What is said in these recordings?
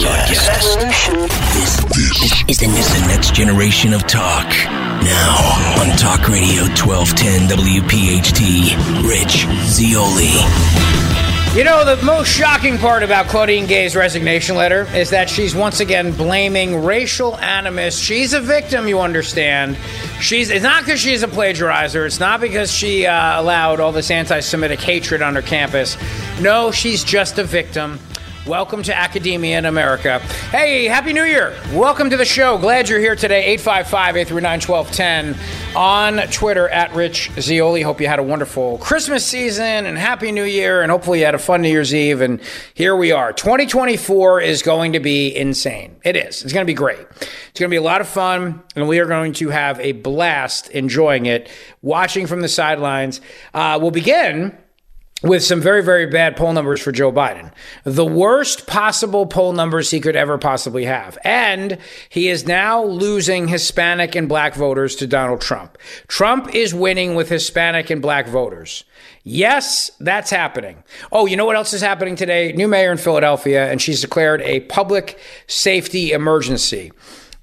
be broadcast. This, this is, the, is the next generation of talk. Now on Talk Radio 1210 WPHT, Rich Zeoli. You know, the most shocking part about Claudine Gay's resignation letter is that she's once again blaming racial animus. She's a victim, you understand. She's it's not because she's a plagiarizer. It's not because she uh, allowed all this anti-Semitic hatred on her campus. No, she's just a victim. Welcome to Academia in America. Hey, Happy New Year. Welcome to the show. Glad you're here today. 855 839 1210 on Twitter at Rich Zeoli. Hope you had a wonderful Christmas season and Happy New Year, and hopefully you had a fun New Year's Eve. And here we are. 2024 is going to be insane. It is. It's going to be great. It's going to be a lot of fun, and we are going to have a blast enjoying it, watching from the sidelines. Uh, we'll begin with some very, very bad poll numbers for Joe Biden. The worst possible poll numbers he could ever possibly have. And he is now losing Hispanic and black voters to Donald Trump. Trump is winning with Hispanic and black voters. Yes, that's happening. Oh, you know what else is happening today? New mayor in Philadelphia, and she's declared a public safety emergency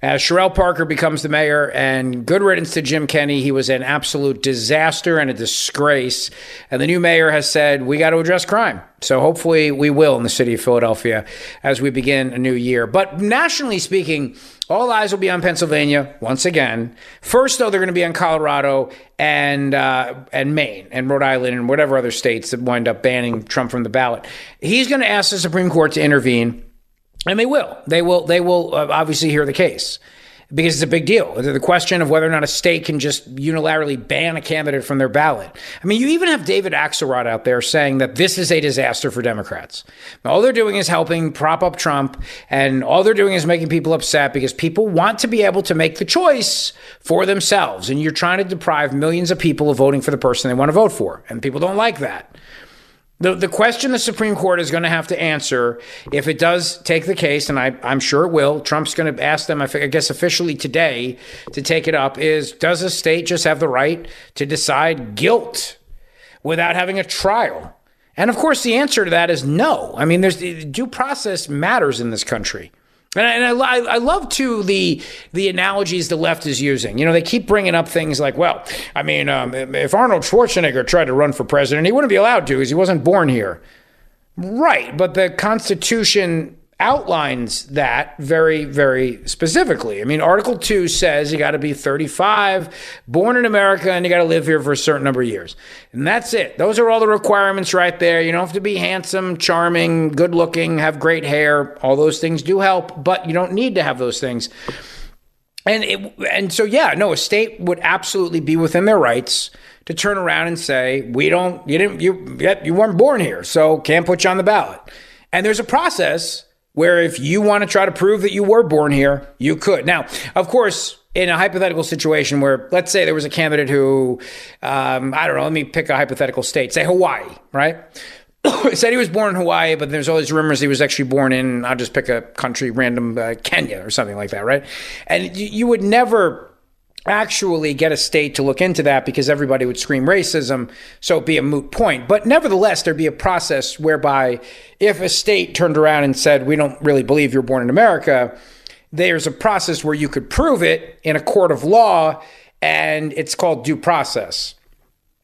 as Cherelle Parker becomes the mayor, and good riddance to Jim Kenney. He was an absolute disaster and a disgrace. And the new mayor has said, we got to address crime. So hopefully we will in the city of Philadelphia as we begin a new year. But nationally speaking, all eyes will be on Pennsylvania once again. First, though, they're going to be on Colorado and uh, and Maine and Rhode Island and whatever other states that wind up banning Trump from the ballot. He's going to ask the Supreme Court to intervene and they will. They will. They will uh, obviously hear the case because it's a big deal. The question of whether or not a state can just unilaterally ban a candidate from their ballot. I mean, you even have David Axelrod out there saying that this is a disaster for Democrats. All they're doing is helping prop up Trump, and all they're doing is making people upset because people want to be able to make the choice for themselves. And you're trying to deprive millions of people of voting for the person they want to vote for. And people don't like that. The, the question the Supreme Court is going to have to answer, if it does take the case, and I, I'm sure it will, Trump's going to ask them, I guess officially today, to take it up, is does a state just have the right to decide guilt without having a trial? And of course, the answer to that is no. I mean, there's due process matters in this country. And, I, and I, I, love too the the analogies the left is using. You know, they keep bringing up things like, well, I mean, um, if Arnold Schwarzenegger tried to run for president, he wouldn't be allowed to because he wasn't born here. Right, but the Constitution outlines that very, very specifically. I mean, Article 2 says you got to be 35, born in America, and you got to live here for a certain number of years. And that's it. Those are all the requirements right there. You don't have to be handsome, charming, good looking, have great hair. All those things do help, but you don't need to have those things. And it, and so yeah, no, a state would absolutely be within their rights to turn around and say, "We don't you didn't you you weren't born here, so can't put you on the ballot." And there's a process where if you want to try to prove that you were born here, you could. Now, of course, in a hypothetical situation where, let's say, there was a candidate who, um, I don't know, let me pick a hypothetical state, say Hawaii, right? said he was born in Hawaii, but there's all these rumors he was actually born in, I'll just pick a country, random uh, Kenya or something like that, right? And you, you would never actually get a state to look into that because everybody would scream racism, so it'd be a moot point. But nevertheless, there'd be a process whereby if a state turned around and said, We don't really believe you're born in America, there's a process where you could prove it in a court of law, and it's called due process.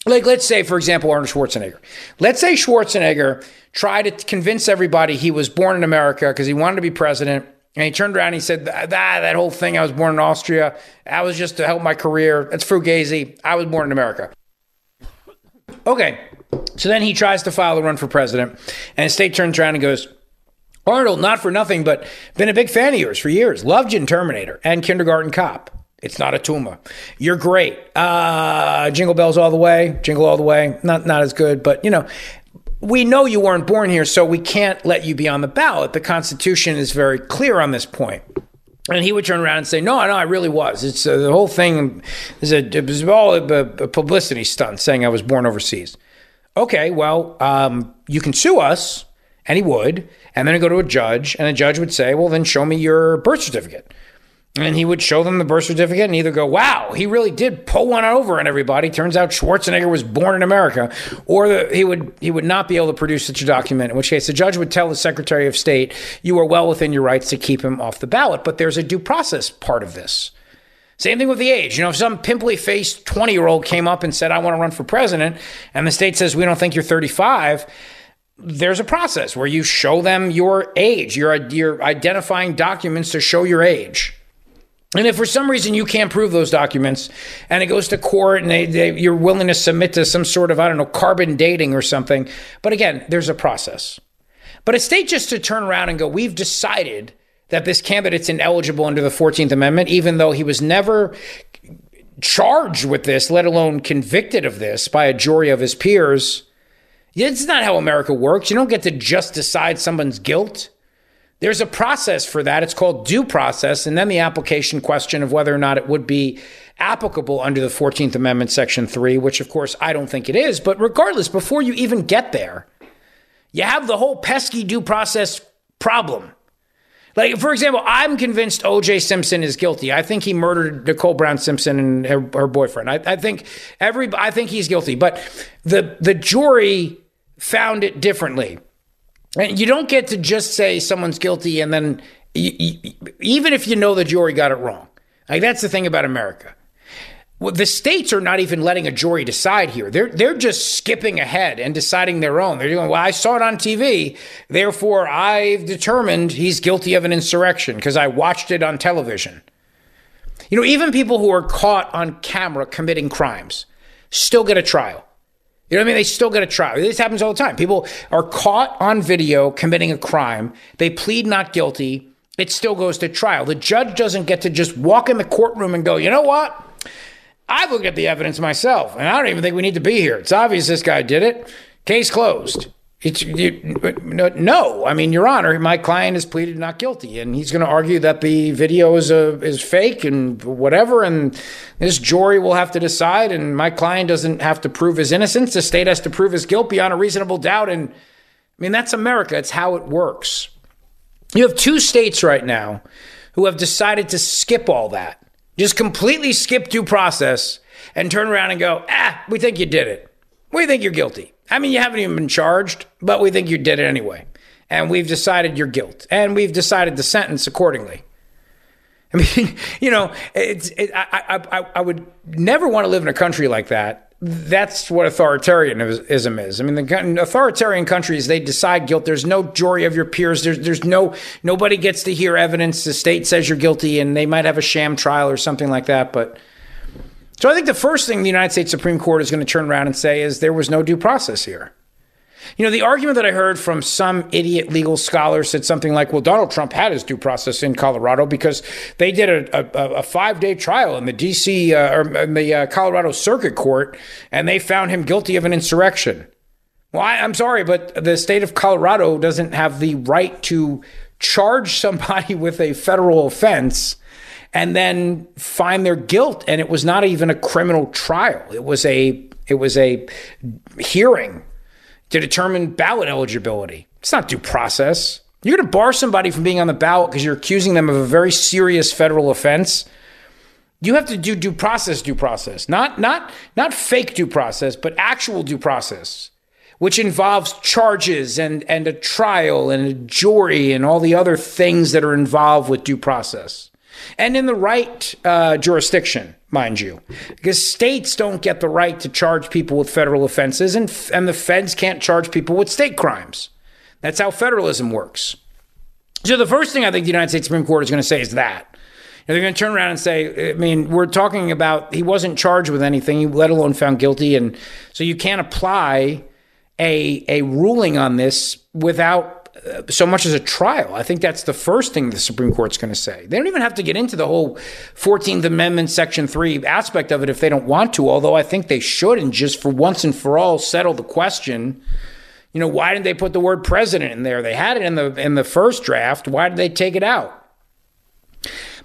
Like, let's say, for example, Arnold Schwarzenegger. Let's say Schwarzenegger tried to convince everybody he was born in America because he wanted to be president and he turned around and he said, that, that whole thing, I was born in Austria. That was just to help my career. That's fugazi. I was born in America. Okay. So then he tries to file a run for president. And the state turns around and goes, Arnold, not for nothing, but been a big fan of yours for years. Loved you in Terminator and Kindergarten Cop. It's not a Tuma. You're great. Uh, jingle bells all the way. Jingle all the way. Not not as good, but you know, we know you weren't born here, so we can't let you be on the ballot. The Constitution is very clear on this point. And he would turn around and say, "No, no, I really was. It's uh, the whole thing is a it was all a, a, publicity stunt, saying I was born overseas." Okay, well, um, you can sue us, and he would, and then go to a judge, and a judge would say, "Well, then show me your birth certificate." And he would show them the birth certificate and either go, wow, he really did pull one over on everybody. Turns out Schwarzenegger was born in America. Or the, he would he would not be able to produce such a document, in which case the judge would tell the Secretary of State, you are well within your rights to keep him off the ballot. But there's a due process part of this. Same thing with the age. You know, if some pimply faced 20 year old came up and said, I want to run for president, and the state says, we don't think you're 35, there's a process where you show them your age. You're, you're identifying documents to show your age. And if for some reason you can't prove those documents and it goes to court and they, they, you're willing to submit to some sort of, I don't know, carbon dating or something. But again, there's a process. But a state just to turn around and go, we've decided that this candidate's ineligible under the 14th Amendment, even though he was never charged with this, let alone convicted of this by a jury of his peers. It's not how America works. You don't get to just decide someone's guilt. There's a process for that. It's called due process, and then the application question of whether or not it would be applicable under the 14th Amendment, Section 3, which of course I don't think it is. But regardless, before you even get there, you have the whole pesky due process problem. Like, for example, I'm convinced OJ Simpson is guilty. I think he murdered Nicole Brown Simpson and her, her boyfriend. I, I, think every I think he's guilty, but the the jury found it differently. And you don't get to just say someone's guilty and then, you, you, even if you know the jury got it wrong. Like that's the thing about America. Well, the states are not even letting a jury decide here. They're they're just skipping ahead and deciding their own. They're doing, well, I saw it on TV, therefore I've determined he's guilty of an insurrection because I watched it on television. You know, even people who are caught on camera committing crimes still get a trial. You know what I mean? They still get a trial. This happens all the time. People are caught on video committing a crime. They plead not guilty. It still goes to trial. The judge doesn't get to just walk in the courtroom and go, you know what? I've looked at the evidence myself, and I don't even think we need to be here. It's obvious this guy did it. Case closed. It's, you, no, I mean, Your Honor, my client has pleaded not guilty, and he's going to argue that the video is a, is fake and whatever, and this jury will have to decide. And my client doesn't have to prove his innocence; the state has to prove his guilt beyond a reasonable doubt. And I mean, that's America; it's how it works. You have two states right now who have decided to skip all that, just completely skip due process, and turn around and go, "Ah, we think you did it. We think you're guilty." I mean, you haven't even been charged, but we think you did it anyway. And we've decided your guilt. And we've decided the sentence accordingly. I mean, you know, it's, it, I, I, I would never want to live in a country like that. That's what authoritarianism is. I mean, the authoritarian countries, they decide guilt. There's no jury of your peers. There's, there's no, nobody gets to hear evidence. The state says you're guilty and they might have a sham trial or something like that. But so I think the first thing the United States Supreme Court is going to turn around and say is there was no due process here. You know, the argument that I heard from some idiot legal scholar said something like, well, Donald Trump had his due process in Colorado because they did a, a, a five day trial in the D.C. Uh, or in the uh, Colorado Circuit Court and they found him guilty of an insurrection. Well, I, I'm sorry, but the state of Colorado doesn't have the right to charge somebody with a federal offense and then find their guilt. And it was not even a criminal trial. It was a it was a hearing to determine ballot eligibility. It's not due process. You're going to bar somebody from being on the ballot because you're accusing them of a very serious federal offense. You have to do due process, due process, not not not fake due process, but actual due process, which involves charges and and a trial and a jury and all the other things that are involved with due process, and in the right uh, jurisdiction, mind you, because states don't get the right to charge people with federal offenses, and and the feds can't charge people with state crimes. That's how federalism works. So the first thing I think the United States Supreme Court is going to say is that they're going to turn around and say, I mean, we're talking about he wasn't charged with anything, let alone found guilty, and so you can't apply a a ruling on this without so much as a trial. I think that's the first thing the Supreme Court's going to say. They don't even have to get into the whole 14th Amendment, Section 3 aspect of it if they don't want to, although I think they should and just for once and for all settle the question. You know, why didn't they put the word president in there? They had it in the in the first draft. Why did they take it out?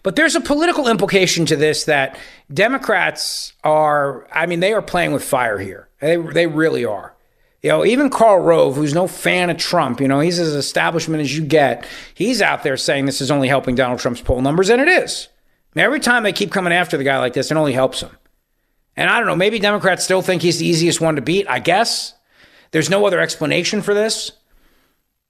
But there's a political implication to this that Democrats are, I mean, they are playing with fire here. They, they really are. You know, even Karl Rove, who's no fan of Trump, you know, he's as establishment as you get. He's out there saying this is only helping Donald Trump's poll numbers, and it is. every time they keep coming after the guy like this, it only helps him. And I don't know, maybe Democrats still think he's the easiest one to beat. I guess. There's no other explanation for this.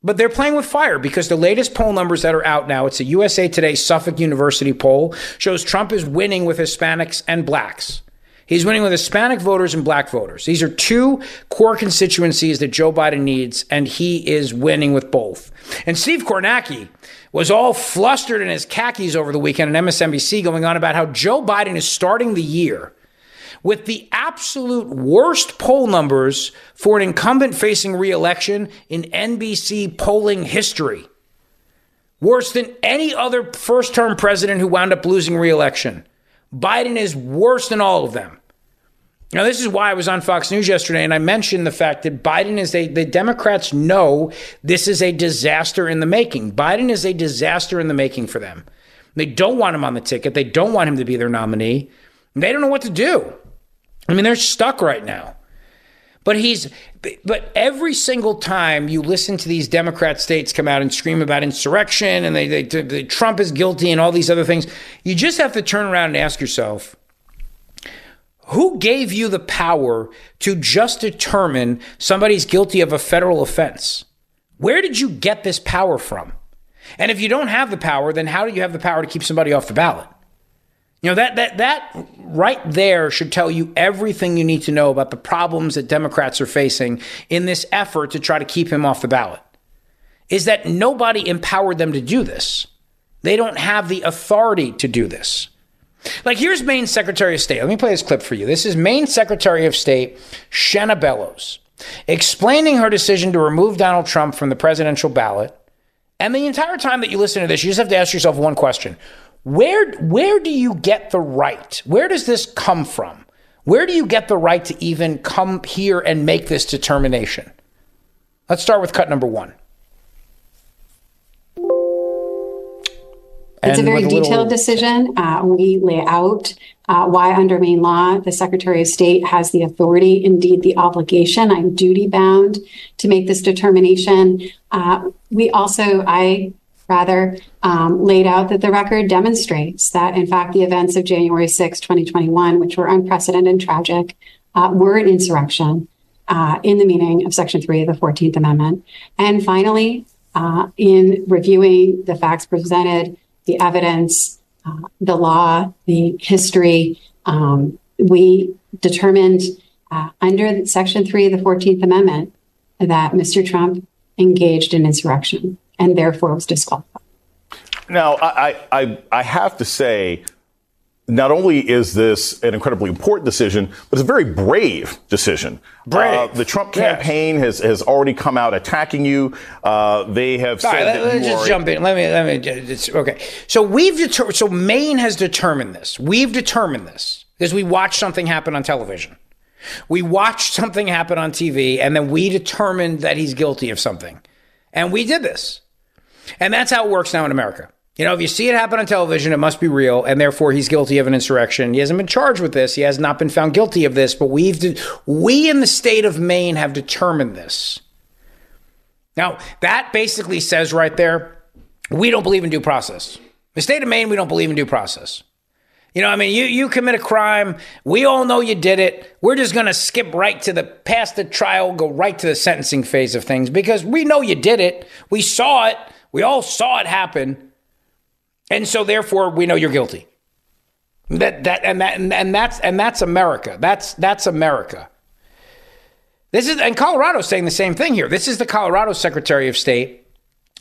But they're playing with fire because the latest poll numbers that are out now, it's a USA Today Suffolk University poll, shows Trump is winning with Hispanics and blacks. He's winning with Hispanic voters and black voters. These are two core constituencies that Joe Biden needs, and he is winning with both. And Steve Kornacki was all flustered in his khakis over the weekend on MSNBC going on about how Joe Biden is starting the year with the absolute worst poll numbers for an incumbent facing reelection in NBC polling history. Worse than any other first term president who wound up losing reelection. Biden is worse than all of them. Now, this is why I was on Fox News yesterday, and I mentioned the fact that Biden is a, the Democrats know this is a disaster in the making. Biden is a disaster in the making for them. They don't want him on the ticket. They don't want him to be their nominee. They don't know what to do. I mean, they're stuck right now. But he's, but every single time you listen to these Democrat states come out and scream about insurrection and they, they, they, Trump is guilty and all these other things, you just have to turn around and ask yourself, who gave you the power to just determine somebody's guilty of a federal offense? Where did you get this power from? And if you don't have the power, then how do you have the power to keep somebody off the ballot? You know, that, that, that right there should tell you everything you need to know about the problems that Democrats are facing in this effort to try to keep him off the ballot. Is that nobody empowered them to do this. They don't have the authority to do this. Like, here's Maine Secretary of State. Let me play this clip for you. This is Maine Secretary of State Shenna Bellows explaining her decision to remove Donald Trump from the presidential ballot. And the entire time that you listen to this, you just have to ask yourself one question where, where do you get the right? Where does this come from? Where do you get the right to even come here and make this determination? Let's start with cut number one. It's a very detailed little... decision. Uh, we lay out uh, why, under Maine law, the Secretary of State has the authority, indeed the obligation. I'm duty bound to make this determination. Uh, we also, I rather um, laid out that the record demonstrates that, in fact, the events of January 6, 2021, which were unprecedented and tragic, uh, were an insurrection uh, in the meaning of Section 3 of the 14th Amendment. And finally, uh, in reviewing the facts presented, the evidence, uh, the law, the history, um, we determined uh, under Section 3 of the 14th Amendment that Mr. Trump engaged in insurrection and therefore was disqualified. Now, I, I, I have to say, not only is this an incredibly important decision, but it's a very brave decision. Brave. Uh, the Trump campaign yes. has, has already come out attacking you. Uh, they have said right, let, us just jump in. Let me let me. It's, okay. So we've deter- so Maine has determined this. We've determined this because we watched something happen on television. We watched something happen on TV, and then we determined that he's guilty of something, and we did this. And that's how it works now in America. You know, if you see it happen on television, it must be real, and therefore he's guilty of an insurrection. He hasn't been charged with this. He has not been found guilty of this, but we've de- we in the state of Maine have determined this. Now, that basically says right there, we don't believe in due process. The state of Maine, we don't believe in due process. You know, I mean, you you commit a crime. We all know you did it. We're just going to skip right to the past the trial, go right to the sentencing phase of things because we know you did it. We saw it. We all saw it happen. And so therefore we know you're guilty. That that and that and, and that's and that's America. That's that's America. This is and Colorado's saying the same thing here. This is the Colorado Secretary of State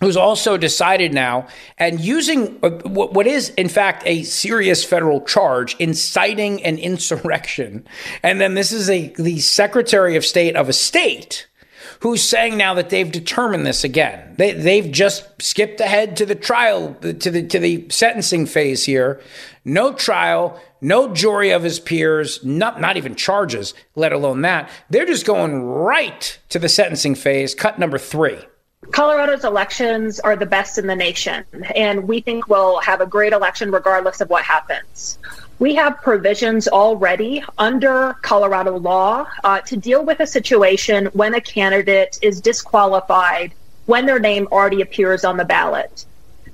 who's also decided now and using uh, what is in fact a serious federal charge inciting an insurrection and then this is a the secretary of state of a state who's saying now that they've determined this again? They, they've just skipped ahead to the trial to the to the sentencing phase here. No trial no jury of his peers not not even charges let alone that. They're just going right to the sentencing phase cut number 3 Colorado's elections are the best in the nation, and we think we'll have a great election regardless of what happens. We have provisions already under Colorado law uh, to deal with a situation when a candidate is disqualified when their name already appears on the ballot.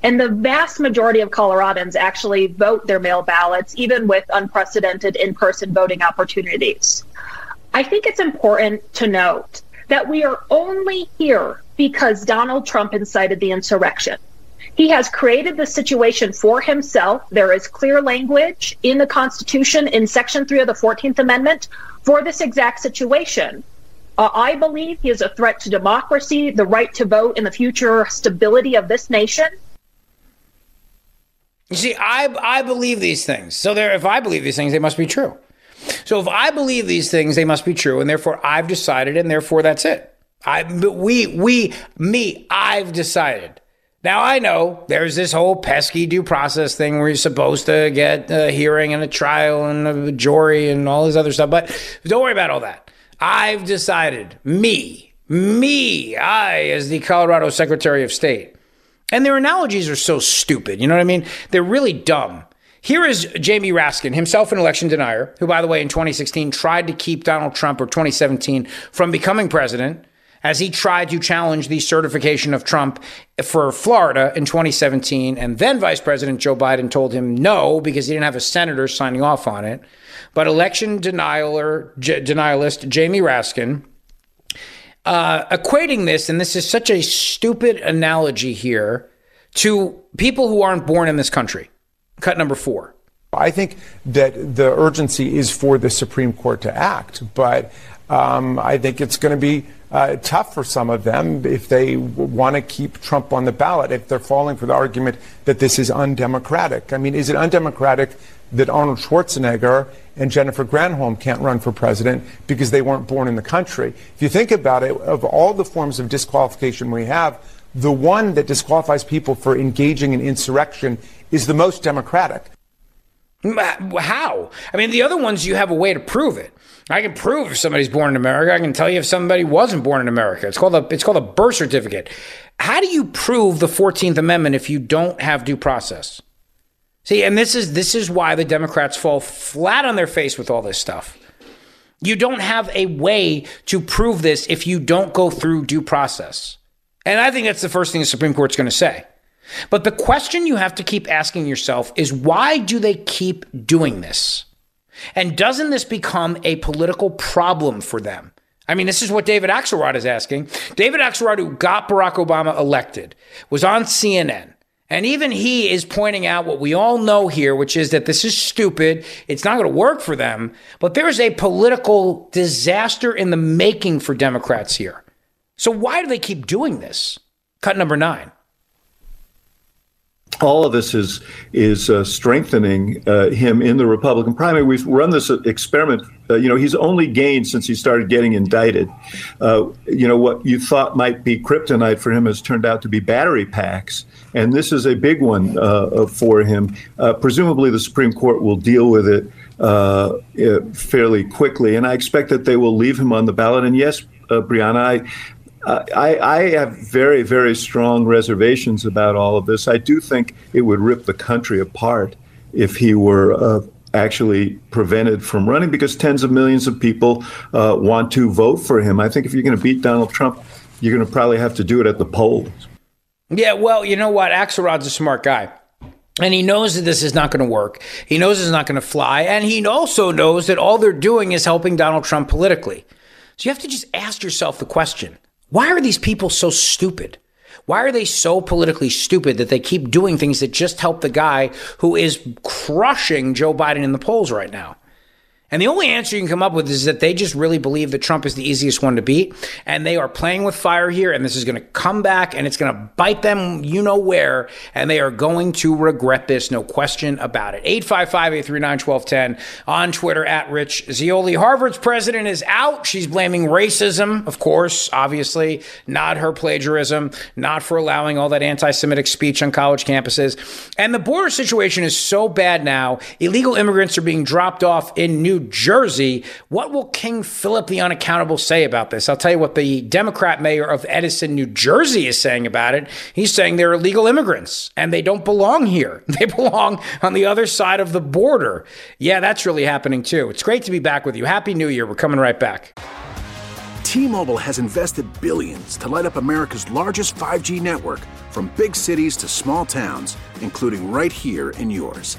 And the vast majority of Coloradans actually vote their mail ballots, even with unprecedented in person voting opportunities. I think it's important to note that we are only here because Donald Trump incited the insurrection. He has created the situation for himself. There is clear language in the Constitution in Section 3 of the 14th Amendment for this exact situation. Uh, I believe he is a threat to democracy, the right to vote, and the future stability of this nation. You see, I, I believe these things. So there, if I believe these things, they must be true. So if I believe these things, they must be true, and therefore I've decided, and therefore that's it. I, we, we, me, I've decided. Now I know there's this whole pesky due process thing where you're supposed to get a hearing and a trial and a jury and all this other stuff, but don't worry about all that. I've decided, me, me, I, as the Colorado Secretary of State. And their analogies are so stupid. You know what I mean? They're really dumb. Here is Jamie Raskin, himself an election denier, who, by the way, in 2016 tried to keep Donald Trump or 2017 from becoming president as he tried to challenge the certification of Trump for Florida in 2017. And then Vice President Joe Biden told him no because he didn't have a senator signing off on it. But election denialer, j- denialist Jamie Raskin, uh, equating this, and this is such a stupid analogy here, to people who aren't born in this country. Cut number four. I think that the urgency is for the Supreme Court to act, but um, I think it's going to be uh, tough for some of them if they want to keep Trump on the ballot, if they're falling for the argument that this is undemocratic. I mean, is it undemocratic that Arnold Schwarzenegger and Jennifer Granholm can't run for president because they weren't born in the country? If you think about it, of all the forms of disqualification we have, the one that disqualifies people for engaging in insurrection is the most democratic. Uh, how? I mean, the other ones you have a way to prove it. I can prove if somebody's born in America. I can tell you if somebody wasn't born in America. It's called a it's called a birth certificate. How do you prove the 14th Amendment if you don't have due process? See, and this is this is why the Democrats fall flat on their face with all this stuff. You don't have a way to prove this if you don't go through due process. And I think that's the first thing the Supreme Court's going to say. But the question you have to keep asking yourself is why do they keep doing this? And doesn't this become a political problem for them? I mean, this is what David Axelrod is asking. David Axelrod, who got Barack Obama elected, was on CNN. And even he is pointing out what we all know here, which is that this is stupid. It's not going to work for them. But there's a political disaster in the making for Democrats here. So why do they keep doing this? Cut number nine all of this is is uh, strengthening uh, him in the Republican primary. We've run this experiment. Uh, you know, he's only gained since he started getting indicted. Uh, you know, what you thought might be kryptonite for him has turned out to be battery packs, and this is a big one uh, for him. Uh, presumably, the Supreme Court will deal with it fairly quickly, and I expect that they will leave him on the ballot. And yes, Brianna, I, I, I, have very, very strong reservations about all of this. I do think it would rip the country apart if he were uh, actually prevented from running because tens of millions of people uh, want to vote for him. I think if you're going to beat Donald Trump, you're going to probably have to do it at the polls. Yeah, well, you know what? Axelrod's a smart guy. And he knows that this is not going to work. He knows it's not going to fly. And he also knows that all they're doing is helping Donald Trump politically. So you have to just ask yourself the question why are these people so stupid? Why are they so politically stupid that they keep doing things that just help the guy who is crushing Joe Biden in the polls right now? And the only answer you can come up with is that they just really believe that Trump is the easiest one to beat. And they are playing with fire here. And this is going to come back and it's going to bite them, you know where. And they are going to regret this, no question about it. 855 839 1210 on Twitter at Rich Zeoli. Harvard's president is out. She's blaming racism, of course, obviously, not her plagiarism, not for allowing all that anti Semitic speech on college campuses. And the border situation is so bad now. Illegal immigrants are being dropped off in New Jersey. What will King Philip the Unaccountable say about this? I'll tell you what the Democrat mayor of Edison, New Jersey is saying about it. He's saying they're illegal immigrants and they don't belong here. They belong on the other side of the border. Yeah, that's really happening too. It's great to be back with you. Happy New Year. We're coming right back. T-Mobile has invested billions to light up America's largest 5G network from big cities to small towns, including right here in yours.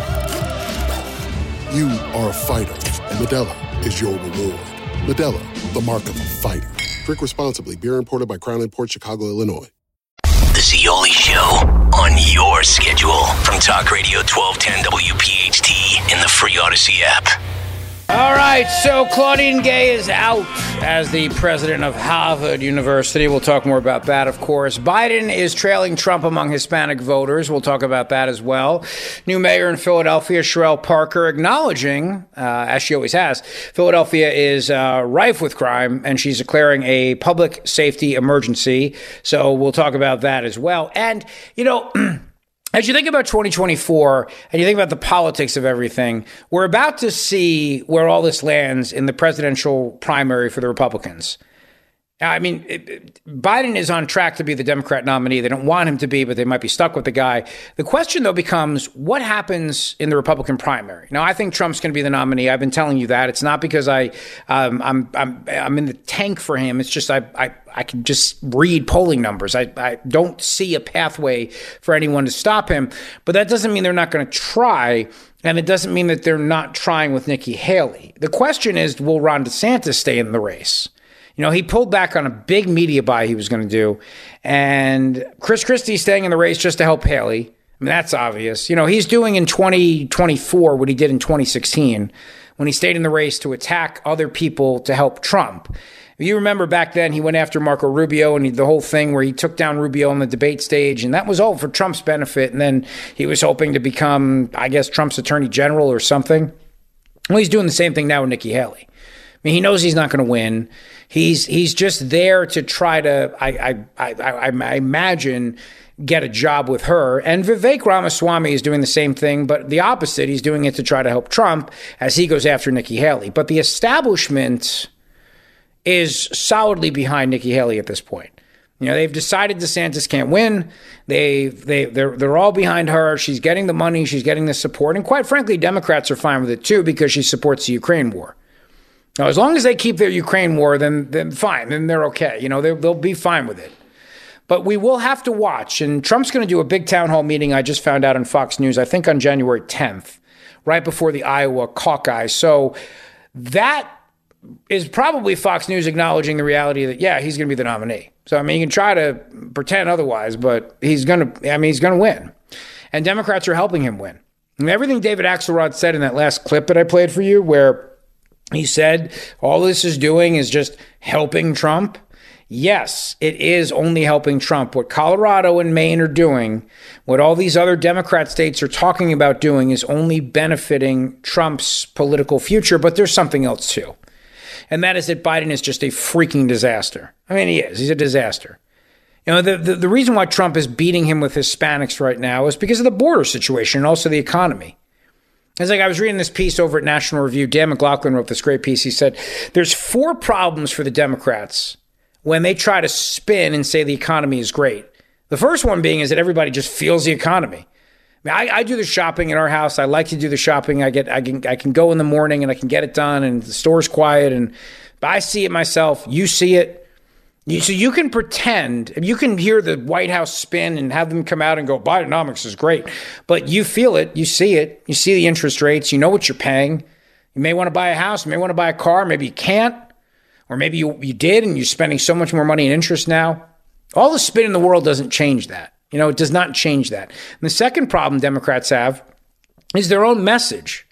You are a fighter, and Modelo is your reward. Modelo, the mark of a fighter. Drink responsibly. Beer imported by Crown Port Chicago, Illinois. The Zeoli Show on your schedule from Talk Radio 1210 WPHT in the free Audacy app. All right, so Claudine Gay is out as the president of Harvard University. We'll talk more about that, of course. Biden is trailing Trump among Hispanic voters. We'll talk about that as well. New mayor in Philadelphia, Cherelle Parker, acknowledging, uh, as she always has, Philadelphia is uh, rife with crime, and she's declaring a public safety emergency. So we'll talk about that as well. And, you know, as you think about 2024 and you think about the politics of everything, we're about to see where all this lands in the presidential primary for the Republicans. I mean, it, Biden is on track to be the Democrat nominee. They don't want him to be, but they might be stuck with the guy. The question, though, becomes what happens in the Republican primary? Now, I think Trump's going to be the nominee. I've been telling you that. It's not because I, um, I'm, I'm, I'm in the tank for him. It's just I, I, I can just read polling numbers. I, I don't see a pathway for anyone to stop him. But that doesn't mean they're not going to try. And it doesn't mean that they're not trying with Nikki Haley. The question is, will Ron DeSantis stay in the race? You know, he pulled back on a big media buy he was going to do. And Chris Christie staying in the race just to help Haley. I mean, that's obvious. You know, he's doing in 2024 what he did in 2016 when he stayed in the race to attack other people to help Trump. If you remember back then, he went after Marco Rubio and he, the whole thing where he took down Rubio on the debate stage, and that was all for Trump's benefit. And then he was hoping to become, I guess, Trump's attorney general or something. Well, he's doing the same thing now with Nikki Haley. I mean, he knows he's not going to win. He's he's just there to try to, I I, I, I imagine, get a job with her. And Vivek Ramaswamy is doing the same thing, but the opposite. He's doing it to try to help Trump as he goes after Nikki Haley. But the establishment is solidly behind Nikki Haley at this point. You know, they've decided DeSantis can't win. They they they're they're all behind her. She's getting the money, she's getting the support, and quite frankly, Democrats are fine with it too because she supports the Ukraine war. Now, as long as they keep their Ukraine war, then then fine, then they're okay. You know, they'll be fine with it. But we will have to watch. And Trump's going to do a big town hall meeting, I just found out on Fox News, I think on January 10th, right before the Iowa caucus. So that is probably Fox News acknowledging the reality that, yeah, he's going to be the nominee. So, I mean, you can try to pretend otherwise, but he's going to, I mean, he's going to win. And Democrats are helping him win. And everything David Axelrod said in that last clip that I played for you, where he said all this is doing is just helping Trump. Yes, it is only helping Trump. What Colorado and Maine are doing, what all these other Democrat states are talking about doing, is only benefiting Trump's political future. But there's something else too. And that is that Biden is just a freaking disaster. I mean, he is. He's a disaster. You know, the, the, the reason why Trump is beating him with Hispanics right now is because of the border situation and also the economy. It's like I was reading this piece over at National Review. Dan McLaughlin wrote this great piece. He said, There's four problems for the Democrats when they try to spin and say the economy is great. The first one being is that everybody just feels the economy. I, I, do the shopping in our house. I like to do the shopping. I get, I can, I can go in the morning and I can get it done, and the store's quiet. And but I see it myself. You see it. So you can pretend, you can hear the White House spin and have them come out and go, Bidenomics is great, but you feel it, you see it, you see the interest rates, you know what you're paying. You may want to buy a house, you may want to buy a car, maybe you can't. Or maybe you, you did and you're spending so much more money in interest now. All the spin in the world doesn't change that. You know, it does not change that. And the second problem Democrats have is their own message.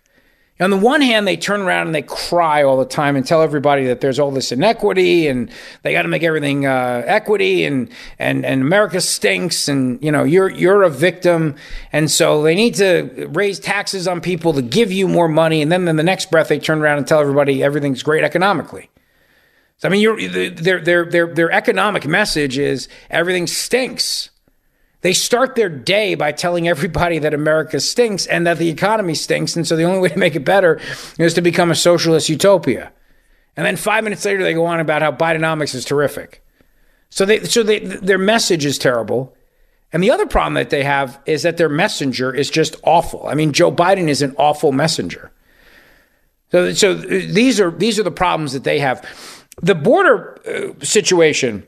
On the one hand, they turn around and they cry all the time and tell everybody that there's all this inequity and they got to make everything uh, equity and and and America stinks and you know you're you're a victim and so they need to raise taxes on people to give you more money and then in the next breath they turn around and tell everybody everything's great economically. So, I mean, their, their, their, their economic message is everything stinks. They start their day by telling everybody that America stinks and that the economy stinks. And so the only way to make it better is to become a socialist utopia. And then five minutes later, they go on about how Bidenomics is terrific. So, they, so they, their message is terrible. And the other problem that they have is that their messenger is just awful. I mean, Joe Biden is an awful messenger. So, so these are these are the problems that they have. The border uh, situation,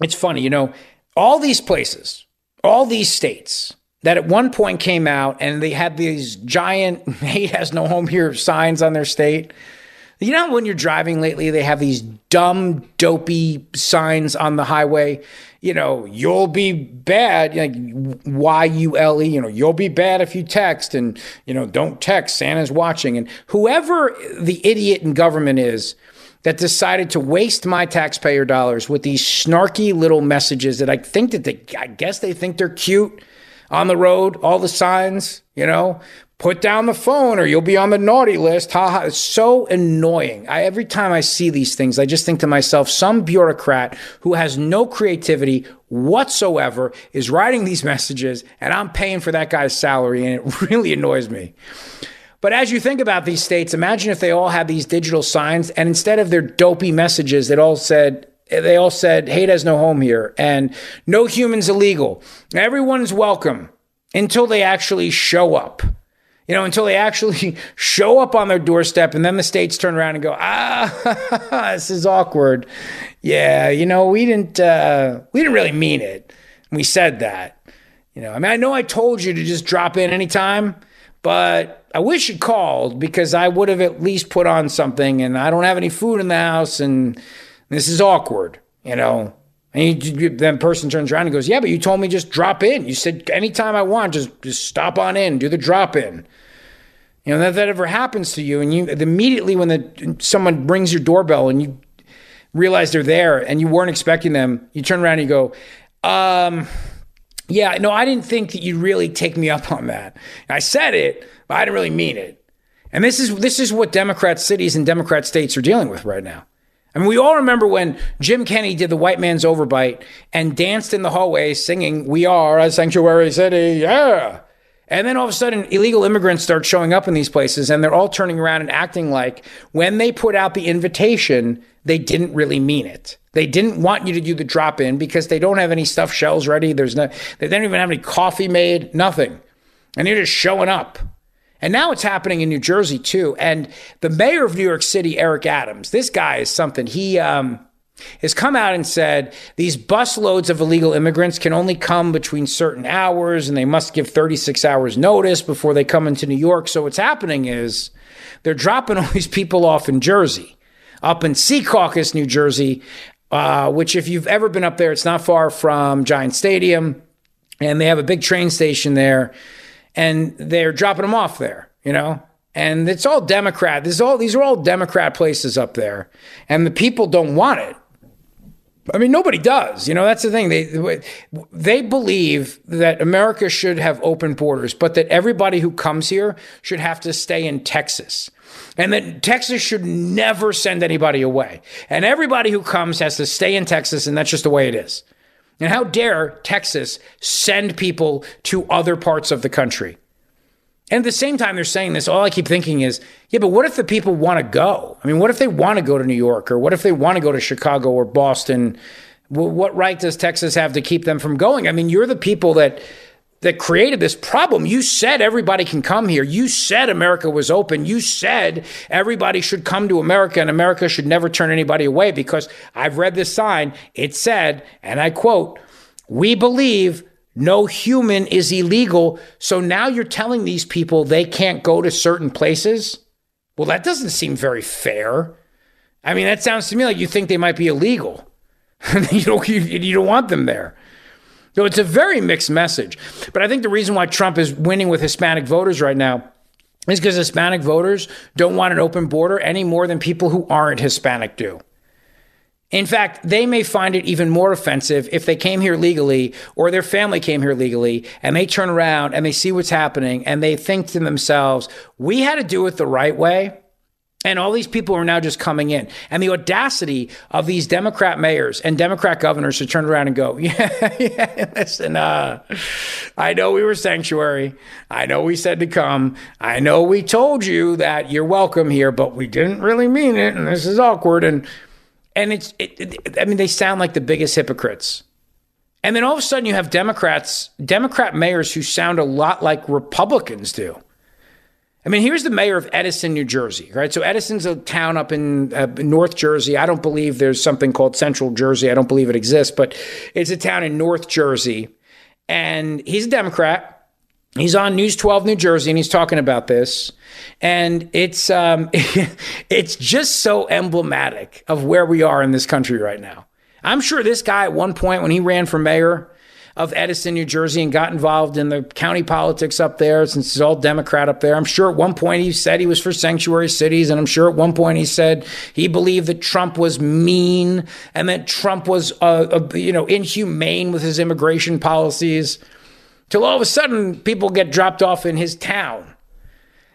it's funny, you know, all these places, all these states that at one point came out and they had these giant hate has no home here signs on their state. You know, when you're driving lately, they have these dumb, dopey signs on the highway. You know, you'll be bad, like Y U L E, you know, you'll be bad if you text, and, you know, don't text, Santa's watching. And whoever the idiot in government is, that decided to waste my taxpayer dollars with these snarky little messages that I think that they, I guess they think they're cute on the road, all the signs, you know, put down the phone or you'll be on the naughty list. Ha ha. It's so annoying. I, every time I see these things, I just think to myself, some bureaucrat who has no creativity whatsoever is writing these messages and I'm paying for that guy's salary and it really annoys me. But as you think about these states, imagine if they all had these digital signs and instead of their dopey messages, it all said, they all said, hate has no home here and no humans illegal. Everyone's welcome until they actually show up. You know, until they actually show up on their doorstep and then the states turn around and go, ah, this is awkward. Yeah, you know, we didn't, uh, we didn't really mean it. We said that. You know, I mean, I know I told you to just drop in anytime, but I wish you called because I would have at least put on something and I don't have any food in the house and this is awkward, you know. And you, then person turns around and goes, "Yeah, but you told me just drop in. You said anytime I want, just just stop on in, do the drop in." You know that that ever happens to you, and you immediately when the someone rings your doorbell and you realize they're there and you weren't expecting them, you turn around and you go, um, "Yeah, no, I didn't think that you'd really take me up on that." I said it, but I didn't really mean it. And this is this is what Democrat cities and Democrat states are dealing with right now. I mean, we all remember when Jim Kenney did the white man's overbite and danced in the hallway singing, We are a sanctuary city, yeah. And then all of a sudden, illegal immigrants start showing up in these places and they're all turning around and acting like when they put out the invitation, they didn't really mean it. They didn't want you to do the drop in because they don't have any stuffed shells ready. There's no, they don't even have any coffee made, nothing. And you're just showing up. And now it's happening in New Jersey too. And the mayor of New York City, Eric Adams, this guy is something. He um, has come out and said these busloads of illegal immigrants can only come between certain hours and they must give 36 hours notice before they come into New York. So what's happening is they're dropping all these people off in Jersey, up in Secaucus, New Jersey, uh, which if you've ever been up there, it's not far from Giant Stadium, and they have a big train station there, and they're dropping them off there, you know. And it's all Democrat. This is all these are all Democrat places up there, and the people don't want it. I mean, nobody does. You know, that's the thing. They they believe that America should have open borders, but that everybody who comes here should have to stay in Texas. And that Texas should never send anybody away. And everybody who comes has to stay in Texas, and that's just the way it is. And how dare Texas send people to other parts of the country? And at the same time, they're saying this. All I keep thinking is, yeah, but what if the people want to go? I mean, what if they want to go to New York or what if they want to go to Chicago or Boston? What right does Texas have to keep them from going? I mean, you're the people that that created this problem. You said everybody can come here. You said America was open. You said everybody should come to America and America should never turn anybody away because I've read this sign. It said, and I quote, "We believe no human is illegal. So now you're telling these people they can't go to certain places? Well, that doesn't seem very fair. I mean, that sounds to me like you think they might be illegal. you, don't, you, you don't want them there. So it's a very mixed message. But I think the reason why Trump is winning with Hispanic voters right now is because Hispanic voters don't want an open border any more than people who aren't Hispanic do. In fact, they may find it even more offensive if they came here legally or their family came here legally and they turn around and they see what's happening and they think to themselves, we had to do it the right way. And all these people are now just coming in. And the audacity of these Democrat mayors and Democrat governors to turn around and go, yeah, yeah, listen, uh, I know we were sanctuary. I know we said to come. I know we told you that you're welcome here, but we didn't really mean it. And this is awkward. And and it's, it, it, I mean, they sound like the biggest hypocrites. And then all of a sudden you have Democrats, Democrat mayors who sound a lot like Republicans do. I mean, here's the mayor of Edison, New Jersey, right? So Edison's a town up in uh, North Jersey. I don't believe there's something called Central Jersey. I don't believe it exists, but it's a town in North Jersey. And he's a Democrat. He's on News 12 New Jersey and he's talking about this. And it's um, it's just so emblematic of where we are in this country right now. I'm sure this guy at one point when he ran for mayor of Edison, New Jersey, and got involved in the county politics up there, since it's all Democrat up there. I'm sure at one point he said he was for sanctuary cities, and I'm sure at one point he said he believed that Trump was mean and that Trump was, uh, uh, you know, inhumane with his immigration policies till all of a sudden people get dropped off in his town.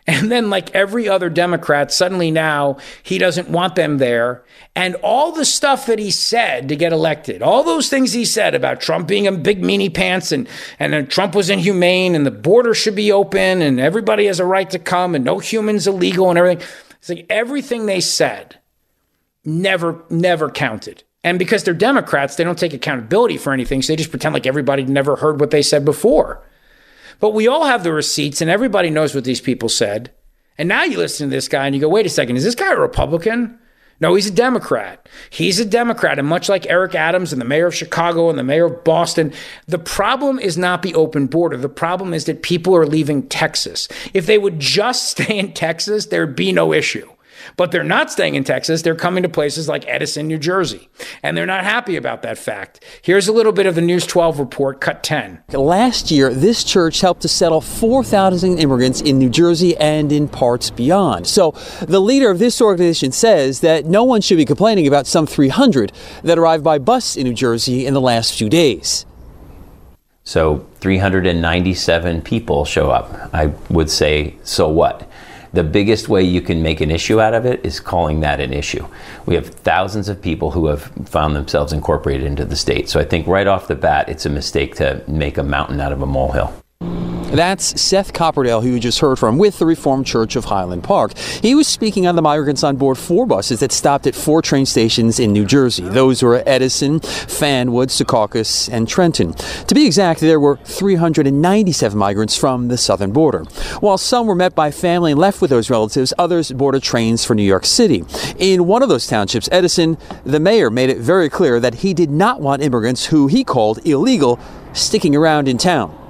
And then, like every other Democrat, suddenly now he doesn't want them there. And all the stuff that he said to get elected, all those things he said about Trump being a big meanie pants and, and Trump was inhumane and the border should be open and everybody has a right to come and no humans illegal and everything. It's like everything they said never, never counted. And because they're Democrats, they don't take accountability for anything. So they just pretend like everybody never heard what they said before. But we all have the receipts and everybody knows what these people said. And now you listen to this guy and you go, wait a second, is this guy a Republican? No, he's a Democrat. He's a Democrat. And much like Eric Adams and the mayor of Chicago and the mayor of Boston, the problem is not the open border. The problem is that people are leaving Texas. If they would just stay in Texas, there'd be no issue. But they're not staying in Texas. They're coming to places like Edison, New Jersey. And they're not happy about that fact. Here's a little bit of the News 12 report, cut 10. Last year, this church helped to settle 4,000 immigrants in New Jersey and in parts beyond. So the leader of this organization says that no one should be complaining about some 300 that arrived by bus in New Jersey in the last few days. So 397 people show up. I would say, so what? The biggest way you can make an issue out of it is calling that an issue. We have thousands of people who have found themselves incorporated into the state. So I think right off the bat, it's a mistake to make a mountain out of a molehill. That's Seth Kaper-Dale, who you just heard from, with the Reformed Church of Highland Park. He was speaking on the migrants on board four buses that stopped at four train stations in New Jersey. Those were Edison, Fanwood, Secaucus, and Trenton. To be exact, there were 397 migrants from the southern border. While some were met by family and left with those relatives, others boarded trains for New York City. In one of those townships, Edison, the mayor made it very clear that he did not want immigrants who he called illegal sticking around in town.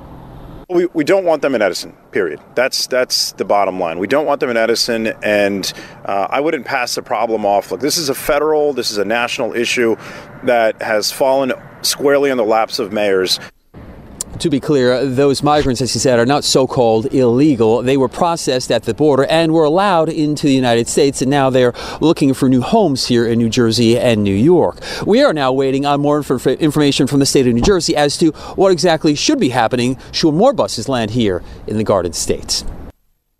We, we don't want them in Edison. Period. That's that's the bottom line. We don't want them in Edison, and uh, I wouldn't pass the problem off. Look, this is a federal, this is a national issue that has fallen squarely in the laps of mayors. To be clear, those migrants, as he said, are not so called illegal. They were processed at the border and were allowed into the United States, and now they're looking for new homes here in New Jersey and New York. We are now waiting on more inf- information from the state of New Jersey as to what exactly should be happening should more buses land here in the Garden States.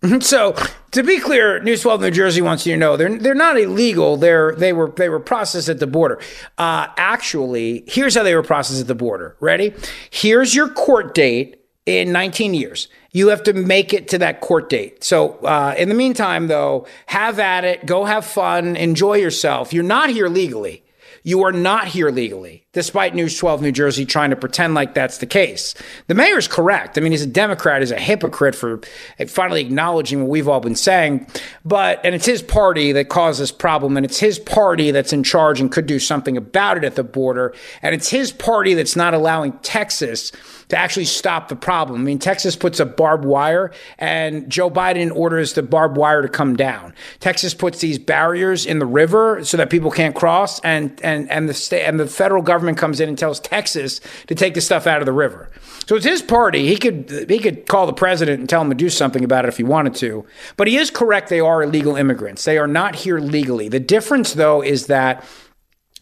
So, to be clear, News 12 New Jersey wants you to know they're they're not illegal. They're they were they were processed at the border. Uh, actually, here's how they were processed at the border. Ready? Here's your court date in 19 years. You have to make it to that court date. So, uh, in the meantime, though, have at it. Go have fun. Enjoy yourself. You're not here legally. You are not here legally, despite News 12 New Jersey trying to pretend like that's the case. The mayor's correct. I mean, he's a Democrat, he's a hypocrite for finally acknowledging what we've all been saying. But, and it's his party that caused this problem, and it's his party that's in charge and could do something about it at the border. And it's his party that's not allowing Texas to actually stop the problem. I mean, Texas puts a barbed wire and Joe Biden orders the barbed wire to come down. Texas puts these barriers in the river so that people can't cross and and and the state and the federal government comes in and tells Texas to take the stuff out of the river. So it's his party. He could he could call the president and tell him to do something about it if he wanted to. But he is correct they are illegal immigrants. They are not here legally. The difference though is that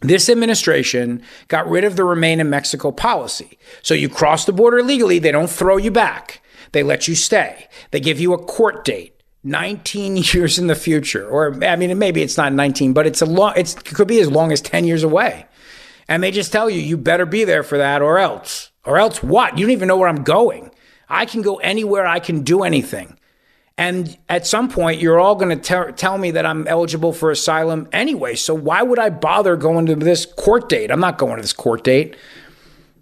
this administration got rid of the remain in Mexico policy. So you cross the border illegally, they don't throw you back. They let you stay. They give you a court date. 19 years in the future or I mean maybe it's not 19 but it's a long it could be as long as 10 years away. And they just tell you you better be there for that or else. Or else what? You don't even know where I'm going. I can go anywhere, I can do anything. And at some point, you're all going to tell me that I'm eligible for asylum anyway. So why would I bother going to this court date? I'm not going to this court date.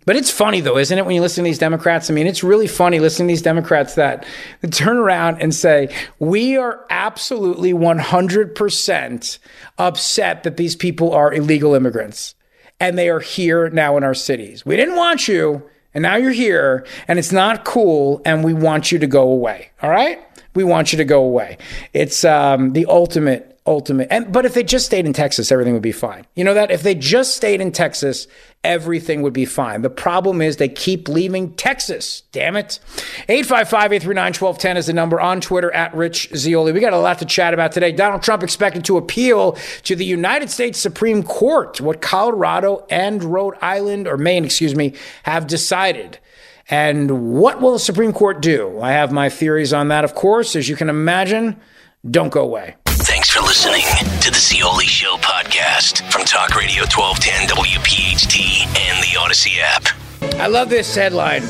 But it's funny though, isn't it, when you listen to these Democrats? I mean, it's really funny listening to these Democrats that turn around and say, we are absolutely 100% upset that these people are illegal immigrants and they are here now in our cities. We didn't want you, and now you're here, and it's not cool, and we want you to go away. All right? We want you to go away. It's um, the ultimate ultimate. And but if they just stayed in Texas, everything would be fine. You know that if they just stayed in Texas, everything would be fine. The problem is they keep leaving Texas. Damn it. 855-839-1210 is the number on Twitter at Rich Zeoli. We got a lot to chat about today. Donald Trump expected to appeal to the United States Supreme Court what Colorado and Rhode Island or Maine, excuse me, have decided. And what will the Supreme Court do? I have my theories on that, of course. As you can imagine, don't go away. Thanks for listening to the Zeoli Show podcast from Talk Radio 1210 WPHT and the Audacy app. I love this headline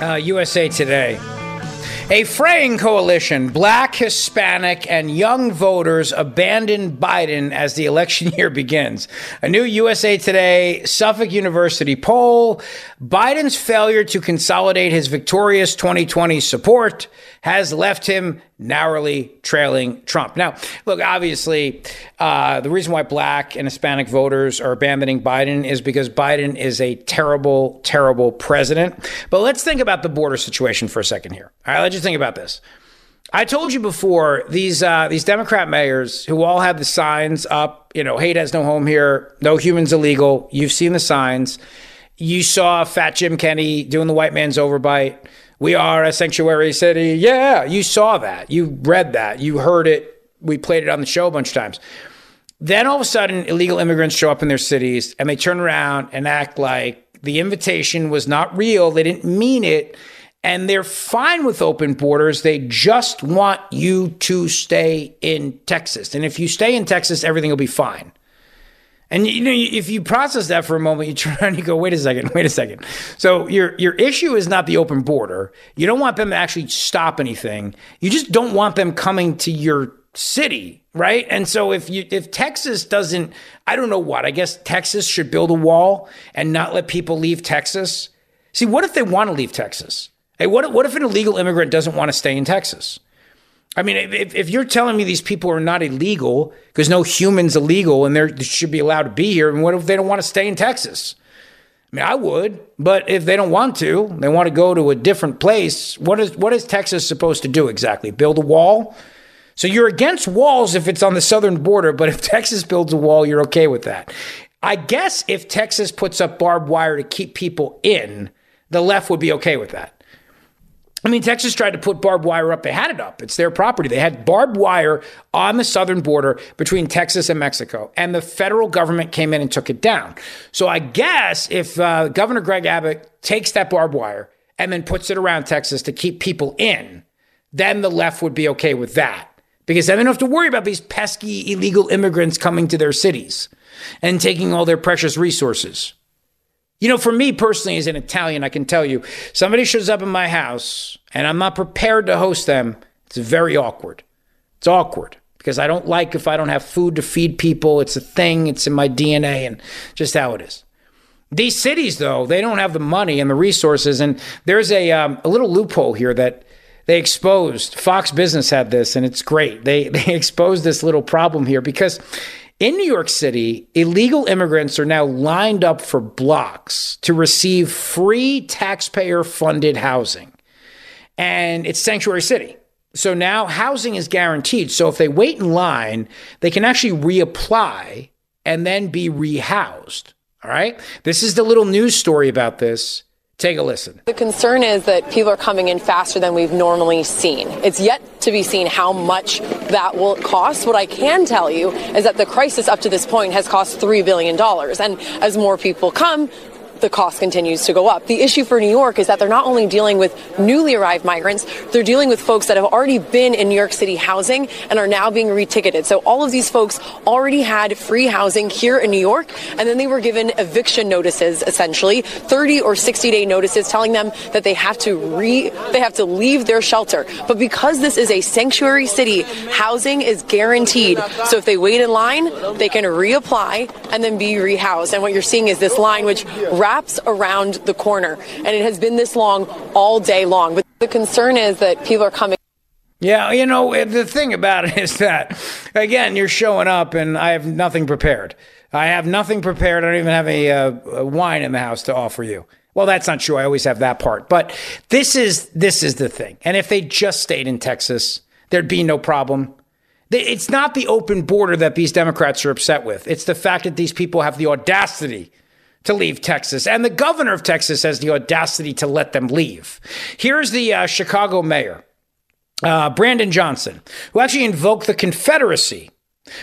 uh, USA Today. A fraying coalition, black, Hispanic, and young voters abandon Biden as the election year begins. A new USA Today Suffolk University poll Biden's failure to consolidate his victorious 2020 support has left him narrowly trailing Trump. Now, look, obviously, uh, the reason why black and Hispanic voters are abandoning Biden is because Biden is a terrible, terrible president. But let's think about the border situation for a second here. All right, let's just think about this. I told you before these uh, these Democrat mayors who all have the signs up, you know, hate has no home here, no humans illegal. You've seen the signs. You saw Fat Jim Kenney doing the white man's overbite. We are a sanctuary city. Yeah, you saw that. You read that. You heard it. We played it on the show a bunch of times. Then all of a sudden, illegal immigrants show up in their cities and they turn around and act like the invitation was not real. They didn't mean it. And they're fine with open borders. They just want you to stay in Texas. And if you stay in Texas, everything will be fine. And you know, if you process that for a moment, you turn around and you go, "Wait a second, wait a second. So your your issue is not the open border. You don't want them to actually stop anything. You just don't want them coming to your city, right? And so if you if Texas doesn't, I don't know what. I guess Texas should build a wall and not let people leave Texas. See, what if they want to leave Texas? Hey, what what if an illegal immigrant doesn't want to stay in Texas? I mean, if, if you're telling me these people are not illegal because no human's illegal and they should be allowed to be here, and what if they don't want to stay in Texas? I mean, I would, but if they don't want to, they want to go to a different place. What is what is Texas supposed to do exactly? Build a wall? So you're against walls if it's on the southern border, but if Texas builds a wall, you're okay with that. I guess if Texas puts up barbed wire to keep people in, the left would be okay with that. I mean, Texas tried to put barbed wire up. They had it up. It's their property. They had barbed wire on the southern border between Texas and Mexico, and the federal government came in and took it down. So I guess if uh, Governor Greg Abbott takes that barbed wire and then puts it around Texas to keep people in, then the left would be okay with that because then they don't have to worry about these pesky illegal immigrants coming to their cities and taking all their precious resources. You know, for me personally, as an Italian, I can tell you somebody shows up in my house and I'm not prepared to host them. It's very awkward. It's awkward because I don't like if I don't have food to feed people. It's a thing, it's in my DNA and just how it is. These cities, though, they don't have the money and the resources. And there's a, um, a little loophole here that they exposed. Fox Business had this, and it's great. They, they exposed this little problem here because in New York City, illegal immigrants are now lined up for blocks to receive free taxpayer funded housing. And it's Sanctuary City. So now housing is guaranteed. So if they wait in line, they can actually reapply and then be rehoused. All right. This is the little news story about this. Take a listen. The concern is that people are coming in faster than we've normally seen. It's yet to be seen how much that will cost. What I can tell you is that the crisis up to this point has cost $3 billion. And as more people come, the cost continues to go up. The issue for New York is that they're not only dealing with newly arrived migrants, they're dealing with folks that have already been in New York City housing and are now being reticketed. So all of these folks already had free housing here in New York, and then they were given eviction notices, essentially 30 or 60 day notices, telling them that they have to re they have to leave their shelter. But because this is a sanctuary city, housing is guaranteed. So if they wait in line, they can reapply and then be rehoused. And what you're seeing is this line, which wraps around the corner, and it has been this long all day long. But the concern is that people are coming. Yeah, you know, the thing about it is that, again, you're showing up and I have nothing prepared. I have nothing prepared. I don't even have a, uh, a wine in the house to offer you. Well, that's not true. I always have that part. But this is this is the thing. And if they just stayed in Texas, there'd be no problem. It's not the open border that these Democrats are upset with. It's the fact that these people have the audacity to leave Texas, and the governor of Texas has the audacity to let them leave. Here's the uh, Chicago mayor, uh, Brandon Johnson, who actually invoked the Confederacy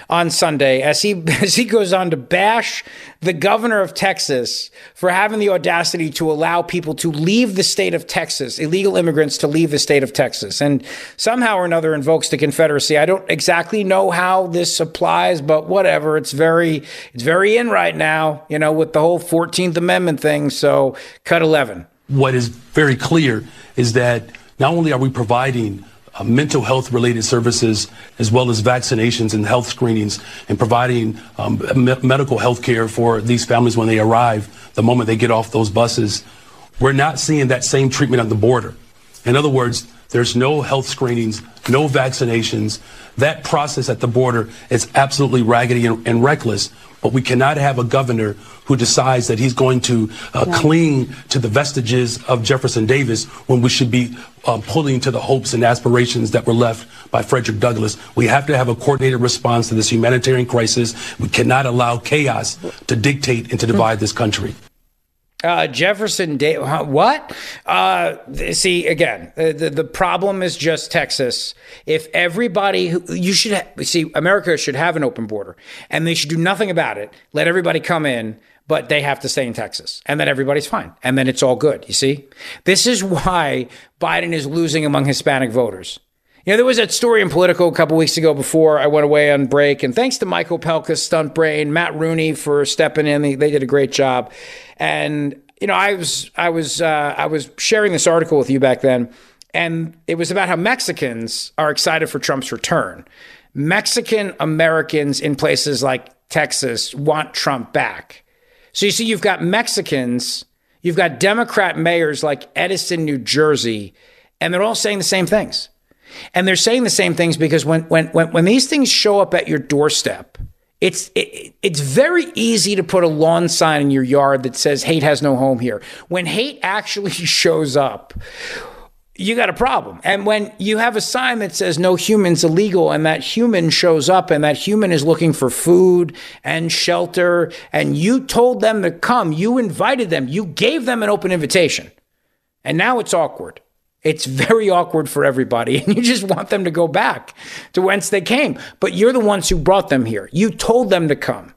on Sunday as he as he goes on to bash the governor of Texas for having the audacity to allow people to leave the state of Texas, illegal immigrants to leave the state of Texas, and somehow or another invokes the Confederacy. I don't exactly know how this applies, but whatever. It's very it's very in right now, you know, with the whole 14th Amendment thing. So cut 11. What is very clear is that not only are we providing uh, mental health related services as well as vaccinations and health screenings and providing um, me- medical health care for these families when they arrive the moment they get off those buses. We're not seeing that same treatment at the border. In other words, there's no health screenings, no vaccinations. That process at the border is absolutely raggedy and, and reckless. But we cannot have a governor who decides that he's going to uh, yeah. cling to the vestiges of Jefferson Davis when we should be uh, pulling to the hopes and aspirations that were left by Frederick Douglass. We have to have a coordinated response to this humanitarian crisis. We cannot allow chaos to dictate and to divide this country. Uh, Jefferson Day, what? Uh, see, again, the, the problem is just Texas. If everybody, who, you should ha- see, America should have an open border and they should do nothing about it. Let everybody come in, but they have to stay in Texas and then everybody's fine. And then it's all good. You see, this is why Biden is losing among Hispanic voters. You know, there was that story in Politico a couple weeks ago before I went away on break, and thanks to Michael Pelka, stunt brain, Matt Rooney for stepping in. They, they did a great job. And you know, I was I was uh, I was sharing this article with you back then, and it was about how Mexicans are excited for Trump's return. Mexican Americans in places like Texas want Trump back. So you see, you've got Mexicans, you've got Democrat mayors like Edison, New Jersey, and they're all saying the same things. And they're saying the same things because when when when, when these things show up at your doorstep, it's it, it's very easy to put a lawn sign in your yard that says hate has no home here. When hate actually shows up, you got a problem. And when you have a sign that says no humans illegal and that human shows up and that human is looking for food and shelter and you told them to come, you invited them, you gave them an open invitation. And now it's awkward. It's very awkward for everybody, and you just want them to go back to whence they came. But you're the ones who brought them here. You told them to come.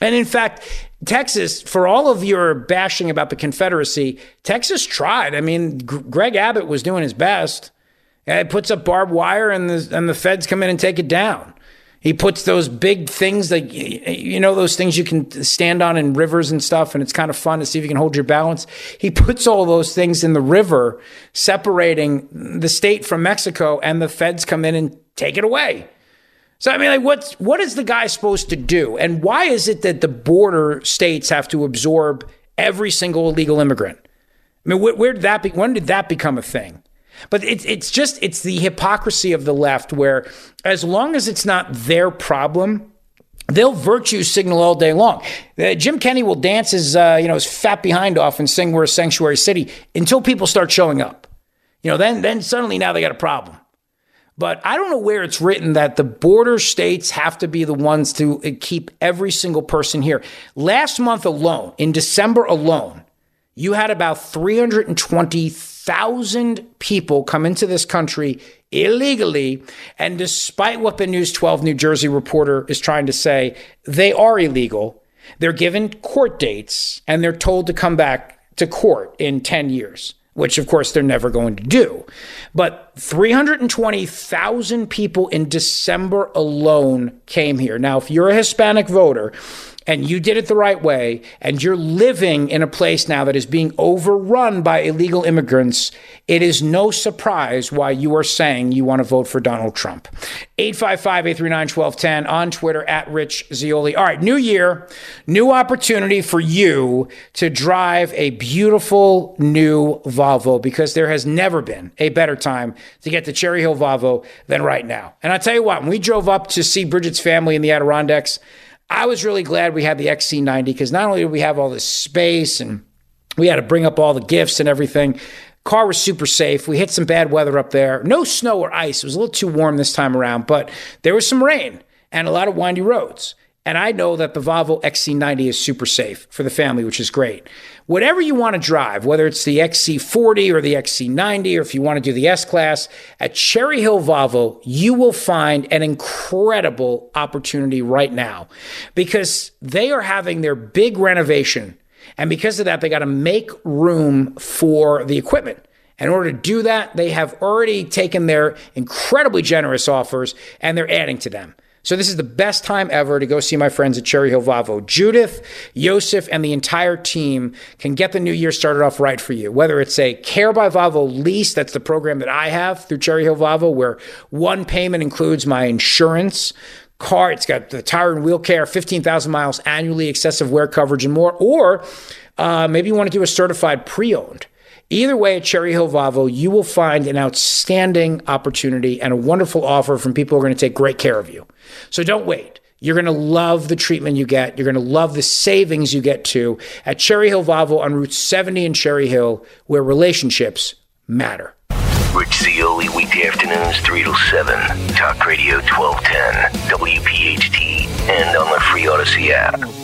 And in fact, Texas, for all of your bashing about the Confederacy, Texas tried. I mean, G- Greg Abbott was doing his best. It puts up barbed wire, and the, and the feds come in and take it down. He puts those big things that you know those things you can stand on in rivers and stuff, and it's kind of fun to see if you can hold your balance. He puts all those things in the river, separating the state from Mexico, and the feds come in and take it away. So I mean, like, what's what is the guy supposed to do, and why is it that the border states have to absorb every single illegal immigrant? I mean, where, where did that be? When did that become a thing? But it's it's just it's the hypocrisy of the left where as long as it's not their problem, they'll virtue signal all day long. Uh, Jim Kenney will dance his uh, you know his fat behind off and sing "We're a Sanctuary City" until people start showing up. You know, then then suddenly now they got a problem. But I don't know where it's written that the border states have to be the ones to uh, keep every single person here. Last month alone, in December alone, you had about 320,000 people come into this country illegally. And despite what the News 12 New Jersey reporter is trying to say, they are illegal. They're given court dates and they're told to come back to court in 10 years which of course they're never going to do. But 320,000 people in December alone came here. Now, if you're a Hispanic voter, and you did it the right way, and you're living in a place now that is being overrun by illegal immigrants, it is no surprise why you are saying you want to vote for Donald Trump. 855 839 1210 on Twitter at Rich Zeoli. All right, new year, new opportunity for you to drive a beautiful new Volvo because there has never been a better time to get the Cherry Hill Volvo than right now. And I tell you what, when we drove up to see Bridget's family in the Adirondacks, I was really glad we had the XC90 because not only did we have all this space and we had to bring up all the gifts and everything, car was super safe. We hit some bad weather up there. No snow or ice. It was a little too warm this time around, but there was some rain and a lot of windy roads. And I know that the Volvo XC90 is super safe for the family, which is great. Whatever you want to drive, whether it's the XC40 or the XC90, or if you want to do the S Class, at Cherry Hill Volvo, you will find an incredible opportunity right now because they are having their big renovation. And because of that, they got to make room for the equipment. In order to do that, they have already taken their incredibly generous offers and they're adding to them. So this is the best time ever to go see my friends at Cherry Hill Volvo. Judith, Yosef, and the entire team can get the new year started off right for you. Whether it's a Care by Volvo lease, that's the program that I have through Cherry Hill Volvo, where one payment includes my insurance, car. It's got the tire and wheel care, 15,000 miles annually, excessive wear coverage, and more. Or uh, maybe you want to do a certified pre owned. Either way, at Cherry Hill Volvo, you will find an outstanding opportunity and a wonderful offer from people who are going to take great care of you. So don't wait. You're going to love the treatment you get. You're going to love the savings you get too at Cherry Hill Volvo on Route 70 in Cherry Hill, where relationships matter. Rich Zeoli, weekday afternoons, 3 to 7. Talk Radio 1210, WPHT, and on the free Audacy app.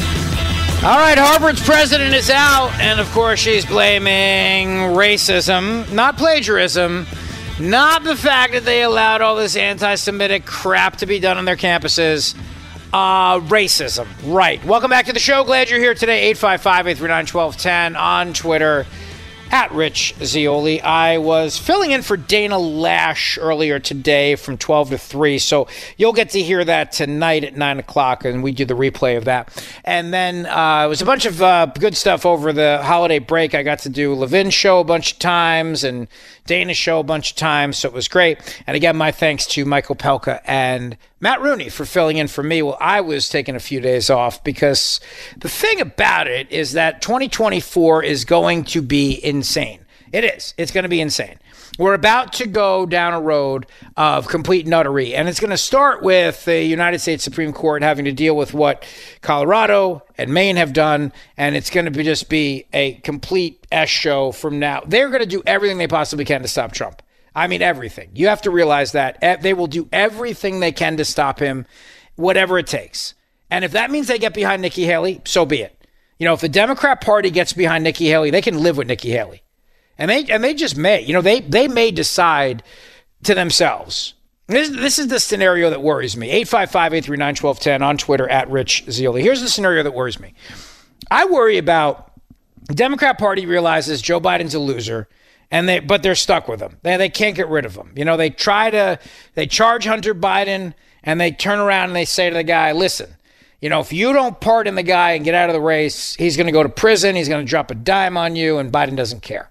All right, Harvard's president is out, and of course, she's blaming racism, not plagiarism, not the fact that they allowed all this anti Semitic crap to be done on their campuses. Uh, racism. Right. Welcome back to the show. Glad you're here today. 855 839 1210 on Twitter at Rich Zeoli. I was filling in for Dana Loesch earlier today from 12 to 3, so you'll get to hear that tonight at 9 o'clock, and we do the replay of that. And then uh, it was a bunch of uh, good stuff over the holiday break. I got to do Levin's show a bunch of times and Dana's show a bunch of times, so it was great. And again, my thanks to Michael Pelka and Matt Rooney for filling in for me. Well, I was taking a few days off because the thing about it is that 2024 is going to be insane. It is. It's going to be insane. We're about to go down a road of complete nuttery, and it's going to start with the United States Supreme Court having to deal with what Colorado and Maine have done, and it's going to be just be a complete S show from now. They're going to do everything they possibly can to stop Trump. I mean, everything. You have to realize that eh, they will do everything they can to stop him, whatever it takes. And if that means they get behind Nikki Haley, so be it. You know, if the Democrat Party gets behind Nikki Haley, they can live with Nikki Haley and they and they just may, you know, they they may decide to themselves. This, this is the scenario that worries me. 855-839-1210 on Twitter at Rich Zeoli. Here's the scenario that worries me. I worry about the Democrat Party realizes Joe Biden's a loser and they but they're stuck with them. They they can't get rid of them. You know, they try to they charge Hunter Biden and they turn around and they say to the guy, "Listen, you know, if you don't pardon the guy and get out of the race, he's going to go to prison, he's going to drop a dime on you and Biden doesn't care."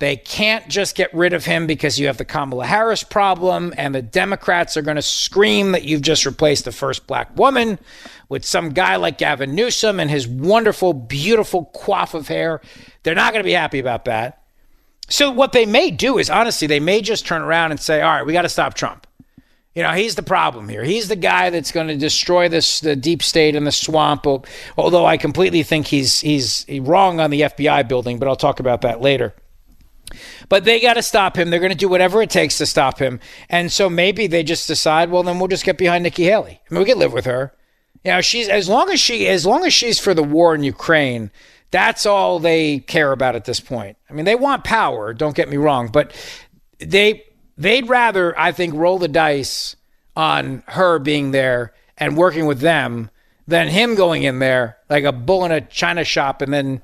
They can't just get rid of him because you have the Kamala Harris problem, and the Democrats are going to scream that you've just replaced the first black woman with some guy like Gavin Newsom and his wonderful, beautiful coif of hair. They're not going to be happy about that. So, what they may do is honestly, they may just turn around and say, all right, we got to stop Trump. You know, he's the problem here. He's the guy that's going to destroy this the deep state and the swamp. Although I completely think he's he's wrong on the FBI building, but I'll talk about that later. But they got to stop him. They're going to do whatever it takes to stop him. And so maybe they just decide, well, then we'll just get behind Nikki Haley. I mean, we can live with her. You know, she's as long as she as long as she's for the war in Ukraine, that's all they care about at this point. I mean, they want power, don't get me wrong, but they they'd rather, I think, roll the dice on her being there and working with them than him going in there like a bull in a china shop and then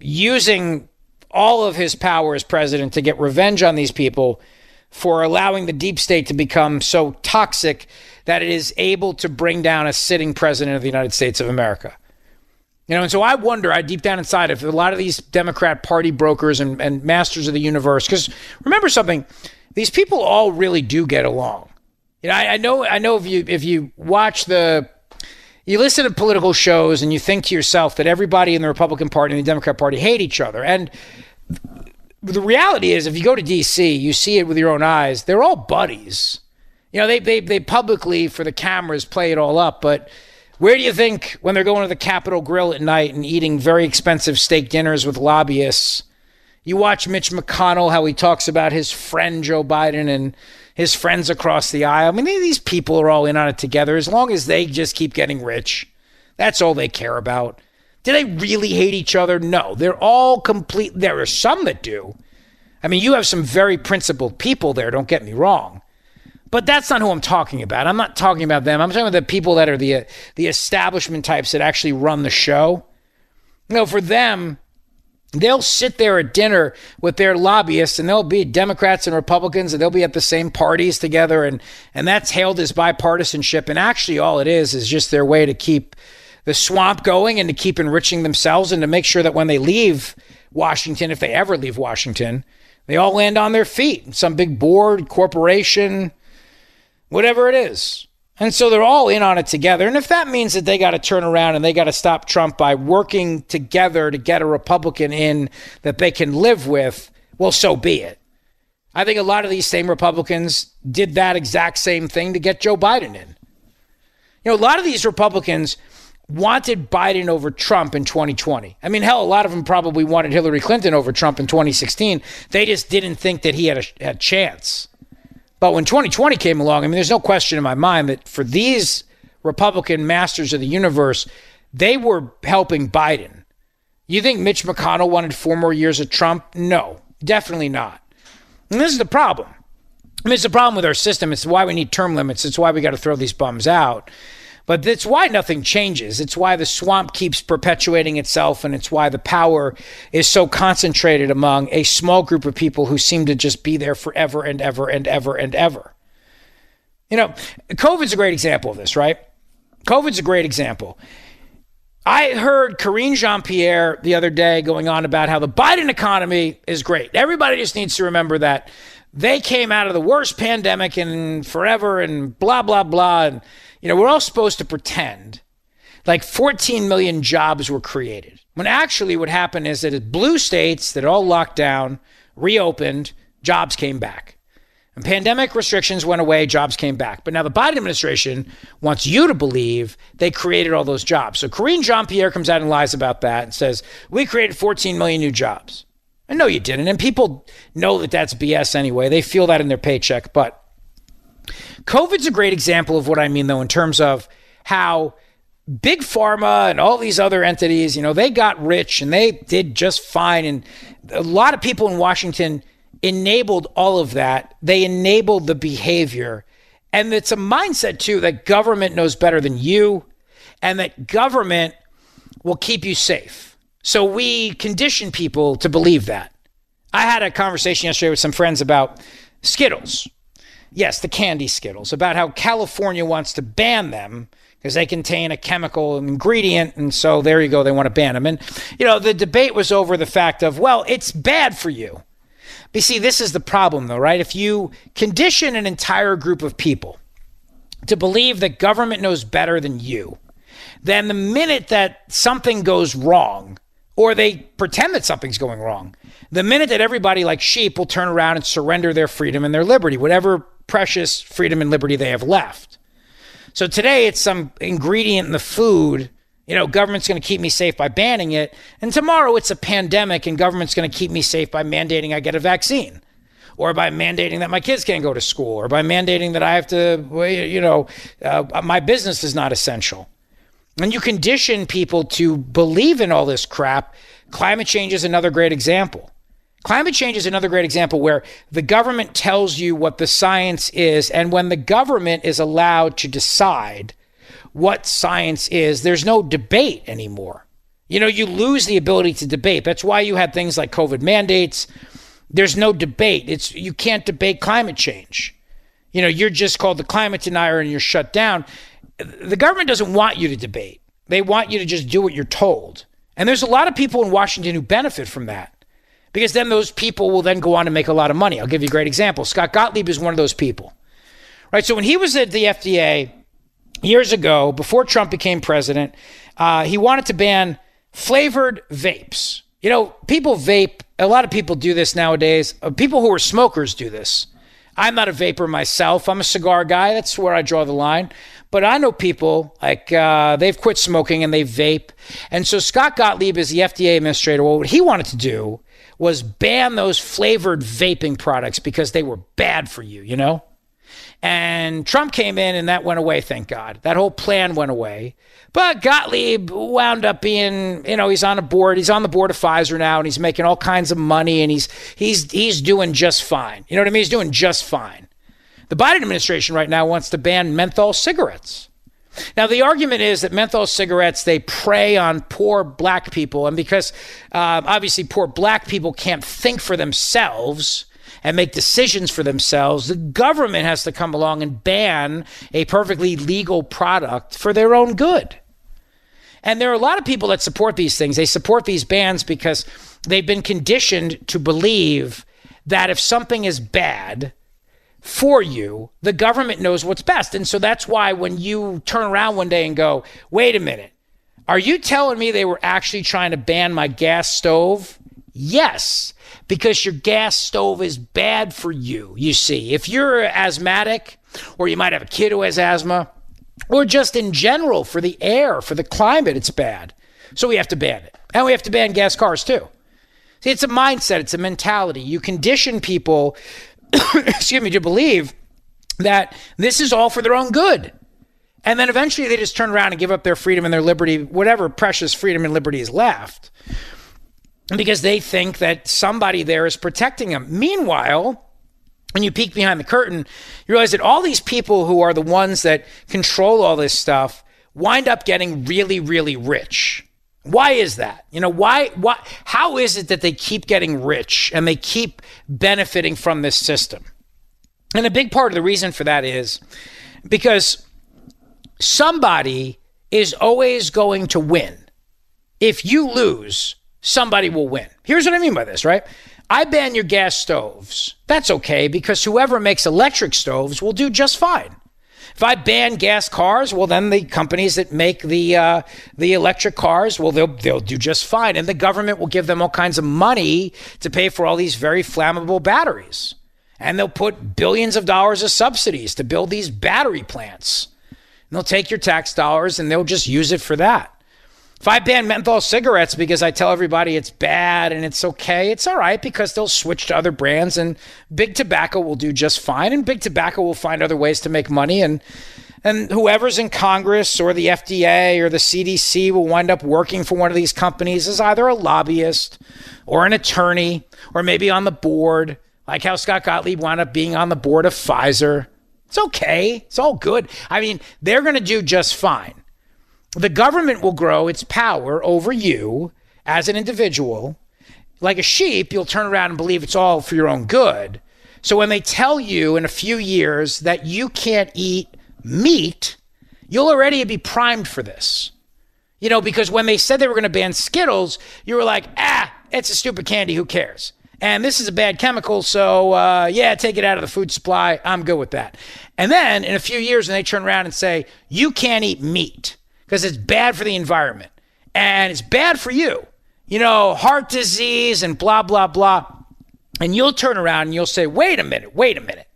using all of his power as president to get revenge on these people for allowing the deep state to become so toxic that it is able to bring down a sitting president of the United States of America. You know, and so I wonder, I deep down inside, if a lot of these Democrat Party brokers and, and masters of the universe, because remember something, these people all really do get along. You know, I, I know, I know if you if you watch the you listen to political shows and you think to yourself that everybody in the Republican Party and the Democrat Party hate each other. And the reality is, if you go to D.C., you see it with your own eyes. They're all buddies. You know, they, they, they publicly, for the cameras, play it all up. But where do you think when they're going to the Capitol Grill at night and eating very expensive steak dinners with lobbyists? You watch Mitch McConnell, how he talks about his friend Joe Biden and his friends across the aisle. I mean, these people are all in on it together as long as they just keep getting rich. That's all they care about. Do they really hate each other? No. They're all complete. There are some that do. I mean, you have some very principled people there, don't get me wrong. But that's not who I'm talking about. I'm not talking about them. I'm talking about the people that are the uh, the establishment types that actually run the show. You know, for them, They'll sit there at dinner with their lobbyists and they'll be Democrats and Republicans and they'll be at the same parties together and and that's hailed as bipartisanship and actually all it is is just their way to keep the swamp going and to keep enriching themselves and to make sure that when they leave Washington if they ever leave Washington they all land on their feet some big board corporation whatever it is and so they're all in on it together. And if that means that they got to turn around and they got to stop Trump by working together to get a Republican in that they can live with, well, so be it. I think a lot of these same Republicans did that exact same thing to get Joe Biden in. You know, a lot of these Republicans wanted Biden over Trump in 2020. I mean, hell, a lot of them probably wanted Hillary Clinton over Trump in 2016. They just didn't think that he had a, a chance. But when 2020 came along, I mean, there's no question in my mind that for these Republican masters of the universe, they were helping Biden. You think Mitch McConnell wanted four more years of Trump? No, definitely not. And this is the problem. I mean, it's the problem with our system. It's why we need term limits. It's why we got to throw these bums out. But it's why nothing changes. It's why the swamp keeps perpetuating itself, and it's why the power is so concentrated among a small group of people who seem to just be there forever and ever and ever and ever. You know, COVID's a great example of this, right? COVID's a great example. I heard Karine Jean Pierre the other day going on about how the Biden economy is great. Everybody just needs to remember that they came out of the worst pandemic in forever and blah, blah, blah. And you know, we're all supposed to pretend like 14 million jobs were created. When actually what happened is that it blue states that all locked down, reopened, jobs came back. And pandemic restrictions went away, jobs came back. But now the Biden administration wants you to believe they created all those jobs. So Karine Jean Pierre comes out and lies about that and says, We created 14 million new jobs. And no, you didn't. And people know that that's BS anyway. They feel that in their paycheck. But COVID's a great example of what I mean, though, in terms of how big pharma and all these other entities, you know, they got rich and they did just fine. And a lot of people in Washington enabled all of that. They enabled the behavior. And it's a mindset, too, that government knows better than you and that government will keep you safe. So we condition people to believe that. I had a conversation yesterday with some friends about Skittles yes, the candy Skittles, about how California wants to ban them because they contain a chemical ingredient. And so there you go, they want to ban them. And, you know, the debate was over the fact of, well, it's bad for you. But see, this is the problem, though, right? If you condition an entire group of people to believe that government knows better than you, then the minute that something goes wrong, or they pretend that something's going wrong, the minute that everybody, like sheep, will turn around and surrender their freedom and their liberty, whatever precious freedom and liberty they have left. So today it's some ingredient in the food. You know, government's going to keep me safe by banning it. And tomorrow it's a pandemic and government's going to keep me safe by mandating I get a vaccine or by mandating that my kids can't go to school or by mandating that I have to, you know, uh, my business is not essential. And you condition people to believe in all this crap. Climate change is another great example. Climate change is another great example where the government tells you what the science is, and when the government is allowed to decide what science is, there's no debate anymore. You know, you lose the ability to debate. That's why you had things like COVID mandates. There's no debate. It's you can't debate climate change. You know, you're just called the climate denier and you're shut down. The government doesn't want you to debate. They want you to just do what you're told. And there's a lot of people in Washington who benefit from that because then those people will then go on to make a lot of money. I'll give you a great example. Scott Gottlieb is one of those people. Right? So when he was at the FDA years ago, before Trump became president, uh, he wanted to ban flavored vapes. You know, people vape. A lot of people do this nowadays. Uh, people who are smokers do this. I'm not a vapor myself. I'm a cigar guy. That's where I draw the line. But I know people like uh, they've quit smoking and they vape. And so Scott Gottlieb is the FDA administrator. Well, what he wanted to do was ban those flavored vaping products because they were bad for you, you know? And Trump came in and that went away, thank God. That whole plan went away. But Gottlieb wound up being, you know, he's on a board. He's on the board of Pfizer now and he's making all kinds of money and he's he's he's doing just fine. You know what I mean? He's doing just fine. The Biden administration right now wants to ban menthol cigarettes. Now, the argument is that menthol cigarettes, they prey on poor black people. And because uh, obviously poor black people can't think for themselves and make decisions for themselves, the government has to come along and ban a perfectly legal product for their own good. And there are a lot of people that support these things. They support these bans because they've been conditioned to believe that if something is bad, for you, the government knows what's best. And so that's why when you turn around one day and go, wait a minute, are you telling me they were actually trying to ban my gas stove? Yes, because your gas stove is bad for you. You see, if you're asthmatic, or you might have a kid who has asthma, or just in general for the air, for the climate, it's bad. So we have to ban it. And we have to ban gas cars too. See, it's a mindset, it's a mentality. You condition people excuse me, to believe that this is all for their own good. And then eventually they just turn around and give up their freedom and their liberty, whatever precious freedom and liberty is left, because they think that somebody there is protecting them. Meanwhile, when you peek behind the curtain, you realize that all these people who are the ones that control all this stuff wind up getting really, really rich. Why is that? You know, why why how is it that they keep getting rich and they keep benefiting from this system? And a big part of the reason for that is because somebody is always going to win. If you lose, somebody will win. Here's what I mean by this, right? I ban your gas stoves. That's okay because whoever makes electric stoves will do just fine. If I ban gas cars, well, then the companies that make the uh, the electric cars, well, they'll they'll do just fine, and the government will give them all kinds of money to pay for all these very flammable batteries, and they'll put billions of dollars of subsidies to build these battery plants. And they'll take your tax dollars and they'll just use it for that. If I ban menthol cigarettes because I tell everybody it's bad and it's okay, it's all right because they'll switch to other brands and big tobacco will do just fine and big tobacco will find other ways to make money and and whoever's in Congress or the FDA or the CDC will wind up working for one of these companies as either a lobbyist or an attorney or maybe on the board, like how Scott Gottlieb wound up being on the board of Pfizer. It's okay. It's all good. I mean, they're going to do just fine the government will grow its power over you as an individual. Like a sheep, you'll turn around and believe it's all for your own good. So when they tell you in a few years that you can't eat meat, you'll already be primed for this. You know, because when they said they were going to ban Skittles, you were like, ah, it's a stupid candy. Who cares? And this is a bad chemical. So, uh, yeah, take it out of the food supply. I'm good with that. And then in a few years, when they turn around and say, you can't eat meat, because it's bad for the environment and it's bad for you. You know, heart disease and blah, blah, blah. And you'll turn around and you'll say, wait a minute, wait a minute.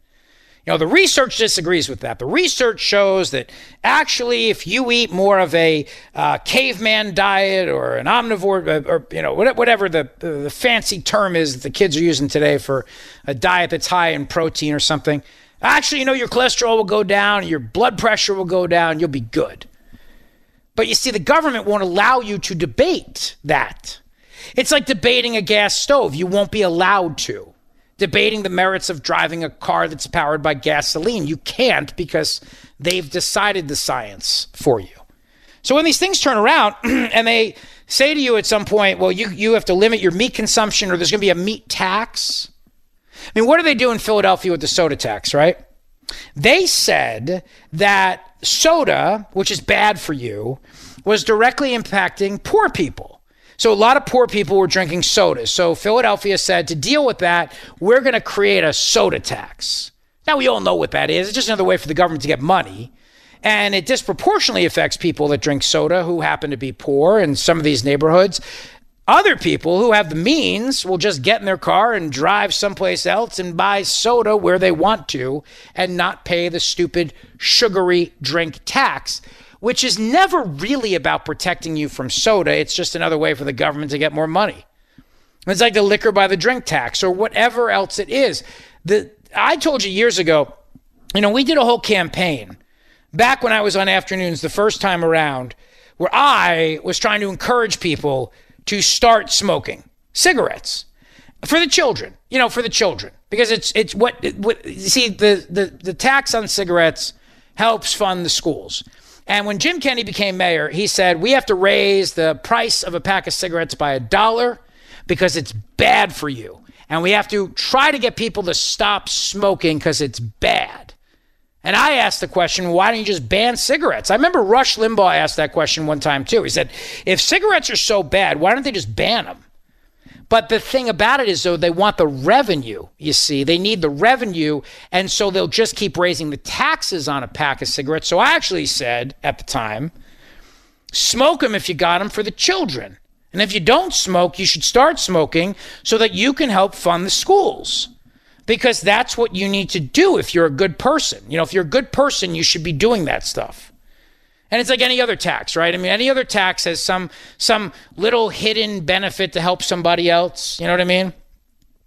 You know, the research disagrees with that. The research shows that actually, if you eat more of a uh, caveman diet or an omnivore, uh, or, you know, whatever the, the fancy term is that the kids are using today for a diet that's high in protein or something, actually, you know, your cholesterol will go down, your blood pressure will go down, you'll be good. But you see, the government won't allow you to debate that. It's like debating a gas stove. You won't be allowed to. Debating the merits of driving a car that's powered by gasoline. You can't because they've decided the science for you. So when these things turn around and they say to you at some point, well, you, you have to limit your meat consumption or there's going to be a meat tax. I mean, what do they do in Philadelphia with the soda tax, right? They said that soda, which is bad for you, was directly impacting poor people. So a lot of poor people were drinking sodas. So Philadelphia said to deal with that, we're going to create a soda tax. Now we all know what that is. It's just another way for the government to get money. And it disproportionately affects people that drink soda who happen to be poor in some of these neighborhoods. Other people who have the means will just get in their car and drive someplace else and buy soda where they want to and not pay the stupid sugary drink tax, which is never really about protecting you from soda. It's just another way for the government to get more money. It's like the liquor by the drink tax or whatever else it is. The, I told you years ago, you know, we did a whole campaign back when I was on afternoons the first time around where I was trying to encourage people to start smoking cigarettes for the children. You know, for the children because it's it's what, what see the, the the tax on cigarettes helps fund the schools. And when Jim Kenney became mayor, he said we have to raise the price of a pack of cigarettes by a dollar because it's bad for you. And we have to try to get people to stop smoking because it's bad. And I asked the question, why don't you just ban cigarettes? I remember Rush Limbaugh asked that question one time too. He said, if cigarettes are so bad, why don't they just ban them? But the thing about it is, though, they want the revenue, you see. They need the revenue. And so they'll just keep raising the taxes on a pack of cigarettes. So I actually said at the time, smoke them if you got them for the children. And if you don't smoke, you should start smoking so that you can help fund the schools because that's what you need to do if you're a good person. You know, if you're a good person, you should be doing that stuff. And it's like any other tax, right? I mean, any other tax has some some little hidden benefit to help somebody else. You know what I mean?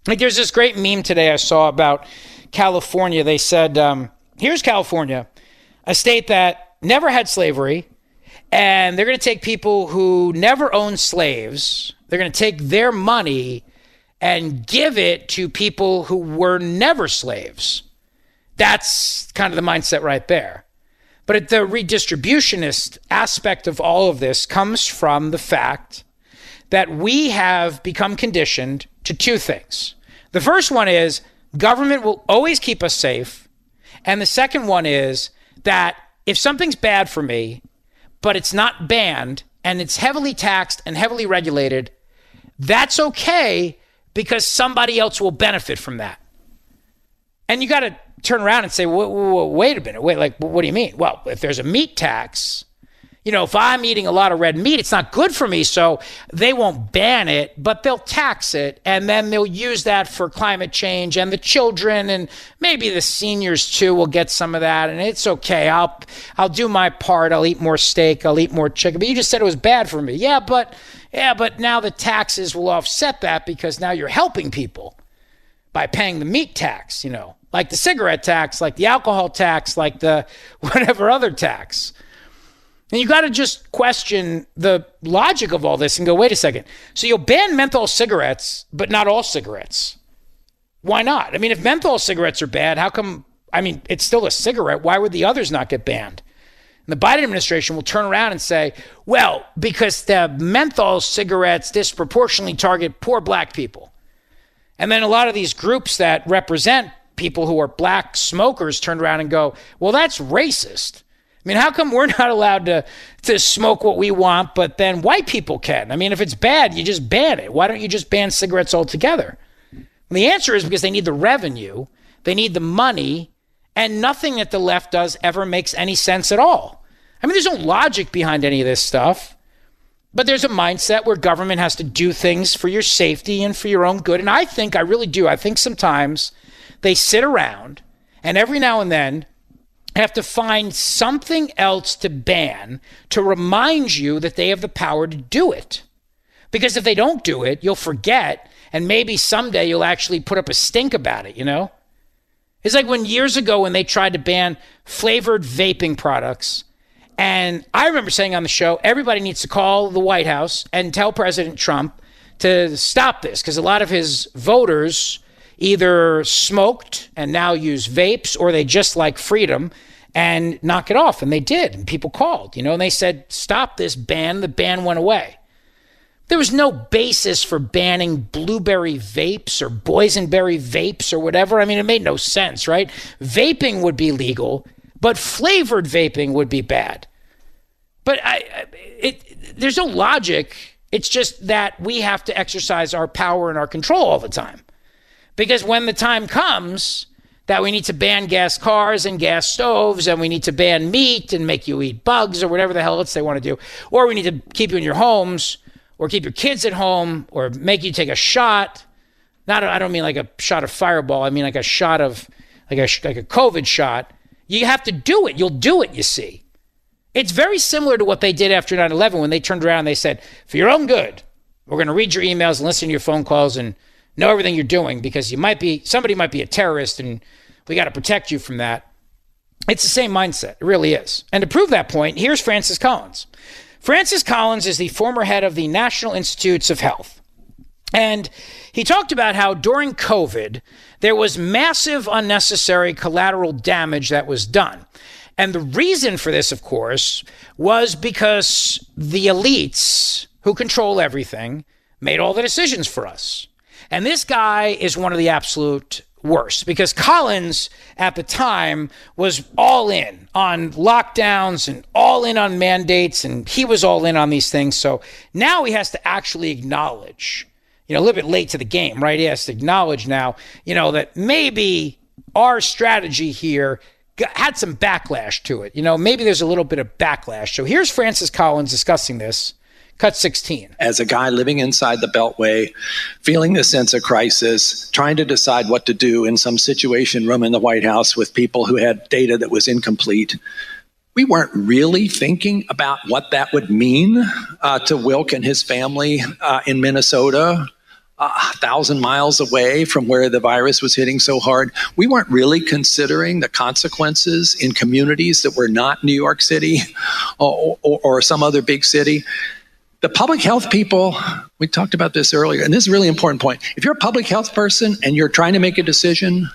Like there's this great meme today I saw about California. They said um, here's California, a state that never had slavery, and they're going to take people who never owned slaves, they're going to take their money and give it to people who were never slaves. That's kind of the mindset right there. But the redistributionist aspect of all of this comes from the fact that we have become conditioned to two things. The first one is government will always keep us safe. And the second one is that if something's bad for me, but it's not banned and it's heavily taxed and heavily regulated, that's okay because somebody else will benefit from that. And you got to turn around and say, wait a minute, wait, like, what do you mean? Well, if there's a meat tax, you know, if I'm eating a lot of red meat, it's not good for me. So they won't ban it, but they'll tax it. And then they'll use that for climate change and the children and maybe the seniors too will get some of that. And it's okay. I'll, I'll do my part. I'll eat more steak. I'll eat more chicken. But you just said it was bad for me. Yeah, but, yeah, but now the taxes will offset that because now you're helping people by paying the meat tax, you know like the cigarette tax, like the alcohol tax, like the whatever other tax. And you got to just question the logic of all this and go, wait a second. So you'll ban menthol cigarettes, but not all cigarettes. Why not? I mean, if menthol cigarettes are bad, how come? I mean, it's still a cigarette. Why would the others not get banned? The Biden administration will turn around and say, well, because the menthol cigarettes disproportionately target poor black people. And then a lot of these groups that represent people who are black smokers turned around and go, well, that's racist. I mean, how come we're not allowed to, to smoke what we want, but then white people can? I mean, if it's bad, you just ban it. Why don't you just ban cigarettes altogether? And the answer is because they need the revenue, they need the money, and nothing that the left does ever makes any sense at all. I mean, there's no logic behind any of this stuff, but there's a mindset where government has to do things for your safety and for your own good. And I think, I really do, I think sometimes they sit around and every now and then have to find something else to ban to remind you that they have the power to do it. Because if they don't do it, you'll forget, and maybe someday you'll actually put up a stink about it, you know? It's like when years ago when they tried to ban flavored vaping products. And I remember saying on the show, everybody needs to call the White House and tell President Trump to stop this because a lot of his voters either smoked and now use vapes or they just like freedom and knock it off. And they did. And people called, you know, and they said, stop this ban. The ban went away. There was no basis for banning blueberry vapes or boysenberry vapes or whatever. I mean, it made no sense, right? Vaping would be legal, but flavored vaping would be bad. But I, it, there's no logic. It's just that we have to exercise our power and our control all the time. Because when the time comes that we need to ban gas cars and gas stoves and we need to ban meat and make you eat bugs or whatever the hell else they want to do, or we need to keep you in your homes or keep your kids at home or make you take a shot. Not, I don't mean like a shot of fireball. I mean like a shot of, like a, like a COVID shot. You have to do it. You'll do it, you see. It's very similar to what they did after 9 11 when they turned around and they said, for your own good, we're going to read your emails and listen to your phone calls and know everything you're doing because you might be somebody might be a terrorist and we got to protect you from that. It's the same mindset. It really is. And to prove that point, here's Francis Collins. Francis Collins is the former head of the National Institutes of Health. And he talked about how during COVID, there was massive unnecessary collateral damage that was done. And the reason for this, of course, was because the elites who control everything made all the decisions for us. And this guy is one of the absolute worst because Collins at the time was all in on lockdowns and all in on mandates, and he was all in on these things. So now he has to actually acknowledge, you know, a little bit late to the game, right? He has to acknowledge now, you know, that maybe our strategy here had some backlash to it. You know, maybe there's a little bit of backlash. So here's Francis Collins discussing this Cut 16. As a guy living inside the Beltway, feeling the sense of crisis, trying to decide what to do in some situation room in the White House with people who had data that was incomplete, we weren't really thinking about what that would mean uh, to Wilk and his family uh, in Minnesota a thousand miles away from where the virus was hitting so hard. We weren't really considering the consequences in communities that were not New York City or, or, or some other big city. The public health people, we talked about this earlier, and this is a really important point. If you're a public health person and you're trying to make a decision,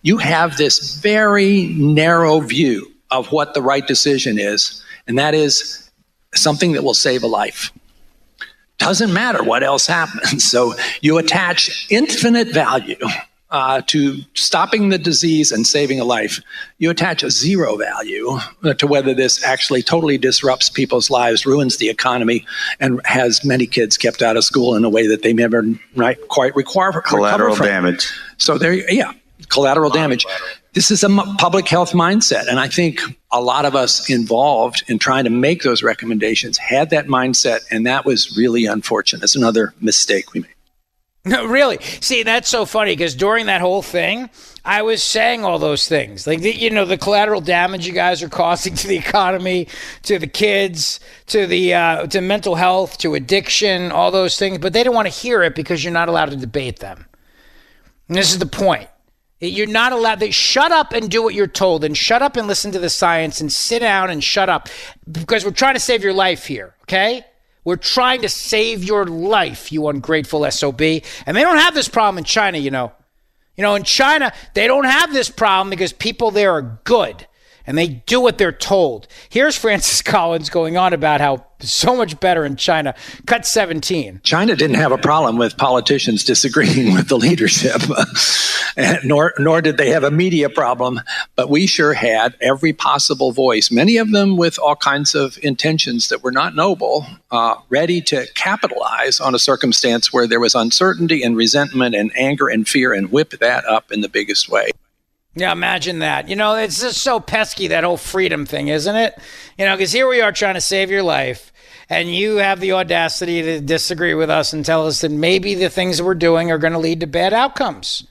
you have this very narrow view of what the right decision is, and that is something that will save a life. Doesn't matter what else happens. So you attach infinite value uh, to stopping the disease and saving a life. You attach a zero value to whether this actually totally disrupts people's lives, ruins the economy, and has many kids kept out of school in a way that they never quite require Collateral damage. So there, yeah, collateral damage. This is a m- public health mindset, and I think a lot of us involved in trying to make those recommendations had that mindset, and that was really unfortunate. It's another mistake we made. No, really. See, that's so funny because during that whole thing, I was saying all those things. Like, the, you know, the collateral damage you guys are causing to the economy, to the kids, to the uh, to mental health, to addiction, all those things. But they don't want to hear it because you're not allowed to debate them. And this is the point. You're not allowed to shut up and do what you're told, and shut up and listen to the science, and sit down and shut up because we're trying to save your life here, okay? We're trying to save your life, you ungrateful SOB. And they don't have this problem in China, you know. You know, in China, they don't have this problem because people there are good and they do what they're told. Here's Francis Collins going on about how so much better in China. Cut 17. China didn't have a problem with politicians disagreeing with the leadership, nor nor did they have a media problem. But we sure had every possible voice, many of them with all kinds of intentions that were not noble, uh, ready to capitalize on a circumstance where there was uncertainty and resentment and anger and fear, and whip that up in the biggest way. Yeah, imagine that. You know, it's just so pesky, that whole freedom thing, isn't it? You know, because here we are trying to save your life, and you have the audacity to disagree with us and tell us that maybe the things we're doing are going to lead to bad outcomes.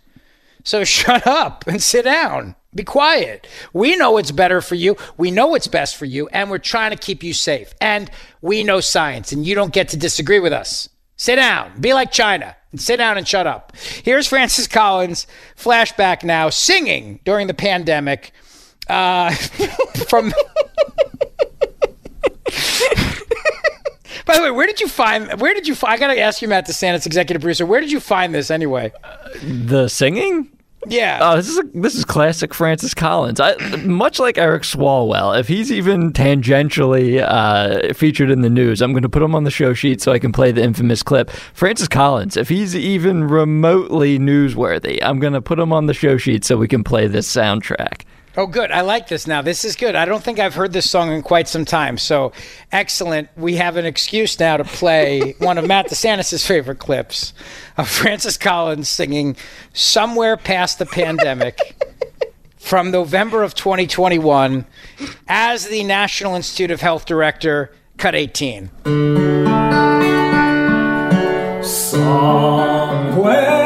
So shut up and sit down. Be quiet. We know what's better for you. We know what's best for you, and we're trying to keep you safe. And we know science, and you don't get to disagree with us. Sit down. Be like China and sit down and shut up. Here's Francis Collins, flashback now, singing during the pandemic uh, from. By the way, where did you find? Where did you? Find, I gotta ask you, Matt the DeSantis, executive producer. Where did you find this anyway? The singing? Yeah. Oh, this is a, this is classic Francis Collins. I, much like Eric Swalwell, if he's even tangentially uh, featured in the news, I'm going to put him on the show sheet so I can play the infamous clip. Francis Collins, if he's even remotely newsworthy, I'm going to put him on the show sheet so we can play this soundtrack. Oh, good. I like this now. This is good. I don't think I've heard this song in quite some time. So excellent. We have an excuse now to play one of Matt DeSantis' favorite clips of Francis Collins singing Somewhere Past the Pandemic from November of 2021 as the National Institute of Health Director, cut 18. Somewhere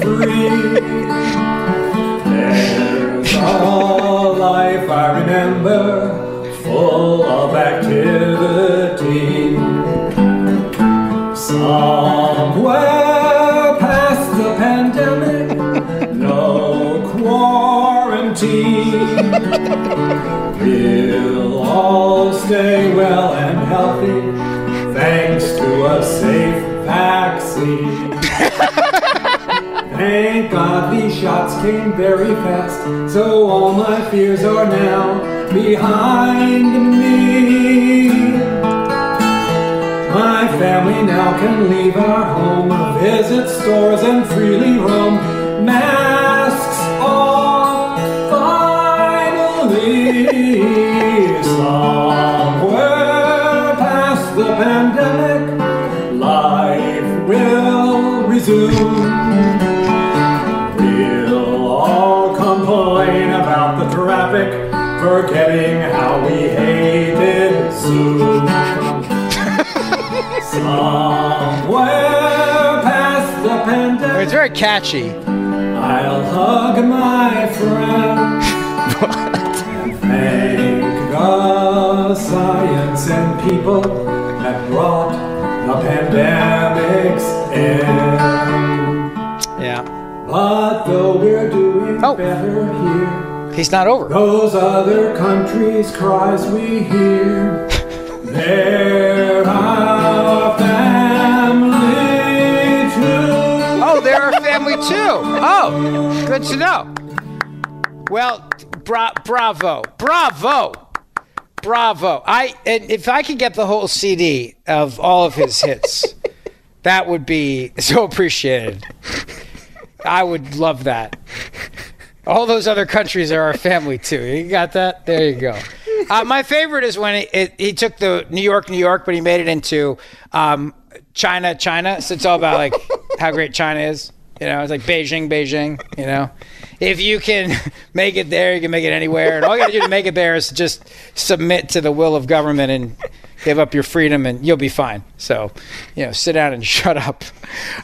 free, there's a life I remember full of activity. Somewhere past the pandemic, no quarantine. We'll all stay well and healthy thanks to a safe vaccine. Thank God these shots came very fast, so all my fears are now behind me. My family now can leave our home, visit stores, and freely roam. Masks forgetting how we hated Zoom. Somewhere past the pandemic. It's very catchy. I'll hug my friend. and thank the science and people that brought the pandemic's end. Yeah. But though we're doing oh. better here, He's not over. those other countries' cries we hear, they're our family too. Oh, they're our family too. Oh, good to know. Well, bra- bravo, bravo, bravo. I and if I could get the whole CD of all of his hits, that would be so appreciated. I would love that. All those other countries are our family too. You got that? There you go. Uh, my favorite is when he took the New York, New York, but he made it into um, China, China. So it's all about like how great China is. You know, it's like Beijing, Beijing. You know, if you can make it there, you can make it anywhere. And all you got to do to make it there is just submit to the will of government and give up your freedom, and you'll be fine. So, you know, sit down and shut up.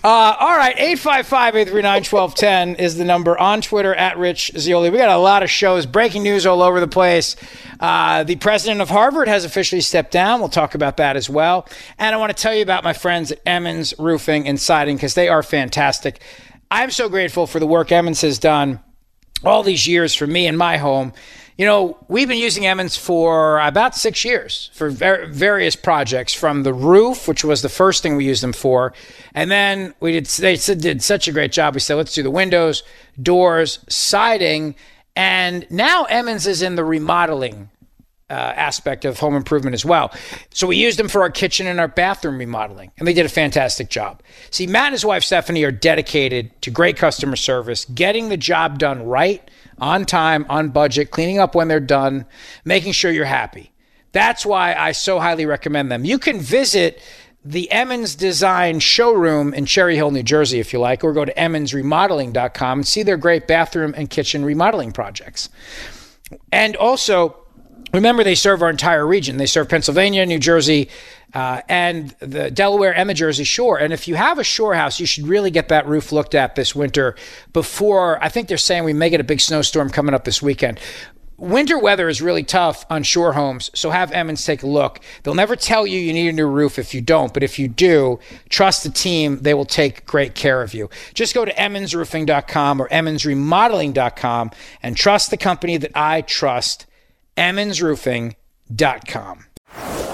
Uh, all right, 855 839 1210 is the number on Twitter at Rich Zeoli. We got a lot of shows, breaking news all over the place. Uh, the president of Harvard has officially stepped down. We'll talk about that as well. And I want to tell you about my friends at Emmons Roofing and Siding because they are fantastic. I'm so grateful for the work Emmons has done all these years for me and my home. You know, we've been using Emmons for about six years for ver- various projects, from the roof, which was the first thing we used them for, and then we did. They did such a great job. We said, let's do the windows, doors, siding, and now Emmons is in the remodeling uh, aspect of home improvement as well. So we used them for our kitchen and our bathroom remodeling, and they did a fantastic job. See, Matt and his wife Stephanie are dedicated to great customer service, getting the job done right, on time, on budget, cleaning up when they're done, making sure you're happy. That's why I so highly recommend them. You can visit the Emmons Design showroom in Cherry Hill, New Jersey, if you like, or go to emmonsremodeling.com and see their great bathroom and kitchen remodeling projects. And also, remember they serve our entire region. They serve Pennsylvania, New Jersey, uh, and the Delaware and the Jersey Shore. And if you have a shore house, you should really get that roof looked at this winter before. I think they're saying we may get a big snowstorm coming up this weekend. Winter weather is really tough on shore homes, so have Emmons take a look. They'll never tell you you need a new roof if you don't, but if you do, trust the team. They will take great care of you. Just go to emmonsroofing.com or emmonsremodeling.com and trust the company that I trust, emmonsroofing.com.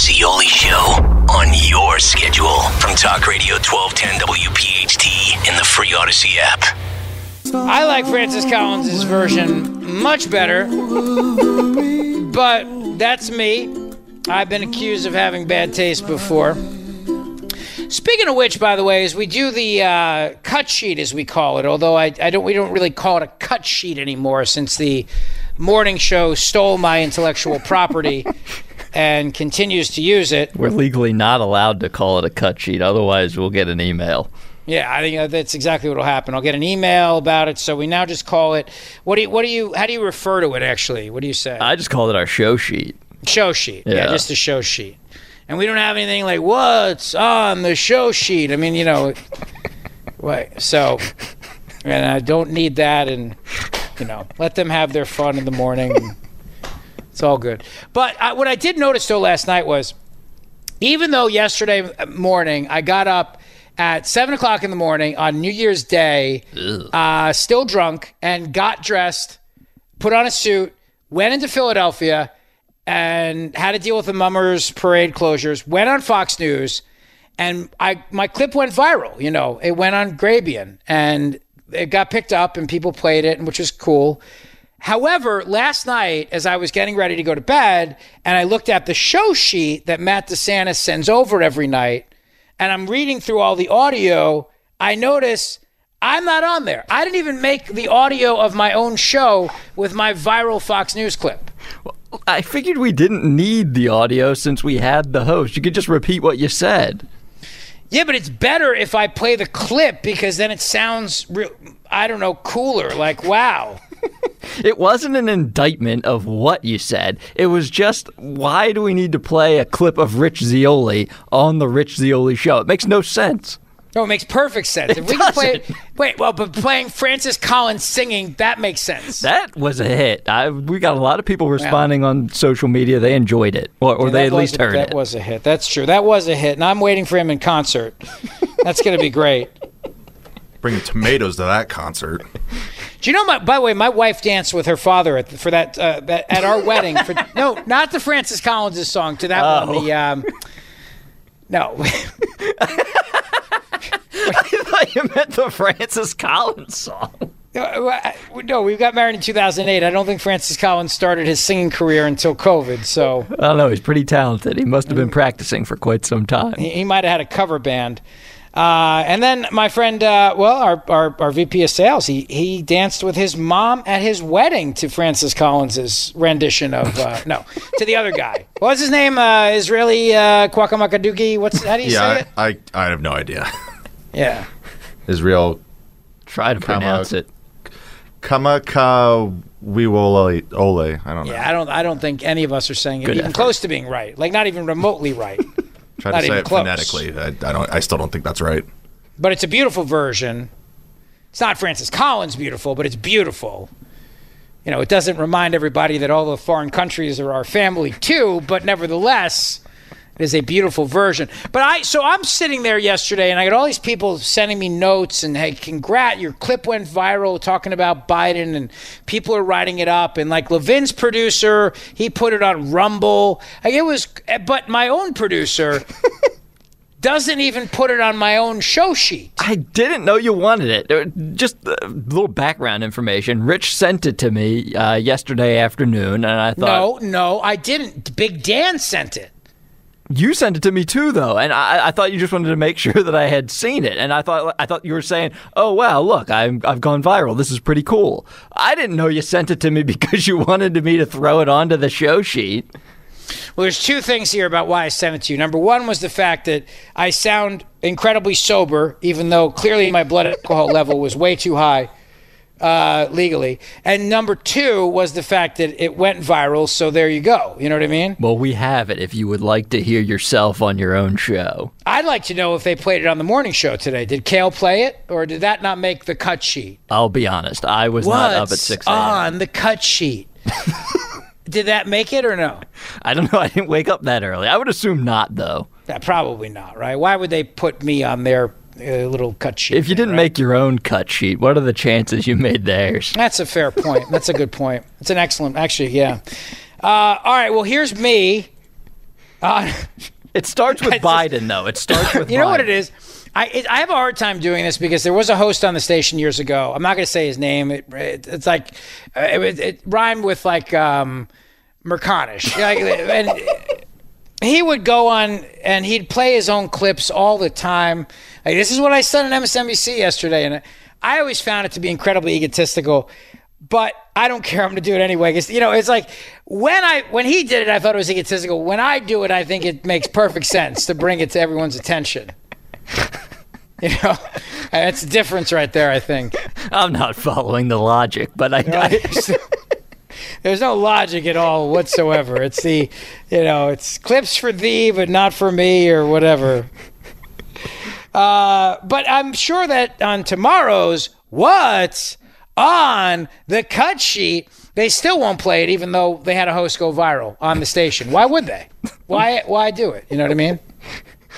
The Zeoli Show on your schedule from Talk Radio 1210 WPHT in the free Audacy app. I like Francis Collins' version much better, but that's me. I've been accused of having bad taste before. Speaking of which, by the way, as we do the uh, cut sheet, as we call it, although I, I don't, we don't really call it a cut sheet anymore since the morning show stole my intellectual property and continues to use it. We're legally not allowed to call it a cut sheet, otherwise we'll get an email. Yeah, I think uh, that's exactly what will happen. I'll get an email about it, so we now just call it. What do you? What do you? How do you refer to it? Actually, what do you say? I just call it our show sheet. Show sheet. Yeah. Yeah. just a show sheet. And we don't have anything like what's on the show sheet. I mean, you know, right. So, and I don't need that. And you know, let them have their fun in the morning. It's all good. But I, what I did notice though last night was, even though yesterday morning I got up at seven o'clock in the morning on New Year's Day, uh, still drunk, and got dressed, put on a suit, went into Philadelphia, and had to deal with the Mummers parade closures. Went on Fox News, and I my clip went viral. You know, it went on Grabien, and it got picked up, and people played it, which was cool. However, last night, as I was getting ready to go to bed, and I looked at the show sheet that Matt DeSantis sends over every night, and I'm reading through all the audio, I notice I'm not on there. I didn't even make the audio of my own show with my viral Fox News clip. I figured we didn't need the audio since we had the host. You could just repeat what you said. Yeah, but it's better if I play the clip because then it sounds real. I don't know, cooler. Like wow. It wasn't an indictment of what you said. It was just why do we need to play a clip of Rich Zeoli on the Rich Zeoli show? It makes no sense. No, it makes perfect sense. If we can play wait, well, but playing Francis Collins singing that makes sense. That was a hit. I, we got a lot of people responding on social media. They enjoyed it, or, or Yeah, they at least a- heard that it. That was a hit. That's true. That was a hit, and I'm waiting for him in concert. That's going to be great. Bringing tomatoes to that concert. Do you know? My, by the way, my wife danced with her father at, for that uh, that at our wedding. For no, not the Francis Collins' song. To that one, Oh. the um, no. I thought you meant the Francis Collins song. No, we got married in 2008. I don't think Francis Collins started his singing career until COVID. So I don't know. He's pretty talented. He must have been practicing for quite some time. he, he might have had a cover band. Uh, and then my friend, uh, well, our, our, our VP of sales, he, he danced with his mom at his wedding to Francis Collins's rendition of, uh, no, to the other guy. What was his name? Uh, Israeli uh, Kwakamakaduki? What's, how do you say yeah, it? I, I I have no idea. Yeah. Israel. Try to pronounce it. Kamaka Wiwole Ole. I don't know. Yeah, I don't, I don't think any of us are saying it Good even effort. close to being right. Like, not even remotely right. Try not to say it close. phonetically. I, I don't. I still don't think that's right. but it's a beautiful version. It's not Francis Collins beautiful, but it's beautiful. You know, it doesn't remind everybody that all the foreign countries are our family too, but nevertheless, it is a beautiful version. But I, so I'm sitting there yesterday, and I got all these people sending me notes and hey, congrat, your clip went viral talking about Biden, and people are writing it up, and like Levin's producer, he put it on Rumble. Like it was, but my own producer. doesn't even put it on my own show sheet. I didn't know you wanted it. Uh, Just a little background information. Rich sent it to me uh, yesterday afternoon, and I thought No, no, I didn't. Big Dan sent it. You sent it to me too, though, and I, I thought you just wanted to make sure that I had seen it. And I thought I thought you were saying, "Oh wow, look, I'm, I've gone viral. This is pretty cool." I didn't know you sent it to me because you wanted me to throw it onto the show sheet. Well, there's two things here about why I sent it to you. Number one was the fact that I sound incredibly sober, even though clearly my blood alcohol level was way too high uh, legally. And number two was the fact that it went viral. So there you go. You know what I mean? Well, we have it. If you would like to hear yourself on your own show, I'd like to know if they played it on the morning show today. Did Kale play it, or did that not make the cut sheet? I'll be honest. I was not up at six a.m. on the cut sheet? did that make it or no? I don't know. I didn't wake up that early. I would assume not, though. Yeah, probably not, right? Why would they put me on their uh, little cut sheet? If you didn't make your own cut sheet, what are the chances you made theirs? That's a fair point. That's a good point. It's an excellent, actually, yeah. Uh, all right, well, here's me. Uh, it starts with Biden, though. It starts with you know what it is? I, it, I have a hard time doing this because there was a host on the station years ago. I'm not going to say his name. It, it, it's like uh, it, it rhymed with like um, Merconish, Like, and he would go on and he'd play his own clips all the time. Like, this is what I said on MSNBC yesterday, and I always found it to be incredibly egotistical. But I don't care. I'm going to do it anyway. 'Cause, you know, it's like when I when he did it, I thought it was egotistical. When I do it, I think it makes perfect sense to bring it to everyone's attention. You know, that's the difference right there. I think. I'm not following the logic, but I. I There's no logic at all whatsoever. It's the, you know, it's clips for thee, but not for me, or whatever. Uh, but I'm sure that on tomorrow's What's on the cut sheet, they still won't play it, even though they had a host go viral on the station. Why would they? Why? Why do it? You know what I mean?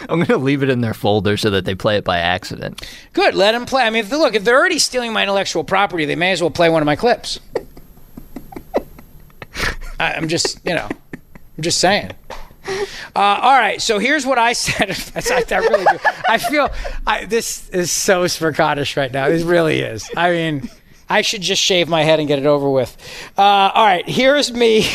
I'm going to leave it in their folder so that they play it by accident. Good. Let them play. I mean, if they, look, if they're already stealing my intellectual property, they may as well play one of my clips. I, I'm just, you know, I'm just saying. Uh, all right, so here's what I said. I, I really do. I feel I, this is so Scottish right now. It really is. I mean, I should just shave my head and get it over with. Uh, all right, here's me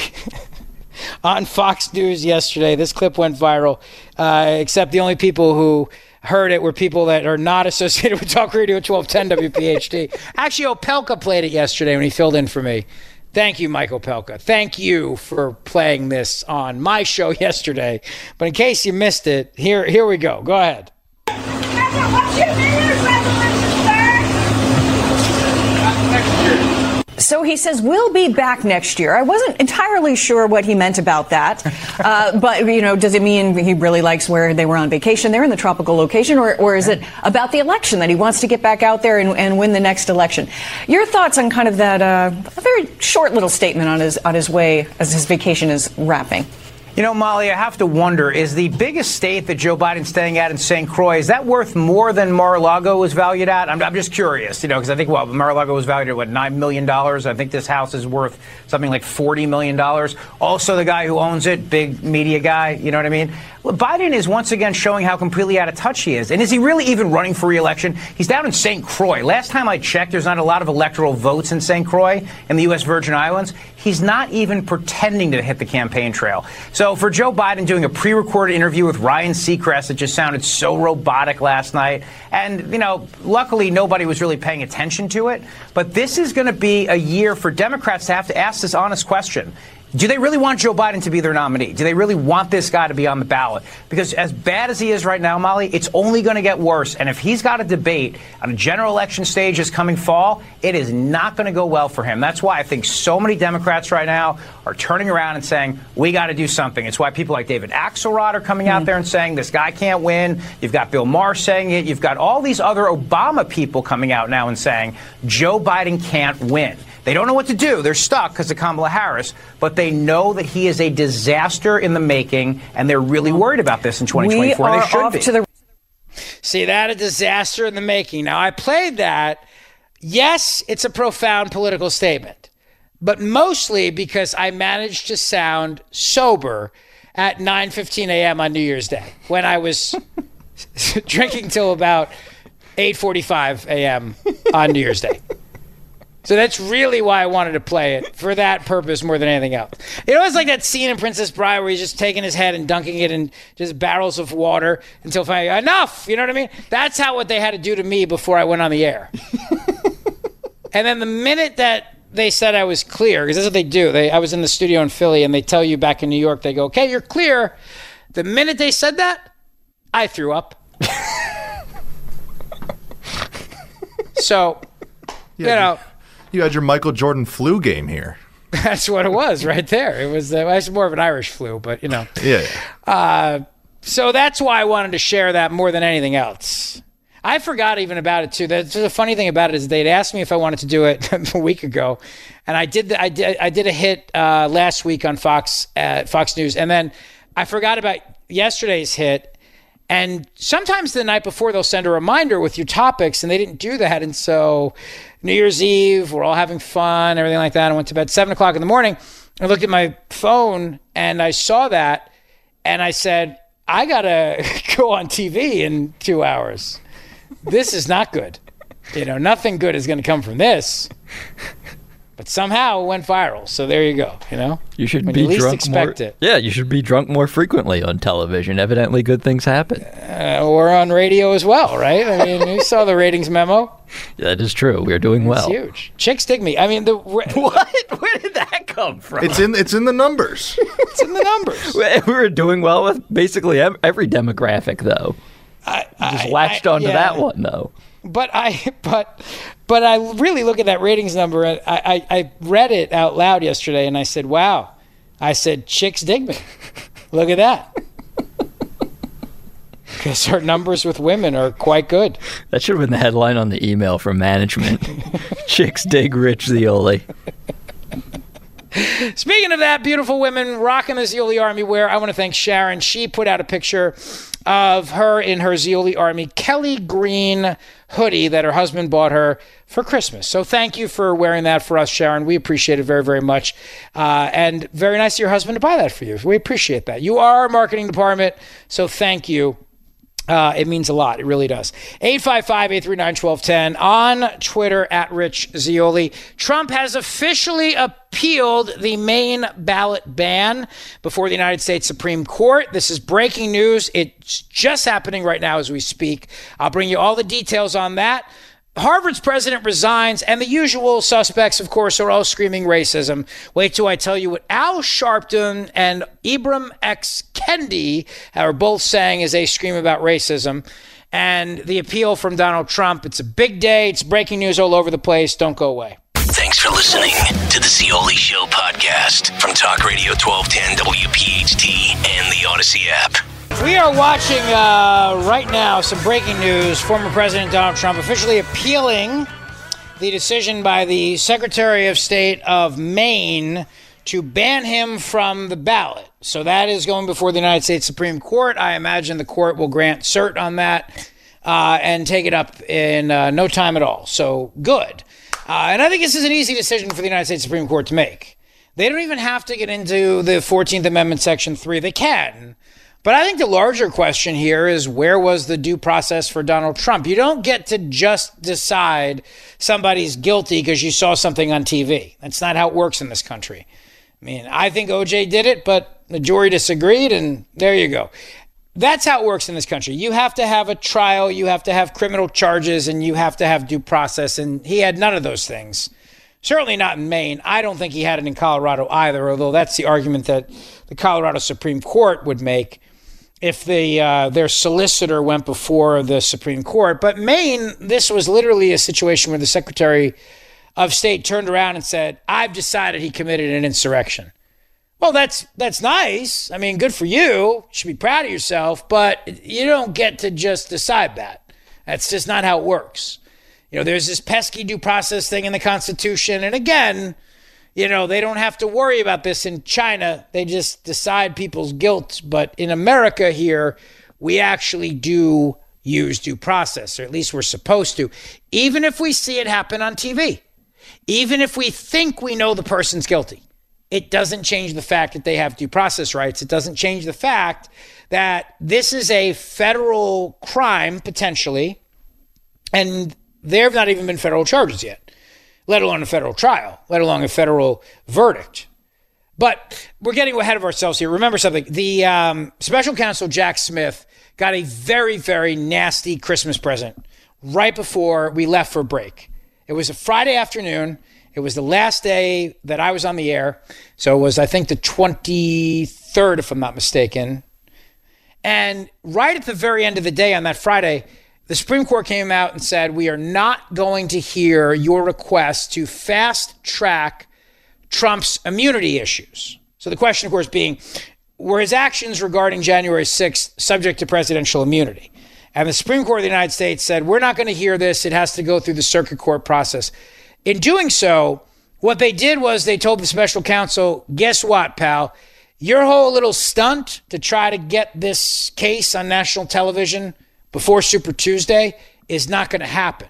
on Fox News yesterday. This clip went viral, uh, except the only people who heard it were people that are not associated with Talk Radio 1210 WPHT. Actually, Opelka played it yesterday when he filled in for me. Thank you, Michael Opelka. Thank you for playing this on my show yesterday. But in case you missed it, here here we go. Go ahead. So he says we'll be back next year. I wasn't entirely sure what he meant about that, uh, but you know, does it mean he really likes where they were on vacation? They're in the tropical location, or, or is it about the election that he wants to get back out there and, and win the next election? Your thoughts on kind of that uh, a very short little statement on his on his way as his vacation is wrapping? You know, Molly, I have to wonder: is the biggest state that Joe Biden's staying at in St. Croix is that worth more than Mar-a-Lago was valued at? I'm, I'm just curious, you know, because I think well, Mar-a-Lago was valued at what nine million dollars. I think this house is worth something like forty million dollars. Also, the guy who owns it, big media guy, you know what I mean? Well, Biden is once again showing how completely out of touch he is. And is he really even running for re-election? He's down in St. Croix. Last time I checked, there's not a lot of electoral votes in St. Croix in the U.S. Virgin Islands. He's not even pretending to hit the campaign trail. So for Joe Biden doing a pre-recorded interview with Ryan Seacrest, it just sounded so robotic last night. And, you know, luckily nobody was really paying attention to it. But this is going to be a year for Democrats to have to ask this honest question. Do they really want Joe Biden to be their nominee? Do they really want this guy to be on the ballot? Because as bad as he is right now, Molly, it's only going to get worse. And if he's got a debate on a general election stage this coming fall, it is not going to go well for him. That's why I think so many Democrats right now are turning around and saying, we got to do something. It's why people like David Axelrod are coming out mm. there and saying, this guy can't win. You've got Bill Maher saying it. You've got all these other Obama people coming out now and saying, Joe Biden can't win. They don't know what to do. They're stuck because of Kamala Harris, but they know that he is a disaster in the making, and they're really worried about this in 2024. We are they should off be. to the See that a disaster in the making. Now I played that. Yes, it's a profound political statement, but mostly because I managed to sound sober at 9:15 a.m. on New Year's Day when I was drinking till about 8:45 a.m. on New Year's Day. So that's really why I wanted to play it for that purpose more than anything else. Know, it's like that scene in Princess Bride where he's just taking his head and dunking it in just barrels of water until finally enough. You know what I mean? That's how what they had to do to me before I went on the air. and then the minute that they said I was clear, because that's what they do. They, I was in the studio in Philly, and they tell you back in New York, they go, "Okay, you're clear." The minute they said that, I threw up. so, you know. You had your Michael Jordan flu game here. That's what it was right there. It was, uh, it was more of an Irish flu, but you know. Yeah. Uh, so that's why I wanted to share that more than anything else. I forgot even about it too. That's the funny thing about it is they'd asked me if I wanted to do it a week ago, and I did. The, I did. I did a hit uh, last week on Fox uh, Fox News, and then I forgot about yesterday's hit. And sometimes the night before they'll send a reminder with your topics, and they didn't do that. And so New Year's Eve, we're all having fun, everything like that. I went to bed seven o'clock in the morning. I looked at my phone and I saw that, and I said, I gotta go on TV in two hours. This is not good. You know, nothing good is going to come from this. But somehow it went viral. So there you go. You know, You should when be you least drunk expect more. it. Yeah, you should be drunk more frequently on television. Evidently, good things happen. Uh, or on radio as well, right? I mean, you saw the ratings memo. That is true. We are doing It's well. huge. Chicks dig me. I mean, the what? Where did that come from? It's in it's in the numbers. it's in the numbers. We were doing well with basically every demographic, though. I, Just latched onto yeah. that one, though. But I, but, but I really look at that ratings number. And I, I, I read it out loud yesterday, and I said, "Wow!" I said, "Chicks dig me." Look at that. Because our numbers with women are quite good. That should have been the headline on the email from management. Chicks dig Rich Zeoli. Speaking of that, beautiful women rocking the Zeoli Army wear. I want to thank Sharon. She put out a picture of her in her Zeoli Army Kelly Green hoodie that her husband bought her for Christmas. So thank you for wearing that for us, Sharon. We appreciate it very, very much. Uh, and very nice of your husband to buy that for you. We appreciate that. You are our marketing department, so thank you. Uh, it means a lot. It really does. 855 839 1210 on Twitter at Rich Zeoli. Trump has officially appealed the Maine ballot ban before the United States Supreme Court. This is breaking news. It's just happening right now as we speak. I'll bring you all the details on that. Harvard's president resigns, and the usual suspects, of course, are all screaming racism. Wait till I tell you what Al Sharpton and Ibram X. Kendi are both saying as they scream about racism. And the appeal from Donald Trump. It's a big day. It's breaking news all over the place. Don't go away. Thanks for listening to the Zeoli Show podcast from Talk Radio 1210 WPHT and the Audacy app. We are watching uh, right now some breaking news. Former President Donald Trump officially appealing the decision by the Secretary of State of Maine to ban him from the ballot. So that is going before the United States Supreme Court. I imagine the court will grant cert on that uh, and take it up in uh, no time at all. So good. Uh, and I think this is an easy decision for the United States Supreme Court to make. They don't even have to get into the 14th Amendment, Section 3. They can. But I think the larger question here is where was the due process for Donald Trump? You don't get to just decide somebody's guilty because you saw something on TV. That's not how it works in this country. I mean, I think OJ did it, but the jury disagreed, and there you go. That's how it works in this country. You have to have a trial, you have to have criminal charges, and you have to have due process. And he had none of those things. Certainly not in Maine. I don't think he had it in Colorado either, although that's the argument that the Colorado Supreme Court would make if the uh, their solicitor went before the Supreme Court. But Maine, this was literally a situation where the Secretary of State turned around and said, "I've decided he committed an insurrection." Well, that's that's nice. I mean, good for you. you. Should be proud of yourself, but you don't get to just decide that. That's just not how it works. You know, there's this pesky due process thing in the Constitution, and again, you know, they don't have to worry about this in China. They just decide people's guilt. But in America here, we actually do use due process, or at least we're supposed to, even if we see it happen on TV, even if we think we know the person's guilty. It doesn't change the fact that they have due process rights. It doesn't change the fact that this is a federal crime, potentially, and there have not even been federal charges yet let alone a federal trial, let alone a federal verdict. But we're getting ahead of ourselves here. Remember something the um, special counsel Jack Smith got a very, very nasty Christmas present right before we left for break. It was a Friday afternoon. It was the last day that I was on the air. So it was, I think, the 23rd, if I'm not mistaken. And right at the very end of the day on that Friday, the Supreme Court came out and said, We are not going to hear your request to fast track Trump's immunity issues. So the question, of course, being, were his actions regarding January 6th subject to presidential immunity? And the Supreme Court of the United States said, We're not going to hear this. It has to go through the circuit court process. In doing so, what they did was they told the special counsel, Guess what, pal? Your whole little stunt to try to get this case on national television before Super Tuesday is not going to happen.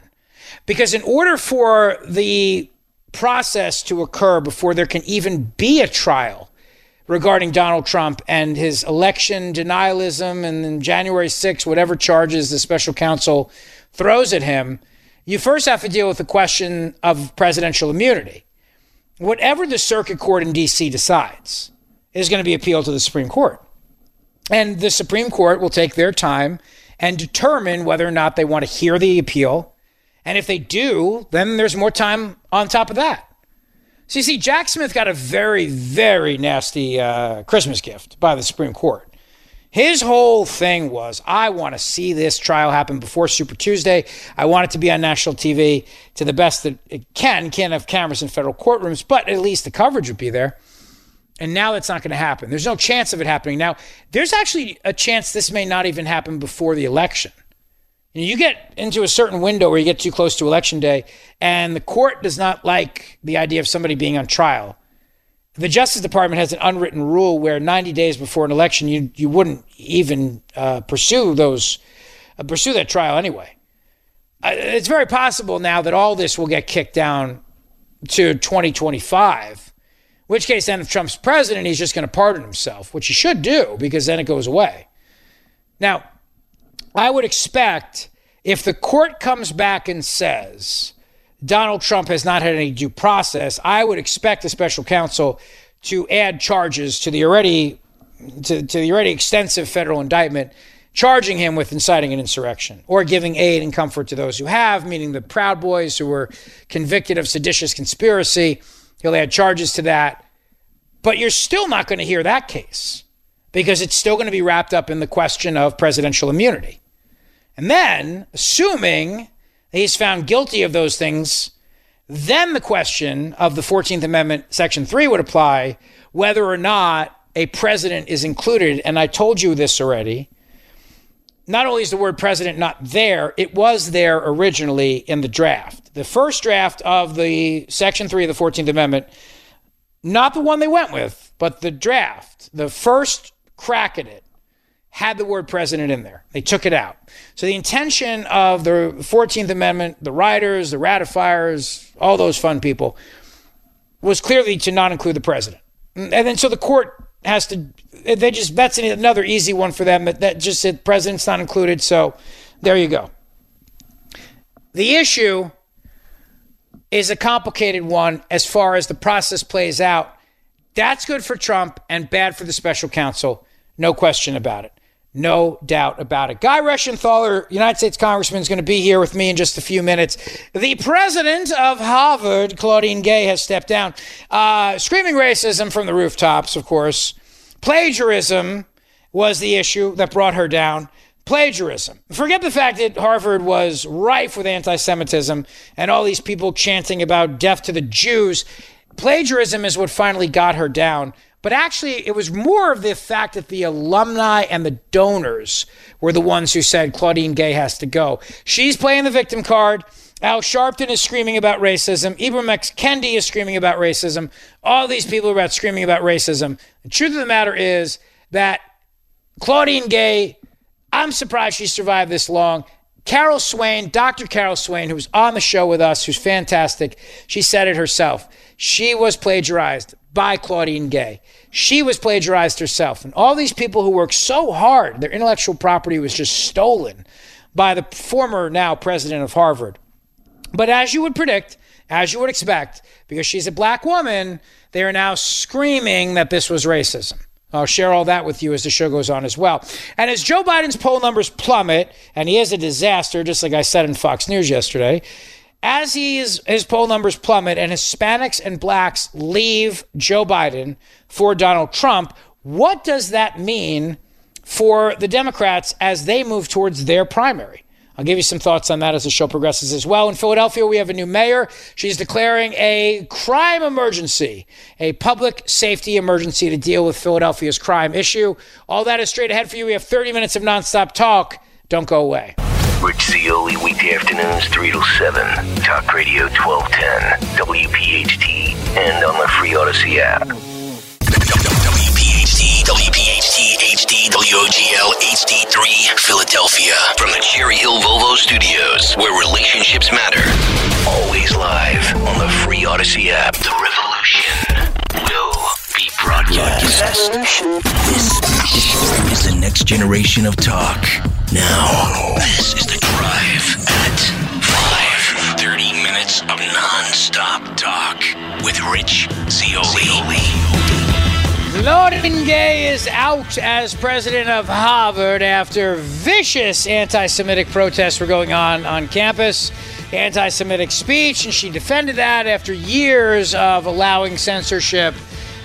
Because in order for the process to occur before there can even be a trial regarding Donald Trump and his election denialism and then January 6th, whatever charges the special counsel throws at him, you first have to deal with the question of presidential immunity. Whatever the circuit court in D.C. decides is going to be appealed to the Supreme Court. And the Supreme Court will take their time and determine whether or not they want to hear the appeal. And if they do, then there's more time on top of that. So you see, Jack Smith got a very, very nasty uh, Christmas gift by the Supreme Court. His whole thing was, I want to see this trial happen before Super Tuesday. I want it to be on national TV to the best that it can. Can't have cameras in federal courtrooms, but at least the coverage would be there. And now that's not going to happen. There's no chance of it happening. Now, there's actually a chance this may not even happen before the election. You get into a certain window where you get too close to election day, and the court does not like the idea of somebody being on trial. The Justice Department has an unwritten rule where 90 days before an election, you you wouldn't even uh, pursue those uh, pursue that trial anyway. Uh, it's very possible now that all this will get kicked down to 2025 which case, then, if Trump's president, he's just going to pardon himself, which he should do because then it goes away. Now, I would expect if the court comes back and says Donald Trump has not had any due process, I would expect the special counsel to add charges to the already to, to the already extensive federal indictment charging him with inciting an insurrection or giving aid and comfort to those who have, meaning the Proud Boys who were convicted of seditious conspiracy. He'll add charges to that. But you're still not going to hear that case because it's still going to be wrapped up in the question of presidential immunity. And then, assuming he's found guilty of those things, then the question of the 14th Amendment, Section 3 would apply whether or not a president is included. And I told you this already. Not only is the word president not there, it was there originally in the draft. The first draft of the Section 3 of the 14th Amendment, not the one they went with, but the draft, the first crack at it, had the word president in there. They took it out. So the intention of the 14th Amendment, the writers, the ratifiers, all those fun people, was clearly to not include the president. And then so the court has to, they just, that's another easy one for them that, that just said president's not included. So there you go. The issue is a complicated one as far as the process plays out. That's good for Trump and bad for the special counsel. No question about it. No doubt about it. Guy Reschenthaler, United States Congressman, is going to be here with me in just a few minutes. The president of Harvard, Claudine Gay, has stepped down. Uh, screaming racism from the rooftops, of course. Plagiarism was the issue that brought her down. Plagiarism. Forget the fact that Harvard was rife with anti Semitism and all these people chanting about death to the Jews. Plagiarism is what finally got her down. But actually, it was more of the fact that the alumni and the donors were the ones who said Claudine Gay has to go. She's playing the victim card. Al Sharpton is screaming about racism. Ibram X. Kendi is screaming about racism. All these people are about screaming about racism. The truth of the matter is that Claudine Gay, I'm surprised she survived this long. Carol Swain, Dr. Carol Swain, who's on the show with us, who's fantastic, she said it herself. She was plagiarized by Claudine Gay. She was plagiarized herself. And all these people who worked so hard, their intellectual property was just stolen by the former now president of Harvard. But as you would predict, as you would expect, because she's a black woman, they are now screaming that this was racism. I'll share all that with you as the show goes on as well. And as Joe Biden's poll numbers plummet, and he is a disaster, just like I said in Fox News yesterday, as he is, his poll numbers plummet and Hispanics and blacks leave Joe Biden for Donald Trump, what does that mean for the Democrats as they move towards their primary? I'll give you some thoughts on that as the show progresses as well. In Philadelphia, we have a new mayor. She's declaring a crime emergency, a public safety emergency to deal with Philadelphia's crime issue. All that is straight ahead for you. We have 30 minutes of nonstop talk. Don't go away. Rich Zeoli, weekday afternoons 3 to 7. Talk Radio 1210, WPHT, and on the free Audacy app. WPHT, WPHT, HD, WOGL, HD3, Philadelphia. From the Cherry Hill Volvo Studios, where relationships matter. Always live on the free Audacy app. The revolution will broadcast. This is the next generation of talk. Now, this is the drive at 5. 30 minutes of non-stop talk with Rich Zeoli. Claudine Gay is out as president of Harvard after vicious anti Semitic protests were going on on campus, anti Semitic speech, and she defended that after years of allowing censorship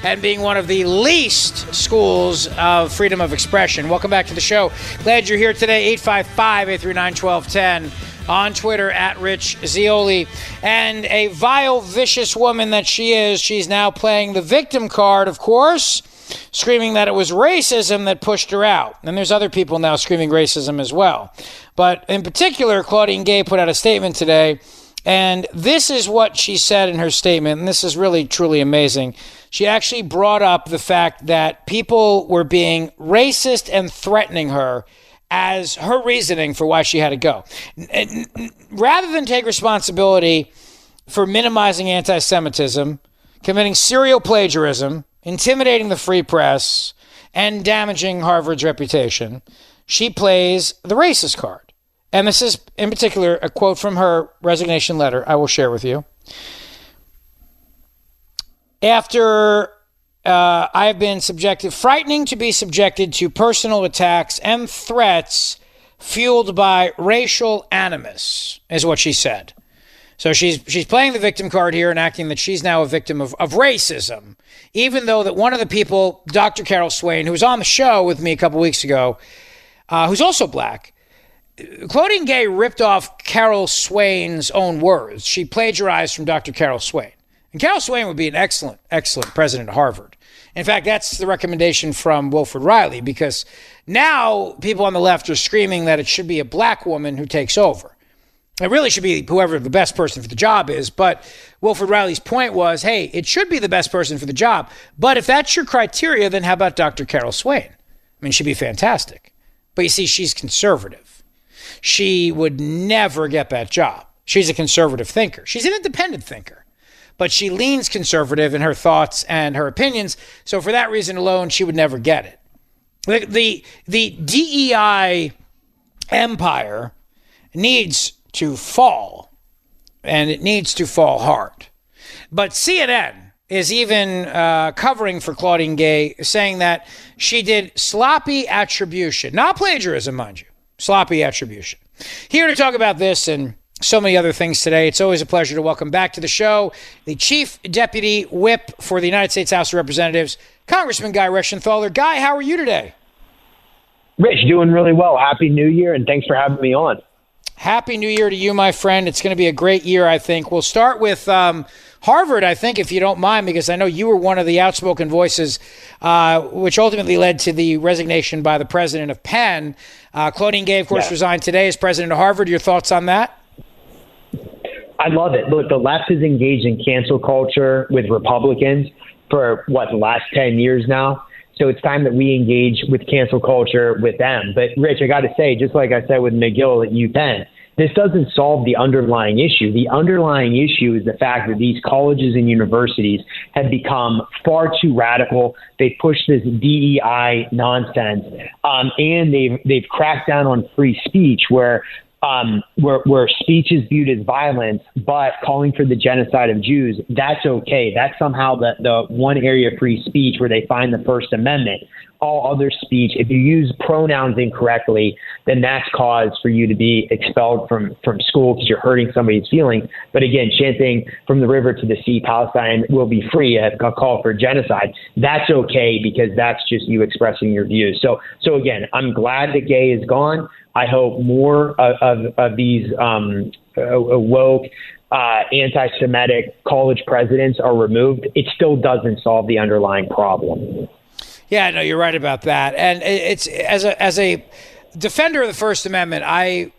and being one of the least schools of freedom of expression. Welcome back to the show. Glad you're here today. 855 839 1210 on Twitter at Rich Zeoli. And a vile, vicious woman that she is, she's now playing the victim card, of course, screaming that it was racism that pushed her out. And there's other people now screaming racism as well. But in particular, Claudine Gay put out a statement today. And this is what she said in her statement, and this is really truly amazing. She actually brought up the fact that people were being racist and threatening her as her reasoning for why she had to go. Rather than take responsibility for minimizing anti Semitism, committing serial plagiarism, intimidating the free press, and damaging Harvard's reputation, she plays the racist card. And this is, in particular, a quote from her resignation letter I will share with you. After uh, I have been subjected, frightening to be subjected to personal attacks and threats fueled by racial animus, is what she said. So she's she's playing the victim card here and acting that she's now a victim of, of racism, even though that one of the people, Dr. Carol Swain, who was on the show with me a couple weeks ago, uh, who's also black, Claudine Gay ripped off Carol Swain's own words. She plagiarized from Dr. Carol Swain. And Carol Swain would be an excellent, excellent president of Harvard. In fact, that's the recommendation from Wilfred Reilly because now people on the left are screaming that it should be a black woman who takes over. It really should be whoever the best person for the job is. But Wilfred Reilly's point was hey, it should be the best person for the job. But if that's your criteria, then how about Dr. Carol Swain? I mean, she'd be fantastic. But you see, she's conservative. She would never get that job. She's a conservative thinker, she's an independent thinker but she leans conservative in her thoughts and her opinions. So for that reason alone, she would never get it. The the, the DEI empire needs to fall, and it needs to fall hard. But CNN is even uh, covering for Claudine Gay, saying that she did sloppy attribution, not plagiarism, mind you, sloppy attribution. Here to talk about this and so many other things today. It's always a pleasure to welcome back to the show the Chief Deputy Whip for the United States House of Representatives, Congressman Guy Reschenthaler. Guy, how are you today? Rich, doing really well. Happy New Year, and thanks for having me on. Happy New Year to you, my friend. It's going to be a great year, I think. We'll start with um, Harvard, I think, if you don't mind, because I know you were one of the outspoken voices, uh, which ultimately led to the resignation by the president of Penn. Uh, Claudine Gay, of course, yeah. resigned today as president of Harvard. Your thoughts on that? I love it. Look, the left is engaged in cancel culture with Republicans for what the last ten years now. So it's time that we engage with cancel culture with them. But Rich, I got to say, just like I said with Magill at UPenn, this doesn't solve the underlying issue. The underlying issue is the fact that these colleges and universities have become far too radical. They've pushed this DEI nonsense, um, and they've they've cracked down on free speech, where um, where, where speech is viewed as violence, but calling for the genocide of Jews, that's okay. That's somehow the, the one area of free speech where they find the First Amendment. All other speech, if you use pronouns incorrectly, then that's cause for you to be expelled from, from school because you're hurting somebody's feelings. But again, chanting from the river to the sea, Palestine will be free, a, call for genocide, that's okay because that's just you expressing your views. So, so again, I'm glad that Gay is gone. I hope more of, of, of these um, uh, woke, uh, anti-Semitic college presidents are removed. It still doesn't solve the underlying problem. Yeah, no, you're right about that. And it's as a as a defender of the First Amendment, I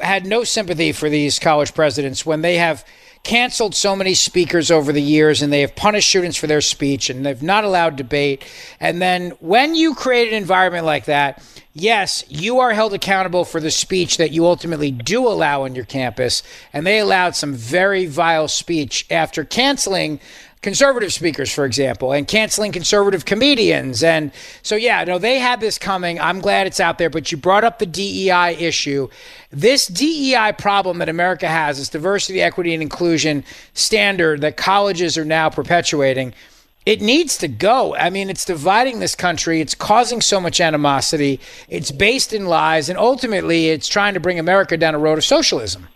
had no sympathy for these college presidents when they have canceled so many speakers over the years and they have punished students for their speech and they've not allowed debate. And then when you create an environment like that, yes, you are held accountable for the speech that you ultimately do allow on your campus. And they allowed some very vile speech after canceling conservative speakers, for example, and canceling conservative comedians. And so, yeah, no, they had this coming. I'm glad it's out there. But you brought up the DEI issue. This DEI problem that America has, this diversity, equity, and inclusion standard that colleges are now perpetuating. It needs to go. I mean, it's dividing this country. It's causing so much animosity. It's based in lies. And ultimately, it's trying to bring America down a road of socialism.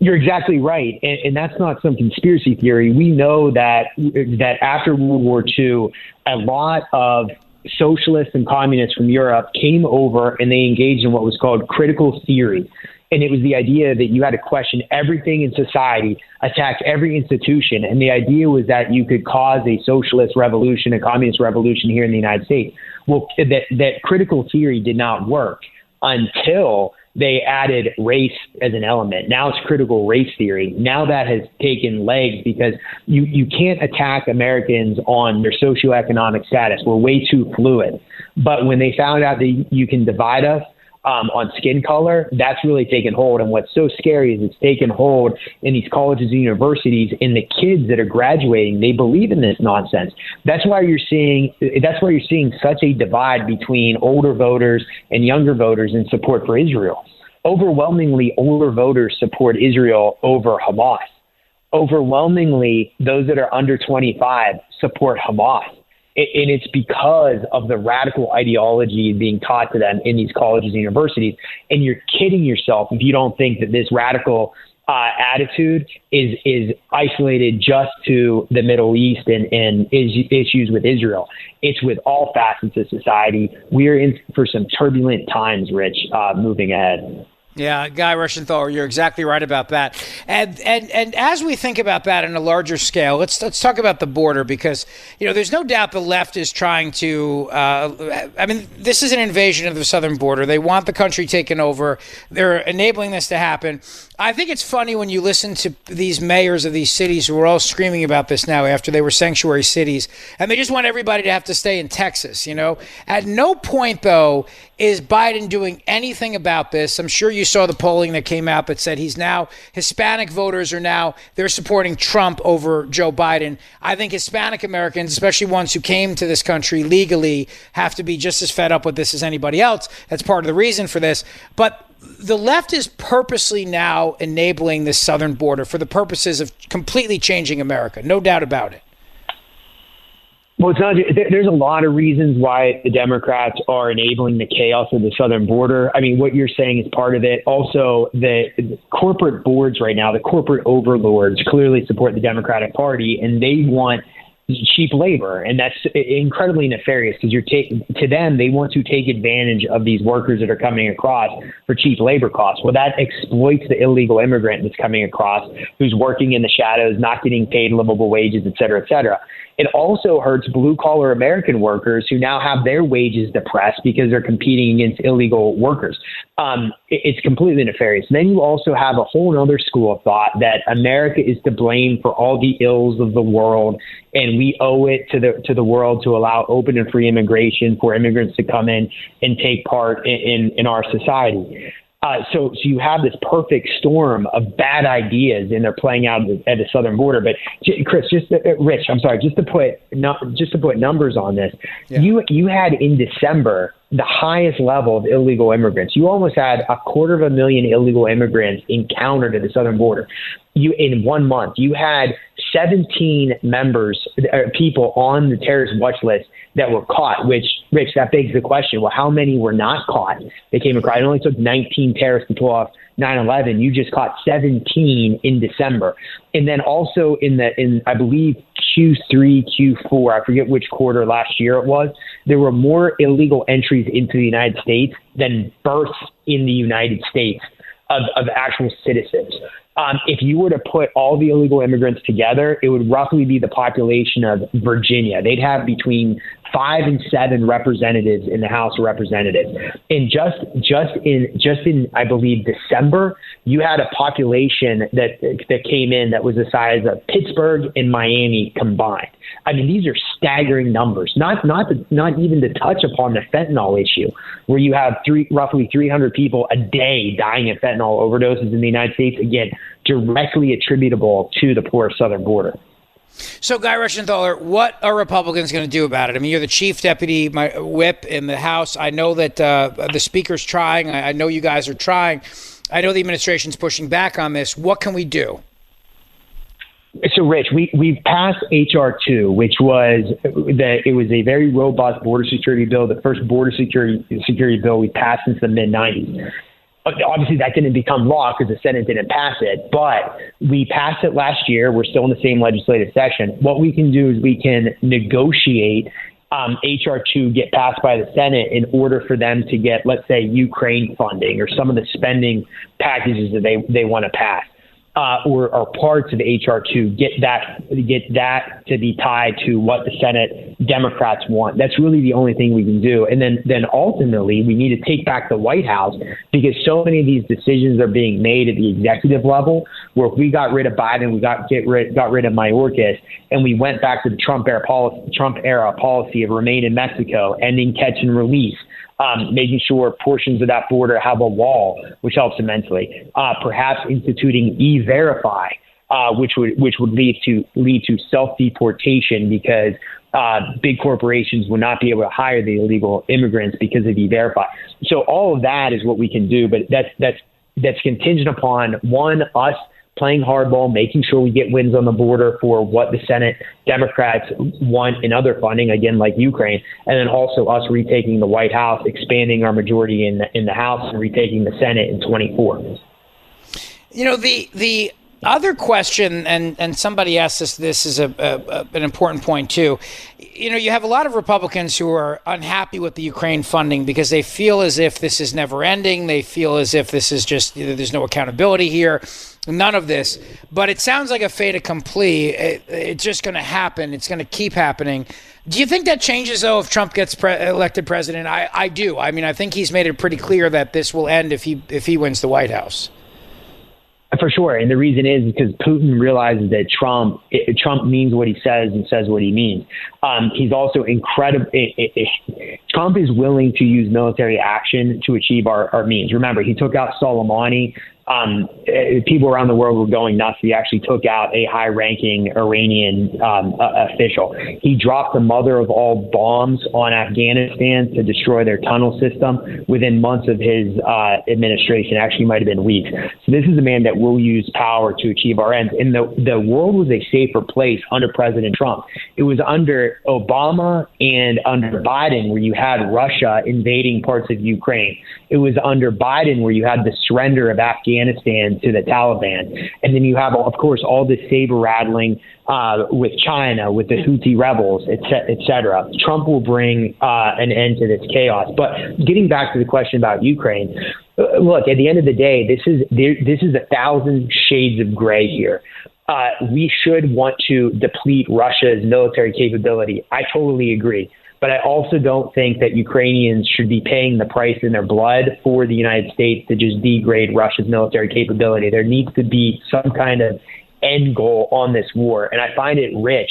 You're exactly right, and, and, that's not some conspiracy theory. We know that that after World War II, a lot of socialists and communists from Europe came over and they engaged in what was called critical theory. And it was the idea that you had to question everything in society, attack every institution. And the idea was that you could cause a socialist revolution, a communist revolution here in the United States. Well, that, that critical theory did not work until they added race as an element. Now it's critical race theory. Now that has taken legs because you, you can't attack Americans on their socioeconomic status. We're way too fluid. But when they found out that you can divide us um, on skin color, that's really taken hold. And what's so scary is it's taken hold in these colleges and universities, and the kids that are graduating, they believe in this nonsense. That's why you're seeing that's why you're seeing such a divide between older voters and younger voters in support for Israel. Overwhelmingly, older voters support Israel over Hamas overwhelmingly those that are under 25 support Hamas. And it's because of the radical ideology being taught to them in these colleges and universities. And you're kidding yourself if you don't think that this radical uh, attitude is is isolated just to the Middle East and, and is, issues with Israel. It's with all facets of society. We're in for some turbulent times, Rich, uh, moving ahead. Yeah, Guy Reschenthaler, you're exactly right about that. And and and as we think about that in a larger scale, let's let's talk about the border because you know there's no doubt the left is trying to. Uh, I mean, this is an invasion of the southern border. They want the country taken over. They're enabling this to happen. I think it's funny when you listen to these mayors of these cities who are all screaming about this now after they were sanctuary cities, and they just want everybody to have to stay in Texas. You know, at no point though is Biden doing anything about this. I'm sure you saw the polling that came out that said he's now Hispanic voters are now they're supporting Trump over Joe Biden. I think Hispanic Americans, especially ones who came to this country legally, have to be just as fed up with this as anybody else. That's part of the reason for this. But the left is purposely now enabling this southern border for the purposes of completely changing America. No doubt about it. Well, it's not. There's a lot of reasons why the Democrats are enabling the chaos of the southern border. I mean, what you're saying is part of it. Also, the corporate boards right now, the corporate overlords, clearly support the Democratic Party, and they want cheap labor, and that's incredibly nefarious because you're taking to them they want to take advantage of these workers that are coming across for cheap labor costs. Well, that exploits the illegal immigrant that's coming across, who's working in the shadows, not getting paid livable wages, et cetera, et cetera. It also hurts blue collar American workers who now have their wages depressed because they're competing against illegal workers. Um, it, it's completely nefarious. And then you also have a whole other school of thought that America is to blame for all the ills of the world, and we owe it to the to the world to allow open and free immigration for immigrants to come in and take part in, in, in our society. Uh, so, so you have this perfect storm of bad ideas, and they're playing out at the, at the southern border. But Chris, just uh, uh, Rich, I'm sorry, just to put no, just to put numbers on this, yeah. you you had in December the highest level of illegal immigrants. You almost had a quarter of a million illegal immigrants encountered at the southern border. You in one month, you had 17 members, uh, people on the terrorist watch list that were caught, which, Rich, that begs the question well, how many were not caught? They came across. It only took 19 terrorists to pull off 9 11. You just caught 17 in December. And then also in the, in, I believe, Q3, Q4, I forget which quarter last year it was, there were more illegal entries into the United States than births in the United States of, of actual citizens. Um, if you were to put all the illegal immigrants together, it would roughly be the population of Virginia. They'd have between five and seven representatives in the House of Representatives. And just just in just in I believe December, you had a population that that came in that was the size of Pittsburgh and Miami combined. I mean, these are staggering numbers. Not not not even to touch upon the fentanyl issue, where you have three roughly 300 people a day dying of fentanyl overdoses in the United States. Again, directly attributable to the poor southern border. So, Guy Reschenthaler, what are Republicans going to do about it? I mean, you're the chief deputy whip in the House. I know that uh, the speaker's trying. I know you guys are trying. I know the administration's pushing back on this. What can we do? So, Rich, we we've passed HR two, which was that it was a very robust border security bill, the first border security security bill we passed since the mid '90s obviously that didn't become law because the Senate didn't pass it, but we passed it last year. We're still in the same legislative session. What we can do is we can negotiate um, HR two get passed by the Senate in order for them to get, let's say, Ukraine funding or some of the spending packages that they they want to pass uh, or, or parts of HR2 get that get that to be tied to what the Senate Democrats want. That's really the only thing we can do. And then then ultimately we need to take back the White House because so many of these decisions are being made at the executive level. Where if we got rid of Biden, we got get rid got rid of Mayorkas, and we went back to the Trump era policy Trump era policy of remain in Mexico, ending catch and release um, making sure portions of that border have a wall, which helps immensely. Uh, perhaps instituting e-verify, uh, which would which would lead to lead to self deportation because uh, big corporations would not be able to hire the illegal immigrants because of e-verify. So all of that is what we can do, but that's that's that's contingent upon one us playing hardball, making sure we get wins on the border for what the Senate Democrats want in other funding, again, like Ukraine, and then also us retaking the White House, expanding our majority in the, in the House, and retaking the Senate in 24. You know the the other question, and, and somebody asked us this is a, a, a, an important point too. You know, you have a lot of Republicans who are unhappy with the Ukraine funding because they feel as if this is never ending. They feel as if this is just you know, there's no accountability here, none of this. But it sounds like a fait accompli. It, it's just going to happen. It's going to keep happening. Do you think that changes though if Trump gets pre- elected president? I, I do. I mean, I think he's made it pretty clear that this will end if he if he wins the White House. For sure, and the reason is because Putin realizes that Trump it, Trump means what he says and says what he means. Um, he's also incredible. Eh, eh, eh, Trump is willing to use military action to achieve our, our means. Remember, he took out Soleimani um, eh, people around the world were going nuts. He actually took out a high ranking Iranian um, official. He dropped the mother of all bombs on Afghanistan to destroy their tunnel system within months of his uh, administration. Actually, might have been weeks. So, this is a man that will use power to achieve our ends. And the, the world was a safer place under President Trump. It was under Obama and under Biden where you had Russia invading parts of Ukraine. It was under Biden where you had the surrender of Afghanistan to the Taliban. And then you have, of course, all this saber rattling uh, with China, with the Houthi rebels, et, et cetera. Trump will bring uh, an end to this chaos. But getting back to the question about Ukraine, uh, look, at the end of the day, this is this is a thousand shades of gray here. Uh, we should want to deplete Russia's military capability. I totally agree. But I also don't think that Ukrainians should be paying the price in their blood for the United States to just degrade Russia's military capability. There needs to be some kind of end goal on this war. And I find it rich,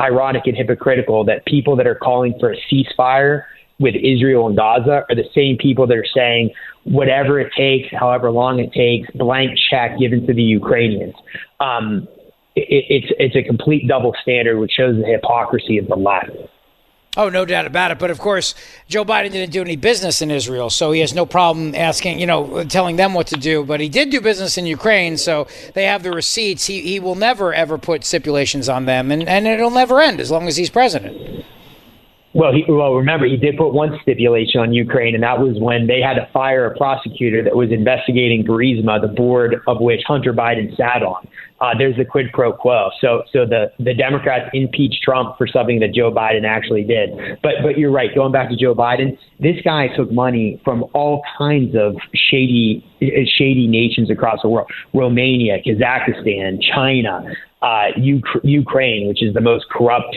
ironic, and hypocritical that people that are calling for a ceasefire with Israel and Gaza are the same people that are saying whatever it takes, however long it takes, blank check given to the Ukrainians. Um, it, it's it's a complete double standard, which shows the hypocrisy of the left. Oh, no doubt about it. But of course, Joe Biden didn't do any business in Israel, so he has no problem asking, you know, telling them what to do. But he did do business in Ukraine, so they have the receipts. He, he will never, ever put stipulations on them, and, and it'll never end as long as he's president. Well, he, well, remember he did put one stipulation on Ukraine, and that was when they had to fire a prosecutor that was investigating Burisma, the board of which Hunter Biden sat on. Uh, there's the quid pro quo. So, so the the Democrats impeached Trump for something that Joe Biden actually did. But, but you're right. Going back to Joe Biden, this guy took money from all kinds of shady shady nations across the world: Romania, Kazakhstan, China uh, Ukraine, which is the most corrupt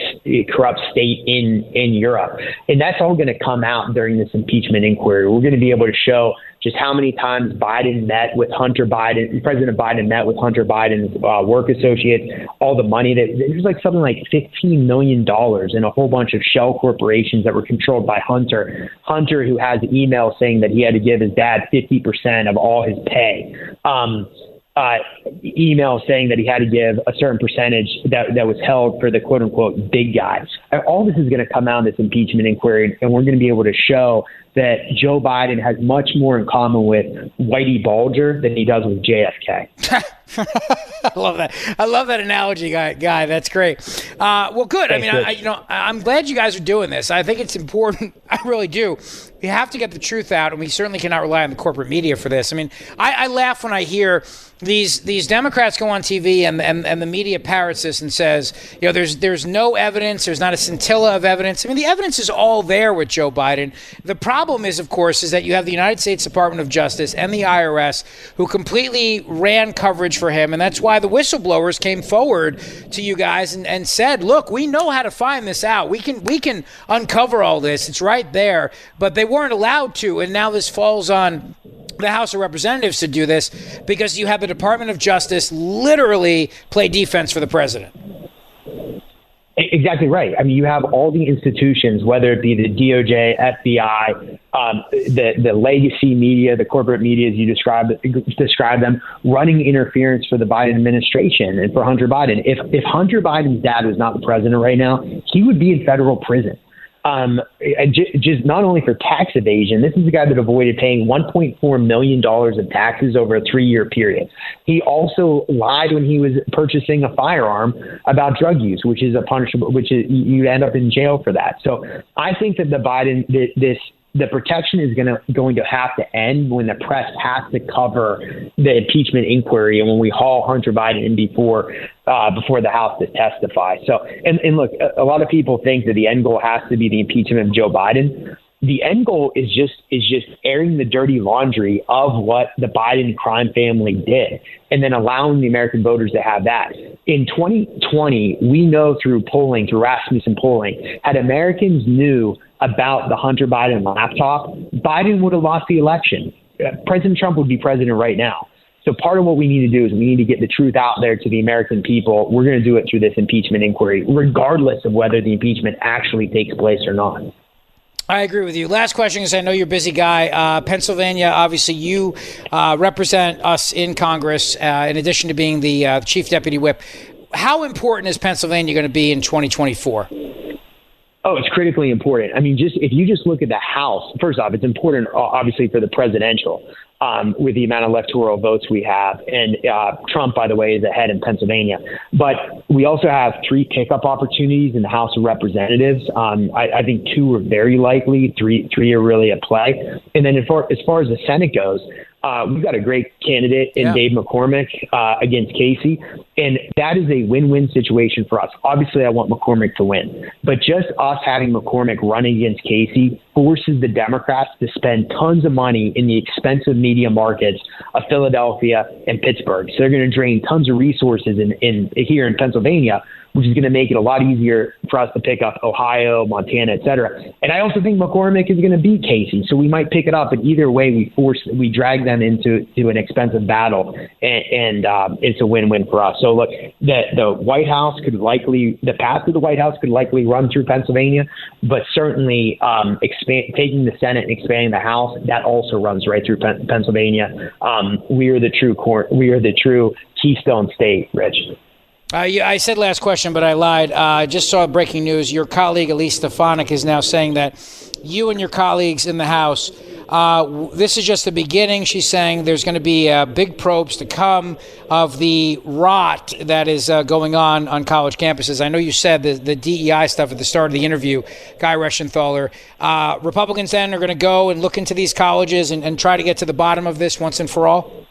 corrupt state in in Europe, and that's all going to come out during this impeachment inquiry. We're going to be able to show just how many times Biden met with Hunter Biden, President Biden met with Hunter Biden's uh, work associates, all the money that it was like something like fifteen million dollars in a whole bunch of shell corporations that were controlled by Hunter. Hunter, who has email saying that he had to give his dad fifty percent of all his pay. Um, uh, email saying that he had to give a certain percentage that, that was held for the quote unquote big guys. All this is going to come out in this impeachment inquiry, and we're going to be able to show that Joe Biden has much more in common with Whitey Bulger than he does with JFK. I love that. I love that analogy, guy. Guy, that's great. Uh, well, good. Thanks, I mean, I, I, you know, I'm glad you guys are doing this. I think it's important. I really do. We have to get the truth out, and we certainly cannot rely on the corporate media for this. I mean, I, I laugh when I hear these these Democrats go on TV and, and and the media parrots this and says, you know, there's there's no evidence, there's not a scintilla of evidence. I mean, the evidence is all there with Joe Biden. The problem is, of course, is that you have the United States Department of Justice and the IRS who completely ran coverage for him, and that's why the whistleblowers came forward to you guys and, and said, look, we know how to find this out. We can we can uncover all this. It's right there, but they weren't allowed to, and now this falls on the House of Representatives to do this because you have the Department of Justice literally play defense for the president. Exactly right. I mean, you have all the institutions, whether it be the DOJ, FBI, um, the the legacy media, the corporate media, as you describe describe them, running interference for the Biden administration and for Hunter Biden. If if Hunter Biden's dad was not the president right now, he would be in federal prison. Um, just not only for tax evasion, this is a guy that avoided paying 1.4 million dollars of taxes over a three-year period. He also lied when he was purchasing a firearm about drug use, which is a punishable, which is you end up in jail for that. So I think that the Biden this the protection is going to going to have to end when the press has to cover the impeachment inquiry and when we haul Hunter Biden in before uh, before the House to testify. So, and, and look, a, a lot of people think that the end goal has to be the impeachment of Joe Biden. The end goal is just is just airing the dirty laundry of what the Biden crime family did, and then allowing the American voters to have that. In 2020, we know through polling, through Rasmussen polling, had Americans knew about the Hunter Biden laptop, Biden would have lost the election. Uh, president Trump would be president right now. So part of what we need to do is we need to get the truth out there to the American people. We're going to do it through this impeachment inquiry, regardless of whether the impeachment actually takes place or not. I agree with you. Last question, because I know you're a busy guy. Uh, Pennsylvania, obviously, you uh, represent us in Congress, uh, in addition to being the uh, chief deputy whip. How important is Pennsylvania going to be in 2024? Oh, it's critically important. I mean, just if you just look at the House, first off, it's important, obviously, for the presidential um, with the amount of electoral votes we have. And uh, Trump, by the way, is ahead in Pennsylvania. But we also have three pickup opportunities in the House of Representatives. Um, I, I, think two are very likely, three three are really at play. And then as far, as far as the Senate goes, uh, we've got a great candidate in yeah. Dave McCormick uh, against Casey, and that is a win-win situation for us. Obviously, I want McCormick to win, but just us having McCormick running against Casey forces the Democrats to spend tons of money in the expensive media markets of Philadelphia and Pittsburgh. So they're going to drain tons of resources in, in here in Pennsylvania which is going to make it a lot easier for us to pick up Ohio, Montana, et cetera. And I also think McCormick is going to beat Casey, so we might pick it up. But either way, we force we drag them into to an expensive battle, and, and um, it's a win-win for us. So look, the the White House could likely the path to the White House could likely run through Pennsylvania, but certainly um, expand, taking the Senate and expanding the House that also runs right through Pennsylvania. Um, we are the true. We are the true Keystone State, Rich. Uh, yeah, I said last question, but I lied. Uh, I just saw breaking news. Your colleague Elise Stefanik is now saying that you and your colleagues in the House, uh, this is just the beginning. She's saying there's going to be uh, big probes to come of the rot that is uh, going on on college campuses. I know you said the, the DEI stuff at the start of the interview, Guy Reschenthaler. Republicans then are going to go and look into these colleges and, and try to get to the bottom of this once and for all?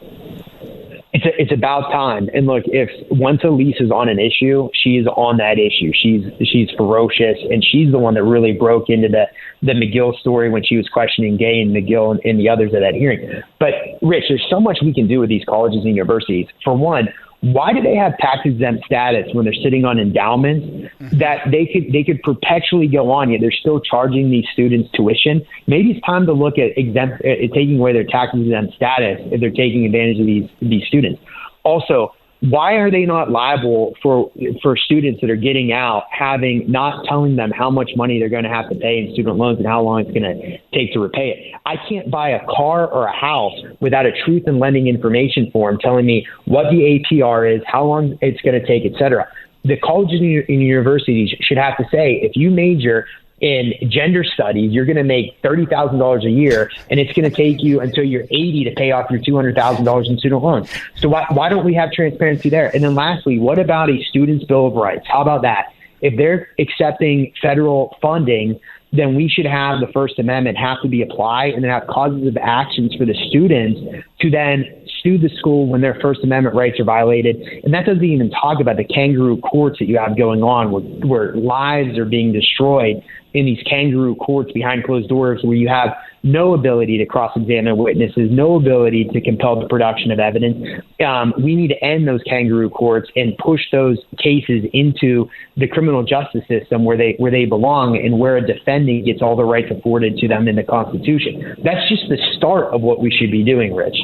It's a, it's about time. And look, if once Elise is on an issue, she's on that issue. She's she's ferocious, and she's the one that really broke into the the Magill story when she was questioning Gay and Magill and, and the others at that hearing. But Rich, there's so much we can do with these colleges and universities. For one, why do they have tax exempt status when they're sitting on endowments mm-hmm. that they could they could perpetually go on yet they're still charging these students tuition maybe it's time to look at exempt uh, taking away their tax exempt status if they're taking advantage of these these students also why are they not liable for for students that are getting out having not telling them how much money they're going to have to pay in student loans and how long it's going to take to repay it? I can't buy a car or a house without a truth in lending information form telling me what the apr is how long it's going to take et cetera. The colleges and universities should have to say if you major in gender studies, you're going to make thirty thousand dollars a year, and it's going to take you until you're eighty to pay off your two hundred thousand dollars in student loans. So why why don't we have transparency there? And then lastly, what about a student's bill of rights? How about that? If they're accepting federal funding, then we should have the First Amendment have to be applied and then have causes of actions for the students to then sue the school when their First Amendment rights are violated. And that doesn't even talk about the kangaroo courts that you have going on where, where lives are being destroyed in these kangaroo courts behind closed doors where you have no ability to cross examine witnesses, no ability to compel the production of evidence. Um, we need to end those kangaroo courts and push those cases into the criminal justice system where they where they belong and where a defendant gets all the rights afforded to them in the Constitution. That's just the start of what we should be doing, Rich.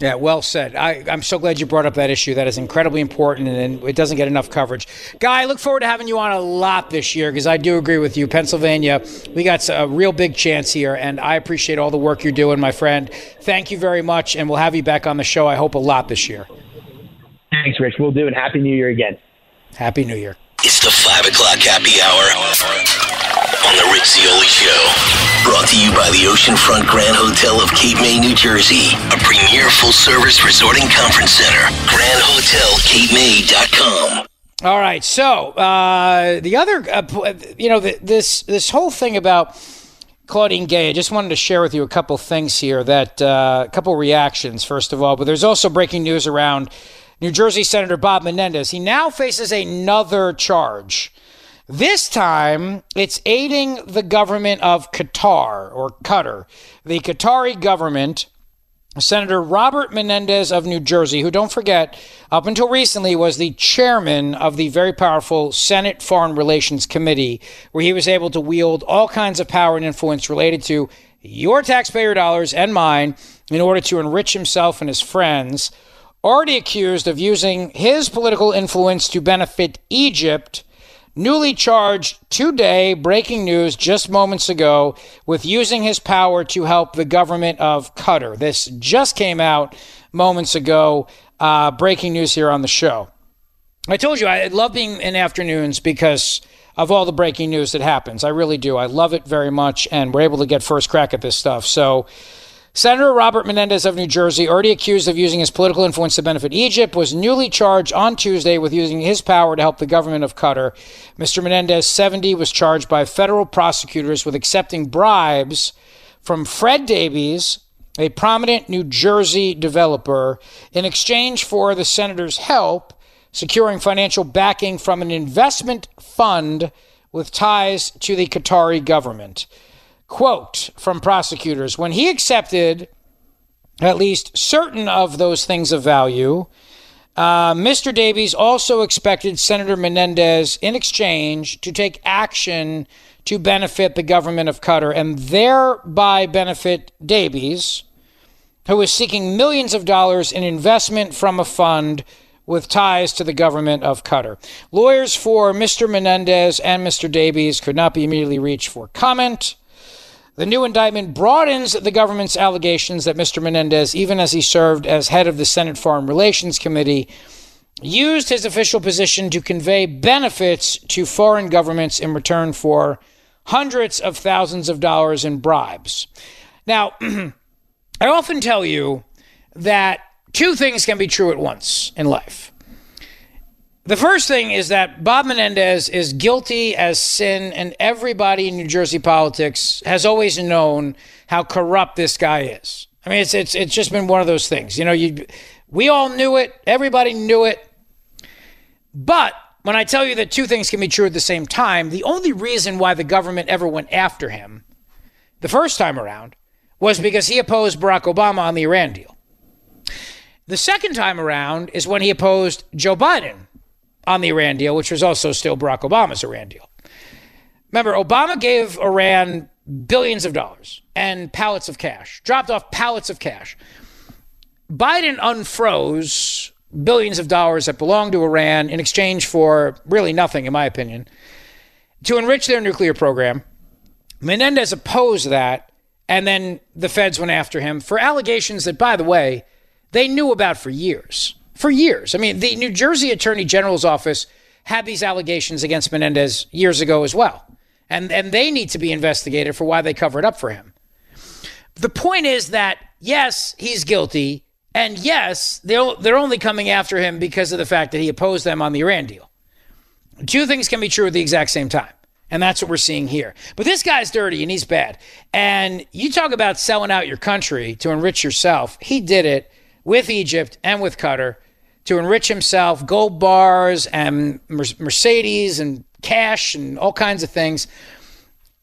Yeah, well said. I, am so glad you brought up that issue. That is incredibly important, and it doesn't get enough coverage. Guy, I look forward to having you on a lot this year because I do agree with you. Pennsylvania, we got a real big chance here, and I appreciate all the work you're doing, my friend. Thank you very much, and we'll have you back on the show, I hope, a lot this year. Thanks, Rich. We'll do it. Happy New Year again. Happy New Year. It's the 5 o'clock happy hour on The Zeoli Show. Brought to you by the Oceanfront Grand Hotel of Cape May, New Jersey, a premier full service resort and conference center. GrandHotelCapeMay.com. All right. So uh, the other, uh, you know, the, this this whole thing about Claudine Gay. I just wanted to share with you a couple things here. That uh, a couple reactions, first of all. But there's also breaking news around New Jersey Senator Bob Menendez. He now faces another charge. This time, it's aiding the government of Qatar or Qatar, the Qatari government. Senator Robert Menendez of New Jersey, who don't forget, up until recently was the chairman of the very powerful Senate Foreign Relations Committee, where he was able to wield all kinds of power and influence related to your taxpayer dollars and mine in order to enrich himself and his friends, already accused of using his political influence to benefit Egypt newly charged today, breaking news just moments ago, with using his power to help the government of Qatar. This just came out moments ago. Uh, breaking news here on the show. I told you I love being in afternoons because of all the breaking news that happens. I really do. I love it very much, and we're able to get first crack at this stuff. So, Senator Robert Menendez of New Jersey, already accused of using his political influence to benefit Egypt, was newly charged on Tuesday with using his power to help the government of Qatar. Mr. Menendez, 70, was charged by federal prosecutors with accepting bribes from Fred Daibes, a prominent New Jersey developer, in exchange for the senator's help securing financial backing from an investment fund with ties to the Qatari government. Quote from prosecutors When he accepted at least certain of those things of value, uh, Mr. Daibes also expected Senator Menendez, in exchange, to take action to benefit the government of Qatar and thereby benefit Daibes, who is seeking millions of dollars in investment from a fund with ties to the government of Qatar. Lawyers for Mr. Menendez and Mr. Daibes could not be immediately reached for comment. The new indictment broadens the government's allegations that Mr. Menendez, even as he served as head of the Senate Foreign Relations Committee, used his official position to convey benefits to foreign governments in return for hundreds of thousands of dollars in bribes. Now, I often tell you that two things can be true at once in life. The first thing is that Bob Menendez is guilty as sin, and everybody in New Jersey politics has always known how corrupt this guy is. I mean, it's it's it's just been one of those things. You know, you we all knew it, everybody knew it. But when I tell you that two things can be true at the same time, the only reason why the government ever went after him the first time around was because he opposed Barack Obama on the Iran deal. The second time around is when he opposed Joe Biden on the Iran deal, which was also still Barack Obama's Iran deal. Remember, Obama gave Iran billions of dollars and pallets of cash, dropped off pallets of cash. Biden unfroze billions of dollars that belonged to Iran in exchange for really nothing, in my opinion, to enrich their nuclear program. Menendez opposed that, and then the feds went after him for allegations that, by the way, they knew about for years. For years. I mean, the New Jersey Attorney General's office had these allegations against Menendez years ago as well. And, and they need to be investigated for why they covered up for him. The point is that, yes, he's guilty. And yes, they're, they're only coming after him because of the fact that he opposed them on the Iran deal. Two things can be true at the exact same time. And that's what we're seeing here. But this guy's dirty and he's bad. And you talk about selling out your country to enrich yourself. He did it with Egypt and with Qatar to enrich himself, gold bars and Mercedes and cash and all kinds of things.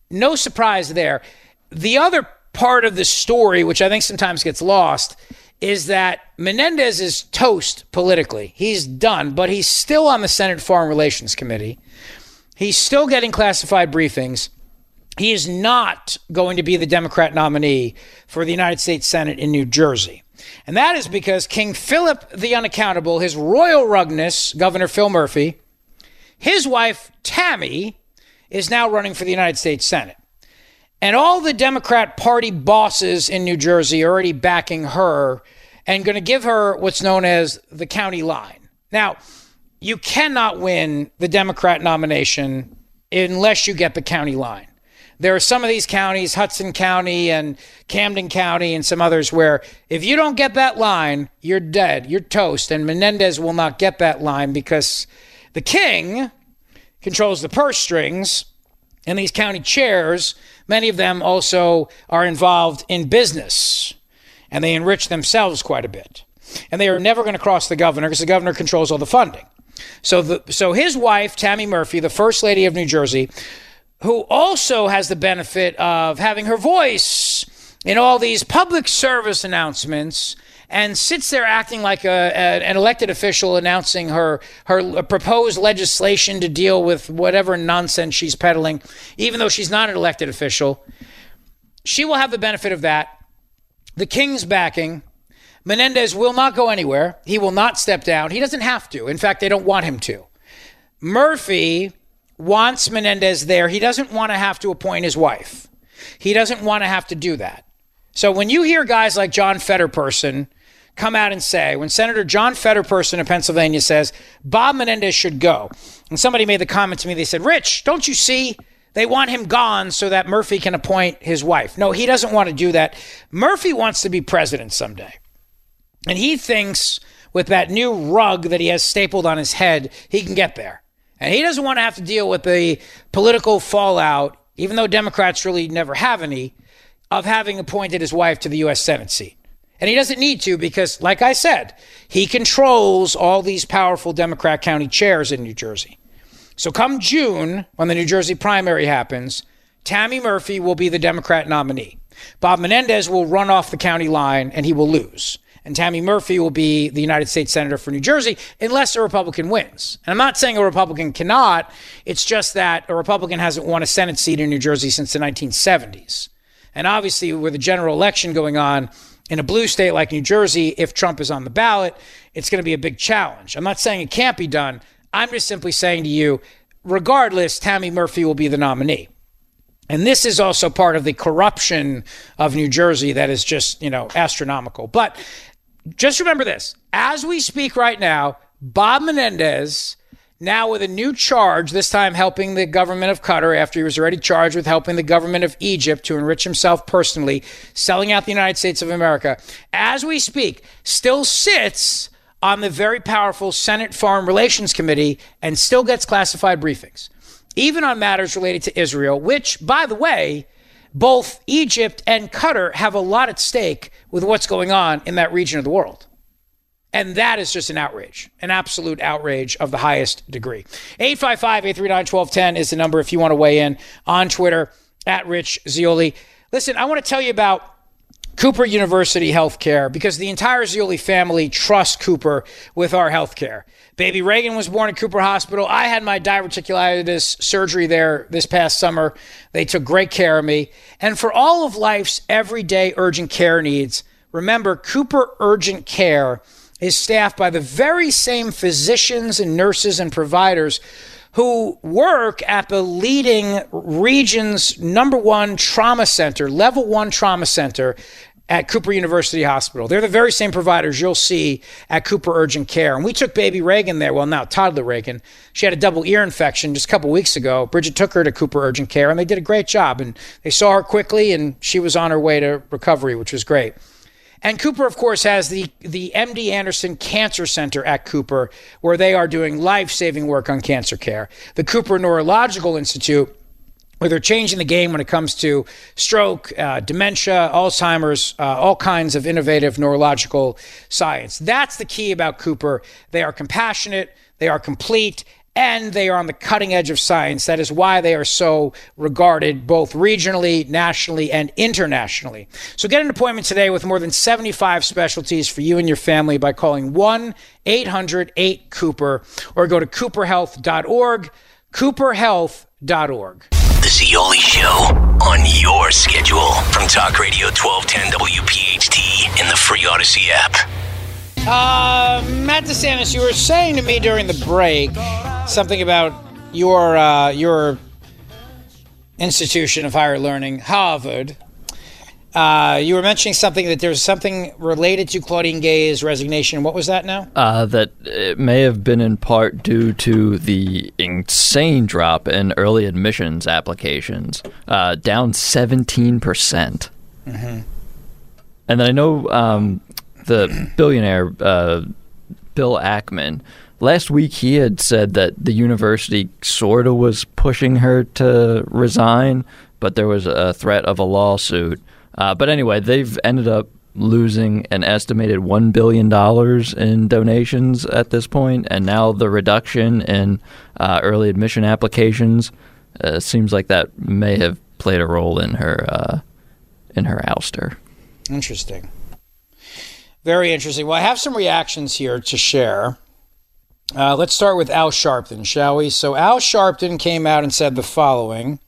No surprise there. The other part of the story, which I think sometimes gets lost, is that Menendez is toast politically. He's done, but he's still on the Senate Foreign Relations Committee. He's still getting classified briefings. He is not going to be the Democrat nominee for the United States Senate in New Jersey. And that is because King Philip the Unaccountable, his royal rugness, Governor Phil Murphy, his wife Tammy, is now running for the United States Senate. And all the Democrat Party bosses in New Jersey are already backing her and going to give her what's known as the county line. Now, you cannot win the Democrat nomination unless you get the county line. There are some of these counties, Hudson County and Camden County and some others, where if you don't get that line, you're dead, you're toast. And Menendez will not get that line because the king controls the purse strings, and these county chairs, many of them also are involved in business, and they enrich themselves quite a bit. And they are never going to cross the governor because the governor controls all the funding. So, the, so his wife, Tammy Murphy, the first lady of New Jersey, who also has the benefit of having her voice in all these public service announcements and sits there acting like a, a, an elected official announcing her her proposed legislation to deal with whatever nonsense she's peddling, even though she's not an elected official. She will have the benefit of that. The king's backing. Menendez will not go anywhere. He will not step down. He doesn't have to. In fact, they don't want him to. Murphy wants Menendez there. He doesn't want to have to appoint his wife. He doesn't want to have to do that. So when you hear guys like John Fetterperson come out and say, when Senator John Fetterperson of Pennsylvania says Bob Menendez should go, and somebody made the comment to me, they said, Rich, don't you see? They want him gone so that Murphy can appoint his wife. No, he doesn't want to do that. Murphy wants to be president someday. And he thinks with that new rug that he has stapled on his head, he can get there. And he doesn't want to have to deal with the political fallout, even though Democrats really never have any, of having appointed his wife to the U.S. Senate seat. And he doesn't need to because, like I said, he controls all these powerful Democrat county chairs in New Jersey. So come June, when the New Jersey primary happens, Tammy Murphy will be the Democrat nominee. Bob Menendez will run off the county line and he will lose and Tammy Murphy will be the United States Senator for New Jersey unless a Republican wins. And I'm not saying a Republican cannot, it's just that a Republican hasn't won a Senate seat in New Jersey since the 1970s. And obviously, with a general election going on in a blue state like New Jersey, if Trump is on the ballot, it's going to be a big challenge. I'm not saying it can't be done. I'm just simply saying to you, regardless, Tammy Murphy will be the nominee. And this is also part of the corruption of New Jersey that is just, you know, astronomical. But just remember this. As we speak right now, Bob Menendez, now with a new charge, this time helping the government of Qatar after he was already charged with helping the government of Egypt to enrich himself personally, selling out the United States of America, as we speak, still sits on the very powerful Senate Foreign Relations Committee and still gets classified briefings, even on matters related to Israel, which, by the way, both Egypt and Qatar have a lot at stake with what's going on in that region of the world. And that is just an outrage, an absolute outrage of the highest degree. 855 839 1210 is the number if you want to weigh in on Twitter at Rich Zeoli. Listen, I want to tell you about Cooper University Healthcare because the entire Zeoli family trusts Cooper with our healthcare. Baby Reagan was born at Cooper Hospital. I had my diverticulitis surgery there this past summer. They took great care of me. And for all of life's everyday urgent care needs, remember Cooper Urgent Care is staffed by the very same physicians and nurses and providers who work at the leading region's number one trauma center, level one trauma center at Cooper University Hospital. They're the very same providers you'll see at Cooper Urgent Care. And we took baby Reagan there, well, now toddler Reagan. She had a double ear infection just a couple weeks ago. Bridget took her to Cooper Urgent Care, and they did a great job. And they saw her quickly, and she was on her way to recovery, which was great. And Cooper, of course, has the, the MD Anderson Cancer Center at Cooper, where they are doing life saving work on cancer care. The Cooper Neurological Institute where they're changing the game when it comes to stroke, uh, dementia, Alzheimer's, uh, all kinds of innovative neurological science. That's the key about Cooper. They are compassionate, they are complete, and they are on the cutting edge of science. That is why they are so regarded both regionally, nationally, and internationally. So get an appointment today with more than 75 specialties for you and your family by calling 1 800 8 Cooper or go to cooperhealth.org. Cooperhealth.org. The Zeoli Show on your schedule from Talk Radio 1210 WPHT in the free Audacy app. Uh, Matt DeSantis, you were saying to me during the break something about your uh, your institution of higher learning, Harvard, Uh, you were mentioning something that there's something related to Claudine Gay's resignation. What was that now? Uh, that it may have been in part due to the insane drop in early admissions applications, uh, down 17%. percent Mhm. And then I know um, the billionaire uh, Bill Ackman. Last week, he had said that the university sort of was pushing her to resign, but there was a threat of a lawsuit. Uh, but anyway, they've ended up losing an estimated $1 billion in donations at this point, and now the reduction in uh, early admission applications uh, seems like that may have played a role in her uh, in her ouster. Interesting. Very interesting. Well, I have some reactions here to share. Uh, let's start with Al Sharpton, shall we? So, Al Sharpton came out and said the following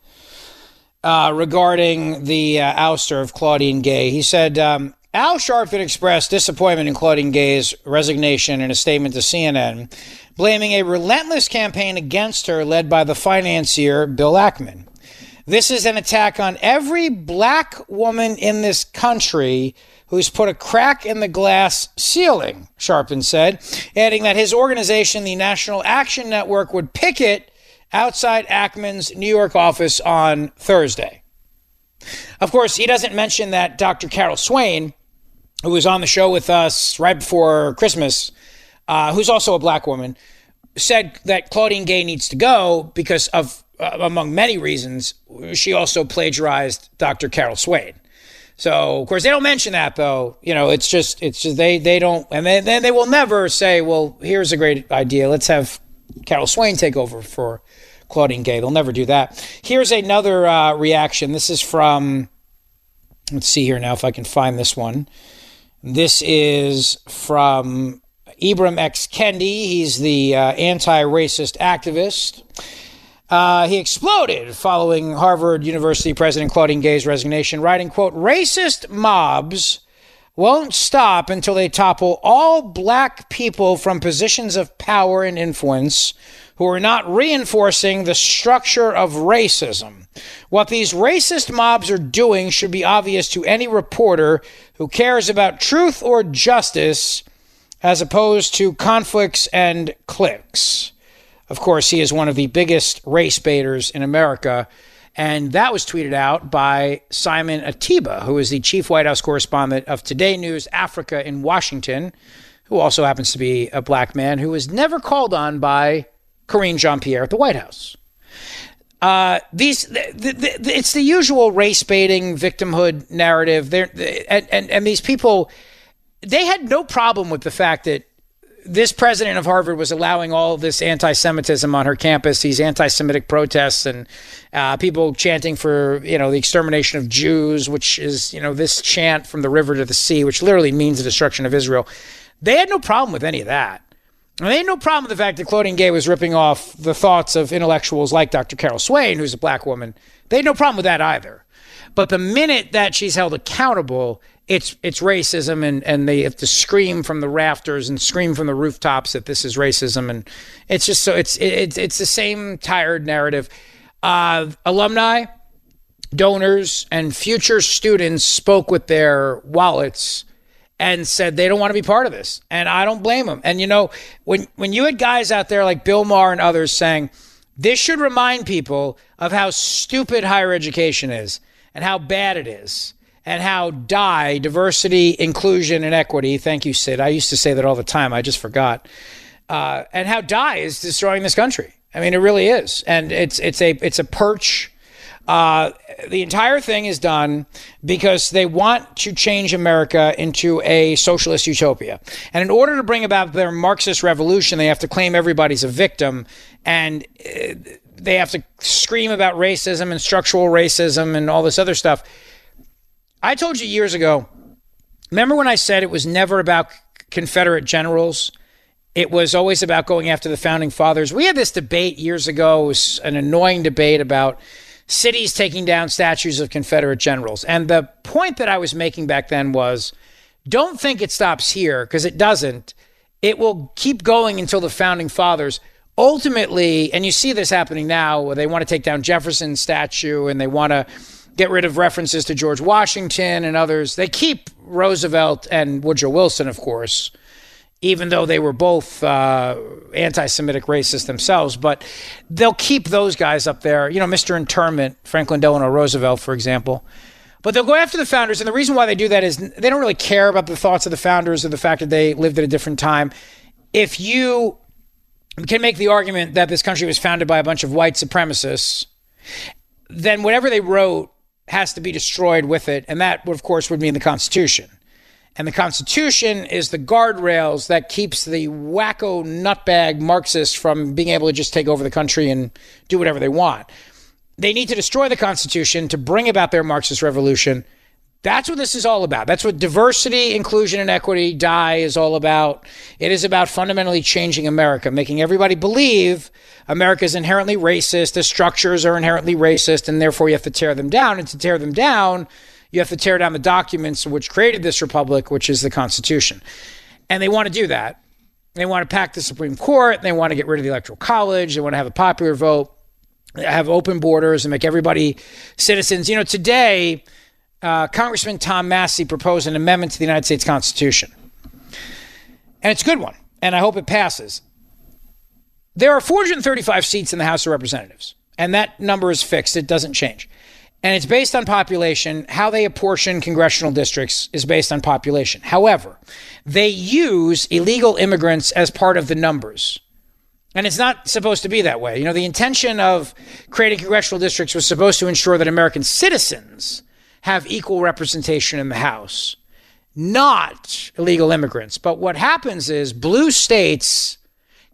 uh, regarding the uh, ouster of Claudine Gay. He said, um, Al Sharpton expressed disappointment in Claudine Gay's resignation in a statement to CNN, blaming a relentless campaign against her led by the financier Bill Ackman. This is an attack on every black woman in this country who's put a crack in the glass ceiling, Sharpton said, adding that his organization, the National Action Network, would picket outside Ackman's New York office on Thursday. Of course, he doesn't mention that Dr. Carol Swain, who was on the show with us right before Christmas, uh, who's also a black woman, said that Claudine Gay needs to go because of, uh, among many reasons, she also plagiarized Dr. Carol Swain. So of course they don't mention that though. You know, it's just it's just they they don't and then they, they will never say, well, here's a great idea. Let's have Carol Swain take over for Claudine Gay. They'll never do that. Here's another uh, reaction. This is from let's see here now if I can find this one. This is from Ibram X. Kendi. He's the uh, anti-racist activist. Uh, he exploded following Harvard University President Claudine Gay's resignation, writing, quote, racist mobs won't stop until they topple all black people from positions of power and influence who are not reinforcing the structure of racism. What these racist mobs are doing should be obvious to any reporter who cares about truth or justice as opposed to conflicts and cliques. Of course, he is one of the biggest race baiters in America. And that was tweeted out by Simon Ateba, who is the chief White House correspondent of Today News Africa in Washington, who also happens to be a black man who was never called on by Karine Jean Pierre at the White House. Uh, these, the, the, the, it's the usual race baiting, victimhood narrative. They're, and, and, and these people, they had no problem with the fact that this president of Harvard was allowing all this anti-Semitism on her campus, these anti-Semitic protests, and uh, people chanting for you know the extermination of Jews, which is you know this chant from the river to the sea, which literally means the destruction of Israel. They had no problem with any of that. They had no problem with the fact that Claudine Gay was ripping off the thoughts of intellectuals like Dr. Carol Swain, who's a black woman. They had no problem with that either. But the minute that she's held accountable, it's it's racism and, and they have to scream from the rafters and scream from the rooftops that this is racism and it's just so it's it's it's the same tired narrative. Uh, alumni, donors, and future students spoke with their wallets and said they don't want to be part of this, and I don't blame them. And you know when when you had guys out there like Bill Maher and others saying this should remind people of how stupid higher education is and how bad it is and how die diversity inclusion and equity thank you sid. I used to say that all the time. I just forgot. Uh, and how die is destroying this country. I mean it really is. And it's it's a it's a perch uh, the entire thing is done because they want to change America into a socialist utopia. And in order to bring about their Marxist revolution, they have to claim everybody's a victim and uh, they have to scream about racism and structural racism and all this other stuff. I told you years ago, remember when I said it was never about Confederate generals? It was always about going after the founding fathers. We had this debate years ago. It was an annoying debate about cities taking down statues of Confederate generals. And the point that I was making back then was don't think it stops here because it doesn't. It will keep going until the founding fathers ultimately, and you see this happening now, where they want to take down Jefferson's statue and they want to get rid of references to George Washington and others. They keep Roosevelt and Woodrow Wilson, of course, even though they were both uh, anti Semitic racists themselves. But they'll keep those guys up there. You know, Mr. Internment, Franklin Delano Roosevelt, for example. But they'll go after the founders. And the reason why they do that is they don't really care about the thoughts of the founders or the fact that they lived at a different time. If you can make the argument that this country was founded by a bunch of white supremacists, then whatever they wrote has to be destroyed with it. And that, of course, would mean the Constitution. And the Constitution is the guardrails that keeps the wacko nutbag Marxists from being able to just take over the country and do whatever they want. They need to destroy the Constitution to bring about their Marxist revolution. That's what this is all about. That's what diversity, inclusion, and equity, DIE, is all about. It is about fundamentally changing America, making everybody believe America is inherently racist, the structures are inherently racist, and therefore you have to tear them down. And to tear them down, you have to tear down the documents which created this republic, which is the Constitution. And they want to do that. They want to pack the Supreme Court. They want to get rid of the Electoral College. They want to have a popular vote, have open borders, and make everybody citizens. You know, today, uh, Congressman Tom Massie proposed an amendment to the United States Constitution. And it's a good one. And I hope it passes. There are 435 seats in the House of Representatives, and that number is fixed. It doesn't change. And it's based on population. How they apportion congressional districts is based on population. However, they use illegal immigrants as part of the numbers. And it's not supposed to be that way. You know, the intention of creating congressional districts was supposed to ensure that American citizens have equal representation in the House, not illegal immigrants. But what happens is blue states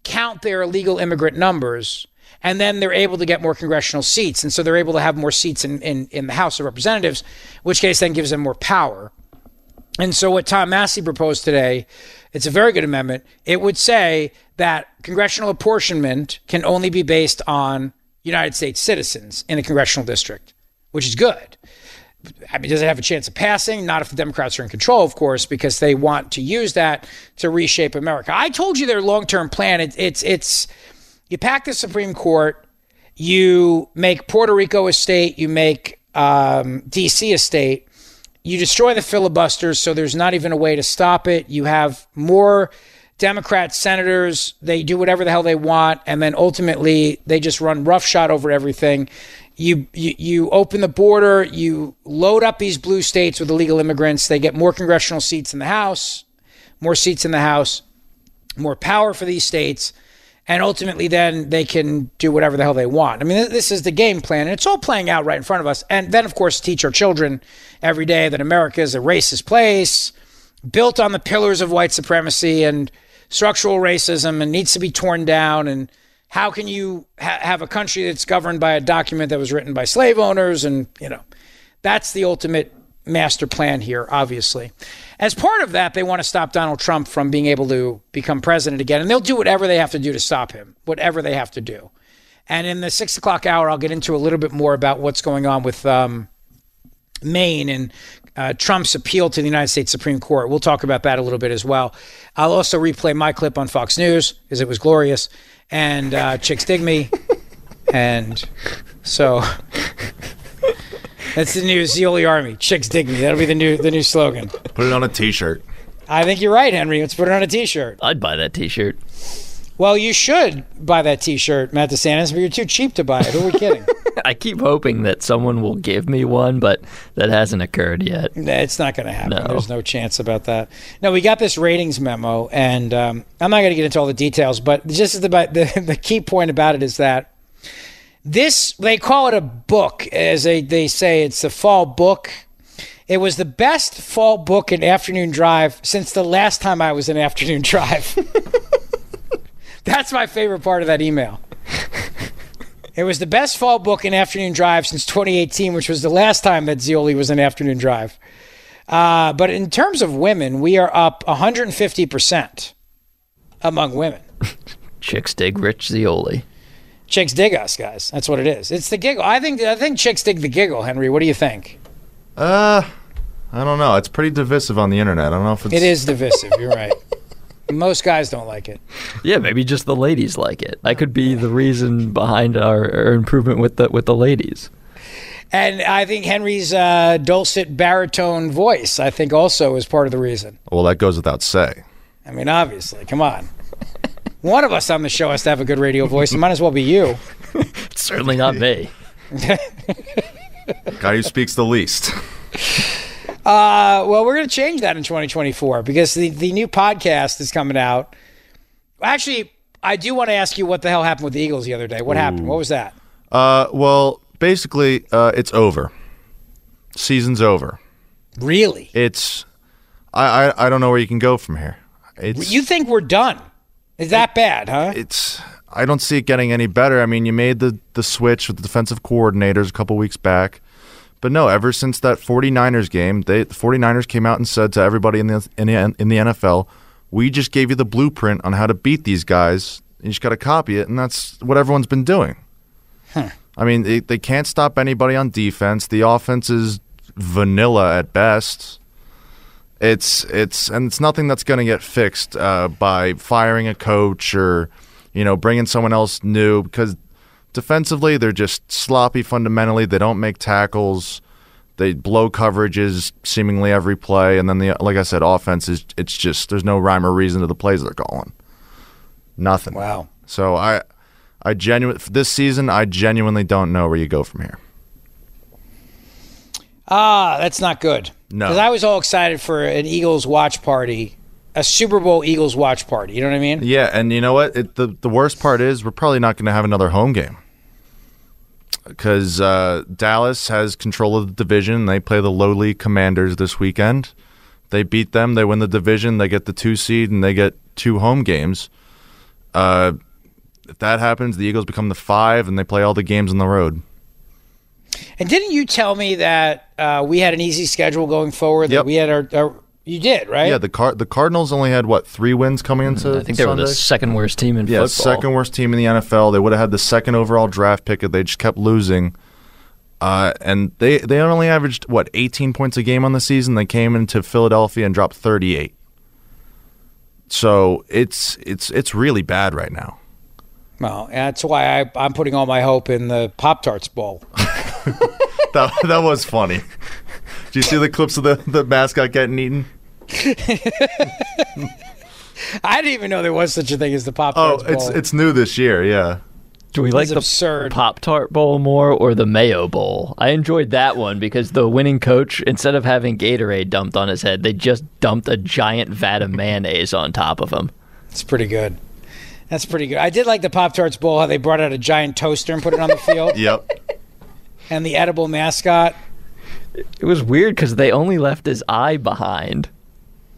count their illegal immigrant numbers and then they're able to get more congressional seats. And so they're able to have more seats in, in, in the House of Representatives, which case then gives them more power. And so what Tom Massie proposed today, it's a very good amendment. It would say that congressional apportionment can only be based on United States citizens in a congressional district, which is good. I mean, does it have a chance of passing? Not if the Democrats are in control, of course, because they want to use that to reshape America. I told you their long-term plan. It, it's it's you pack the Supreme Court, you make Puerto Rico a state, you make um, D.C. a state, you destroy the filibusters, so there's not even a way to stop it. You have more Democrat senators, they do whatever the hell they want, and then ultimately they just run roughshod over everything. You, you you open the border, you load up these blue states with illegal immigrants. They get more congressional seats in the House, more seats in the House, more power for these states, and ultimately then they can do whatever the hell they want. I mean, this is the game plan, and it's all playing out right in front of us. And then, of course, teach our children every day that America is a racist place, built on the pillars of white supremacy and structural racism, and needs to be torn down. And how can you ha- have a country that's governed by a document that was written by slave owners? And, you know, that's the ultimate master plan here, obviously. As part of that, they want to stop Donald Trump from being able to become president again. And they'll do whatever they have to do to stop him, whatever they have to do. And in the six o'clock hour, I'll get into a little bit more about what's going on with um, Maine and uh, Trump's appeal to the United States Supreme Court. We'll talk about that a little bit as well. I'll also replay my clip on Fox News because it was glorious. And uh, Chicks Dig Me. and so that's the new Zeoli Army. Chicks Dig Me. That'll be the new the new slogan. Put it on a T-shirt. I think you're right, Henry. Let's put it on a T-shirt. I'd buy that T-shirt. Well, you should buy that T-shirt, Matt DeSantis, but you're too cheap to buy it. Who are we kidding? I keep hoping that someone will give me one, but that hasn't occurred yet. Nah, it's not going to happen. No. There's no chance about that. No, we got this ratings memo, and um, I'm not going to get into all the details, but just the, the the key point about it is that this they call it a book, as they they say it's the fall book. It was the best fall book in afternoon drive since the last time I was in afternoon drive. That's my favorite part of that email. It was the best fall book in afternoon drive since 2018, which was the last time that Zeoli was in afternoon drive. Uh, but in terms of women, we are up 150% among women. Chicks dig Rich Zeoli. Chicks dig us, guys. That's what it is. It's the giggle. I think I think chicks dig the giggle, Henry. What do you think? Uh, I don't know. It's pretty divisive on the internet. I don't know if it's. It is divisive. You're right. Most guys don't like it. Yeah, maybe just the ladies like it. That could be the reason behind our, our improvement with the with the ladies. And I think Henry's uh, dulcet baritone voice, I think, also is part of the reason. Well, that goes without say. I mean, obviously, come on. One of us on the show has to have a good radio voice. It might as well be you. It's certainly not me. Guy who speaks the least. Uh, well, we're going to change that in 2024 because the, the new podcast is coming out. Actually, I do want to ask you what the hell happened with the Eagles the other day. What happened? What was that? Uh, well, basically, uh, it's over. Season's over. Really? It's. I, I I don't know where you can go from here. It's. You think we're done? Is that bad, huh? It's. I don't see it getting any better. I mean, you made the the switch with the defensive coordinators a couple weeks back. But no, ever since that 49ers game, they the 49ers came out and said to everybody in the in the, in the NFL, "We just gave you the blueprint on how to beat these guys. You just got to copy it." And that's what everyone's been doing. Huh. I mean, they, they can't stop anybody on defense. The offense is vanilla at best. It's it's and it's nothing that's going to get fixed uh, by firing a coach or you know bringing someone else new because defensively they're just sloppy fundamentally. They don't make tackles. They blow coverages seemingly every play, and then the like I said, offense is it's just there's no rhyme or reason to the plays they're calling. Nothing. Wow. So I I genuine this season I genuinely don't know where you go from here. Ah, that's not good. No. Because I was all excited for an Eagles watch party, a Super Bowl Eagles watch party. You know what I mean? Yeah, and you know what? It, the the worst part is we're probably not going to have another home game because uh, Dallas has control of the division. They play the lowly Commanders this weekend. They beat them. They win the division. They get the two seed, and they get two home games. Uh, if that happens, the Eagles become the five, and they play all the games on the road. And didn't you tell me that uh, we had an easy schedule going forward? That Yep. we had our, our you did right? Yeah, the Car- the Cardinals only had what three wins coming into. I think they were the second worst team in yeah, football. second worst team in the NFL. They would have had the second overall draft pick if they just kept losing. Uh, and they they only averaged what 18 points a game on the season. They came into Philadelphia and dropped 38. So it's it's it's really bad right now. Well, that's why I, I'm putting all my hope in the Pop Tarts Bowl. That that was funny. Do you see the clips of the, the mascot getting eaten? I didn't even know there was such a thing as the Pop Tart. Oh, Tarts Bowl. it's it's new this year. Yeah. Do we like It's the absurd. Pop Tart Bowl more or the Mayo Bowl? I enjoyed that one because the winning coach, instead of having Gatorade dumped on his head, they just dumped a giant vat of mayonnaise on top of him. It's pretty good. That's pretty good. I did like the Pop Tarts Bowl how they brought out a giant toaster and put it on the field, Yep. And the edible mascot. It was weird because they only left his eye behind.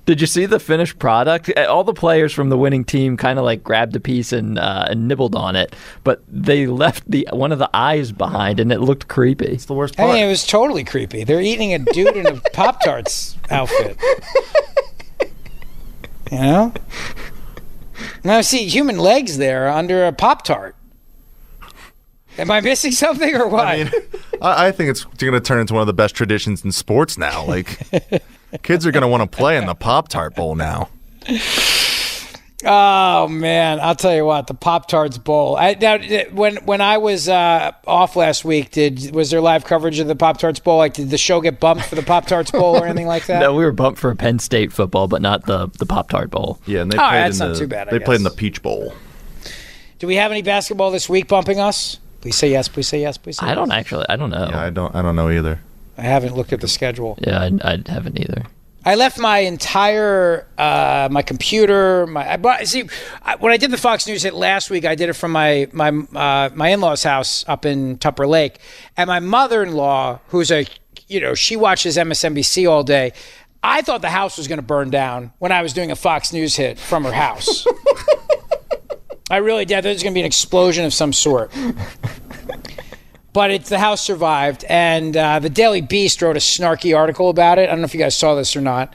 Did you see the finished product? All the players from the winning team kind of like grabbed a piece and, uh, and nibbled on it, but they left the one of the eyes behind, and it looked creepy. It's the worst I mean, it was totally creepy. They're eating a dude in a Pop Tarts outfit. You know? Now I see human legs there under a Pop Tart. Am I missing something or what? I, I think it's going to turn into one of the best traditions in sports now. Like, kids are going to want to play in the Pop Tart Bowl now. Oh man, I'll tell you what, the Pop Tarts Bowl. I, now, when when I was uh, off last week, did was there live coverage of the Pop Tarts Bowl? Like, did the show get bumped for the Pop Tarts Bowl or anything like that? No, we were bumped for Penn State football, but not the the Pop Tart Bowl. Yeah, and they All played that's in not the, too bad, I They played in the. Peach Bowl. Do we have any basketball this week bumping us? Please say yes. Please say yes. Please say yes. I don't actually. I don't know. Yeah, I don't. I don't know either. I haven't looked at the schedule. Yeah, I, I haven't either. I left my entire uh, my computer. My I brought, see I, when I did the Fox News hit last week. I did it from my my uh, my in laws' house up in Tupper Lake, and my mother in law, who's a you know she watches MSNBC all day. I thought the house was going to burn down when I was doing a Fox News hit from her house. I really did. There's going to be an explosion of some sort. But it's the house survived, and uh, the Daily Beast wrote a snarky article about it. I don't know if you guys saw this or not.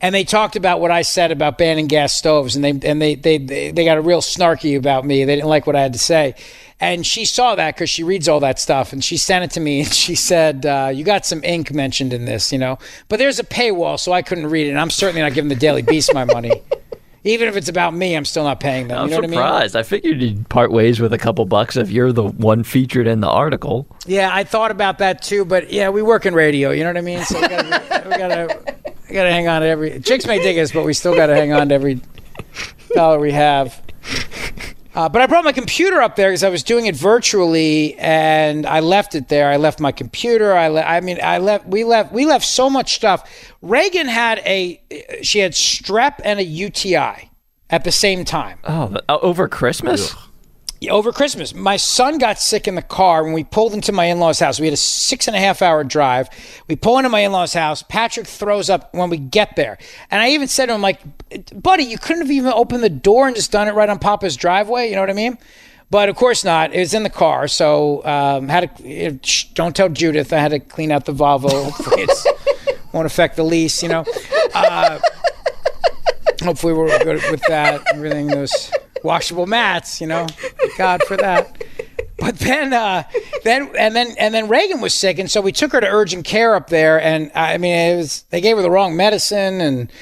And they talked about what I said about banning gas stoves, and they and they they they, they got a real snarky about me. They didn't like what I had to say, and she saw that because she reads all that stuff, and she sent it to me, and she said, uh, "You got some ink mentioned in this, you know." But there's a paywall, so I couldn't read it. And I'm certainly not giving the Daily Beast my money. Even if it's about me, I'm still not paying them. I'm you know what I mean? surprised. I, figured you'd part ways with a couple bucks if you're the one featured in the article. Yeah, I thought about that too, but yeah, we work in radio. You know what I mean? So we gotta, we gotta, we gotta hang on to every. Chicks may dig us, but we still gotta hang on to every dollar we have. Uh, but I brought my computer up there because I was doing it virtually, and I left it there. I left my computer. I, le- I mean, I left. We left. We left so much stuff. Reagan had a. She had strep and a UTI at the same time. Oh, uh, over Christmas? Over Christmas, my son got sick in the car when we pulled into my in law's house. We had a six and a half hour drive. We pull into my in law's house. Patrick throws up when we get there. And I even said to him, like, buddy, you couldn't have even opened the door and just done it right on Papa's driveway. You know what I mean? But of course not. It was in the car. So um, had to, it, shh, don't tell Judith. I had to clean out the Volvo. Hopefully it's won't affect the lease, you know. Uh, hopefully we're good with that. Everything those washable mats, you know. Thank God for that. But then, uh, then and then and then Reagan was sick, and so we took her to urgent care up there. And I mean, it was they gave her the wrong medicine, and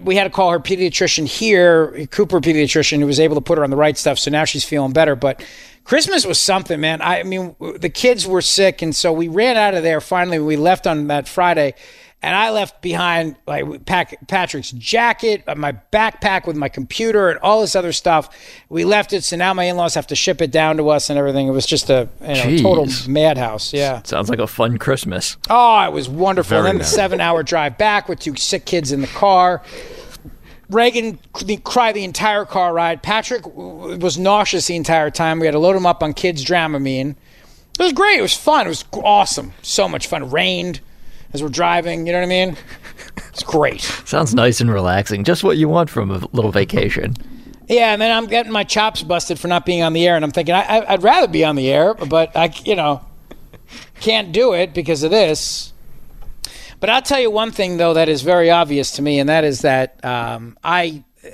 we had to call her pediatrician here, Cooper pediatrician, who was able to put her on the right stuff. So now she's feeling better. But Christmas was something, man. I mean, the kids were sick, and so we ran out of there. Finally, we left on that Friday, and I left behind like Patrick's jacket, uh, my backpack with my computer, and all this other stuff. We left it, so now my in-laws have to ship it down to us and everything. It was just a you know, total madhouse. Yeah. Sounds like a fun Christmas. Oh, it was wonderful. Very and then the seven hour drive back with two sick kids in the car. Reagan cried the entire car ride. Patrick was nauseous the entire time. We had to load him up on kids' Dramamine. It was great. It was fun. It was awesome. So much fun. It rained as we're driving. You know what I mean? It's great. Sounds nice and relaxing. Just what you want from a little vacation. Yeah, and then I'm getting my chops busted for not being on the air, and I'm thinking I, I, I'd rather be on the air, but I, you know, can't do it because of this. But I'll tell you one thing though that is very obvious to me, and that is that um, I uh,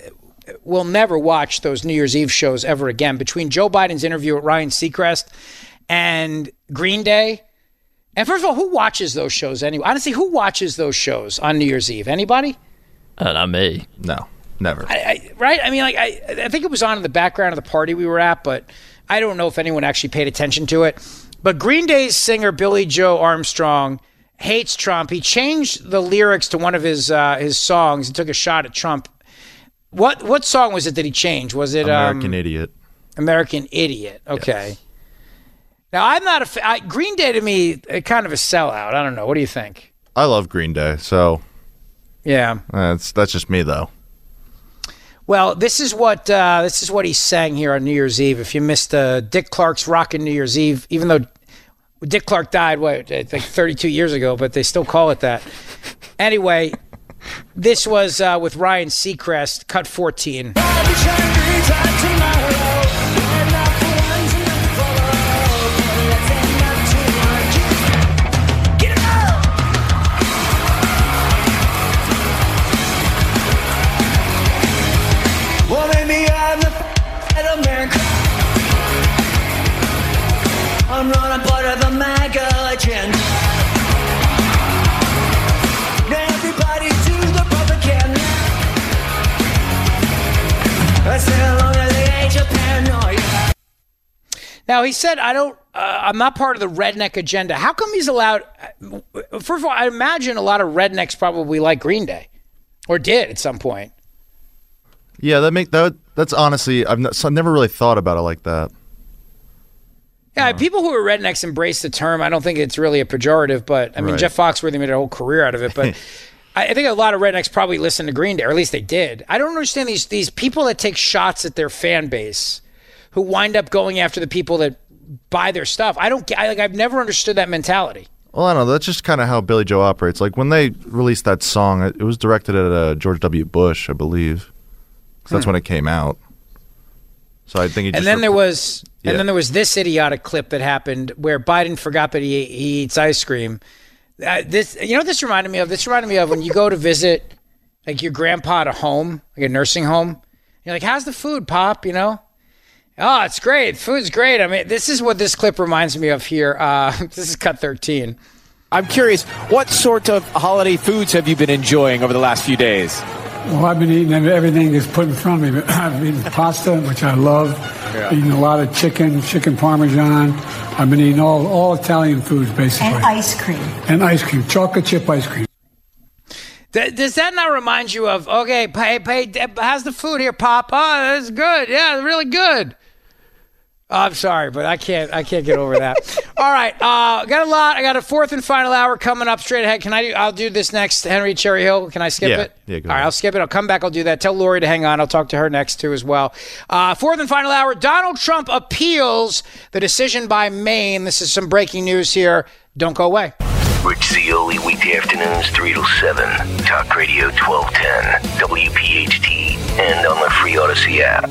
will never watch those New Year's Eve shows ever again. Between Joe Biden's interview with Ryan Seacrest and Green Day, and first of all, who watches those shows anyway? Honestly, who watches those shows on New Year's Eve? Anybody? Uh, not me. No, never. I, I, right? I mean, like, I, I think it was on in the background of the party we were at, but I don't know if anyone actually paid attention to it. But Green Day's singer Billie Joe Armstrong hates Trump. He changed the lyrics to one of his uh, his songs and took a shot at Trump. What what song was it that he changed? Was it American um, Idiot. American Idiot? Okay. Now I'm not a fa- I, Green Day to me uh, kind of a sellout. I don't know. What do you think? I love Green Day, so Yeah. that's that's just me though. Well, this is what uh, this is what he sang here on New Year's Eve. If you missed uh, Dick Clark's Rockin' New Year's Eve, even though Dick Clark died, what I think 32 years ago, but they still call it that. Anyway, this was uh, with Ryan Seacrest, cut 14. Now he said, "I don't. Uh, I'm not part of the redneck agenda." How come he's allowed? uh, First of all, I imagine a lot of rednecks probably like Green Day, or did at some point. Yeah, that make that that's honestly I've, not, so I've never really thought about it like that. Yeah, people who are rednecks embrace the term. I don't think it's really a pejorative, but I mean, Right. Jeff Foxworthy made a whole career out of it. But I I think a lot of rednecks probably listen to Green Day, or at least they did. I don't understand these these people that take shots at their fan base, who wind up going after the people that buy their stuff. I don't. get- I, like I've never understood that mentality. Well, I don't know. That's just kind of how Billie Joe operates. Like when they released that song, it, it was directed at uh, George W. Bush, I believe, that's Hmm. when it came out. So I think he just and then there was Yeah. and then there was this idiotic clip that happened where Biden forgot that he, he eats ice cream. Uh, this you know this reminded me of? This reminded me of when you go to visit like your grandpa at a home, like a nursing home. You're like, "How's the food, Pop?" You know. Oh, it's great. Food's great. I mean, this is what this clip reminds me of here. Uh, this is cut 13. I'm curious, what sort of holiday foods have you been enjoying over the last few days? Well, I've been eating everything that's put in front of me. I've eaten pasta, which I love. Yeah. Eating a lot of chicken, chicken parmesan. I've been eating all, all Italian foods, basically. And ice cream. And ice cream, chocolate chip ice cream. Th- Does that not remind you of okay? Pay, pay. How's the food here, Pop? Oh, that's good. Yeah, really good. I'm sorry, but I can't. I can't get over that. All right, uh, got a lot. I got a fourth and final hour coming up straight ahead. Can I? Do, I'll do this next. Henry Cherry Hill. Can I skip Yeah. it? Yeah, go All right, ahead. I'll skip it. I'll come back. I'll do that. Tell Lori to hang on. I'll talk to her next too as well. Uh, fourth and final hour. Donald Trump appeals the decision by Maine. This is some breaking news here. Don't go away. Rich Zeoli, weekday afternoons, 3 to 7. Talk Radio 1210, WPHT, and on the free Audacy app.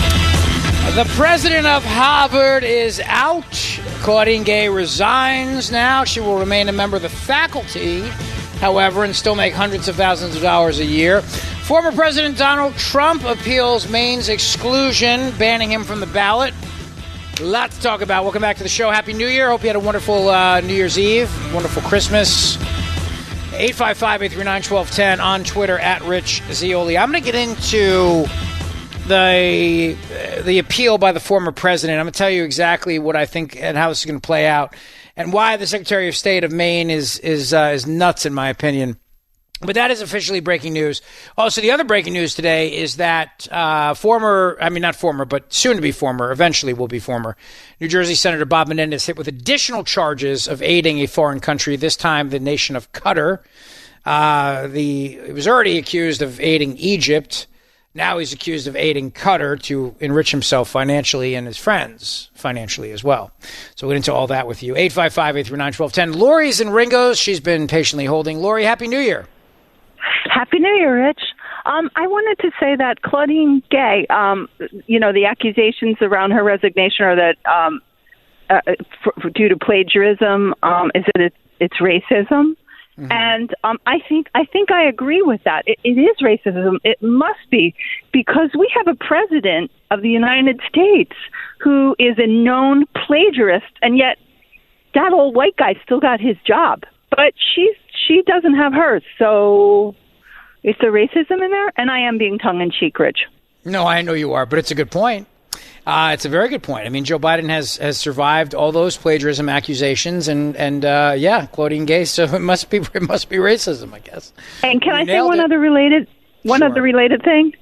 The president of Harvard is out. Claudine Gay resigns now. She will remain a member of the faculty, however, and still make hundreds of thousands of dollars a year. Former President Donald Trump appeals Maine's exclusion, banning him from the ballot. A lot to talk about. Welcome back to the show. Happy New Year. Hope you had a wonderful uh, New Year's Eve, wonderful Christmas. 855 839 1210 on Twitter at Rich Zeoli. I'm going to get into the the appeal by the former president. I'm going to tell you exactly what I think and how this is going to play out, and why the Secretary of State of Maine is is uh, is nuts in my opinion. But that is officially breaking news. Also, the other breaking news today is that uh, former, I mean, not former, but soon to be former, eventually will be former, New Jersey Senator Bob Menendez hit with additional charges of aiding a foreign country, this time the nation of Qatar. Uh, the He was already accused of aiding Egypt. Now he's accused of aiding Qatar to enrich himself financially and his friends financially as well. So we'll get into all that with you. 855 839 1210. Lori's in Ringoes. She's been patiently holding. Lori, Happy New Year. Happy New Year, Rich. Um, I wanted to say that Claudine Gay, um, you know, the accusations around her resignation are that um, uh, for, due to plagiarism, um, is it, it's racism. And um, I think I think I agree with that. It, it is racism. It must be because we have a president of the United States who is a known plagiarist, and yet that old white guy still got his job, but she's she doesn't have hers. So is there racism in there? And I am being tongue in cheek, Rich. No, I know you are, but it's a good point. Uh, it's a very good point. I mean, Joe Biden has, has survived all those plagiarism accusations, and and uh, yeah, Claudine Gay. So it must be it must be racism, I guess. And can You I say one it. other related one Sure. other related thing?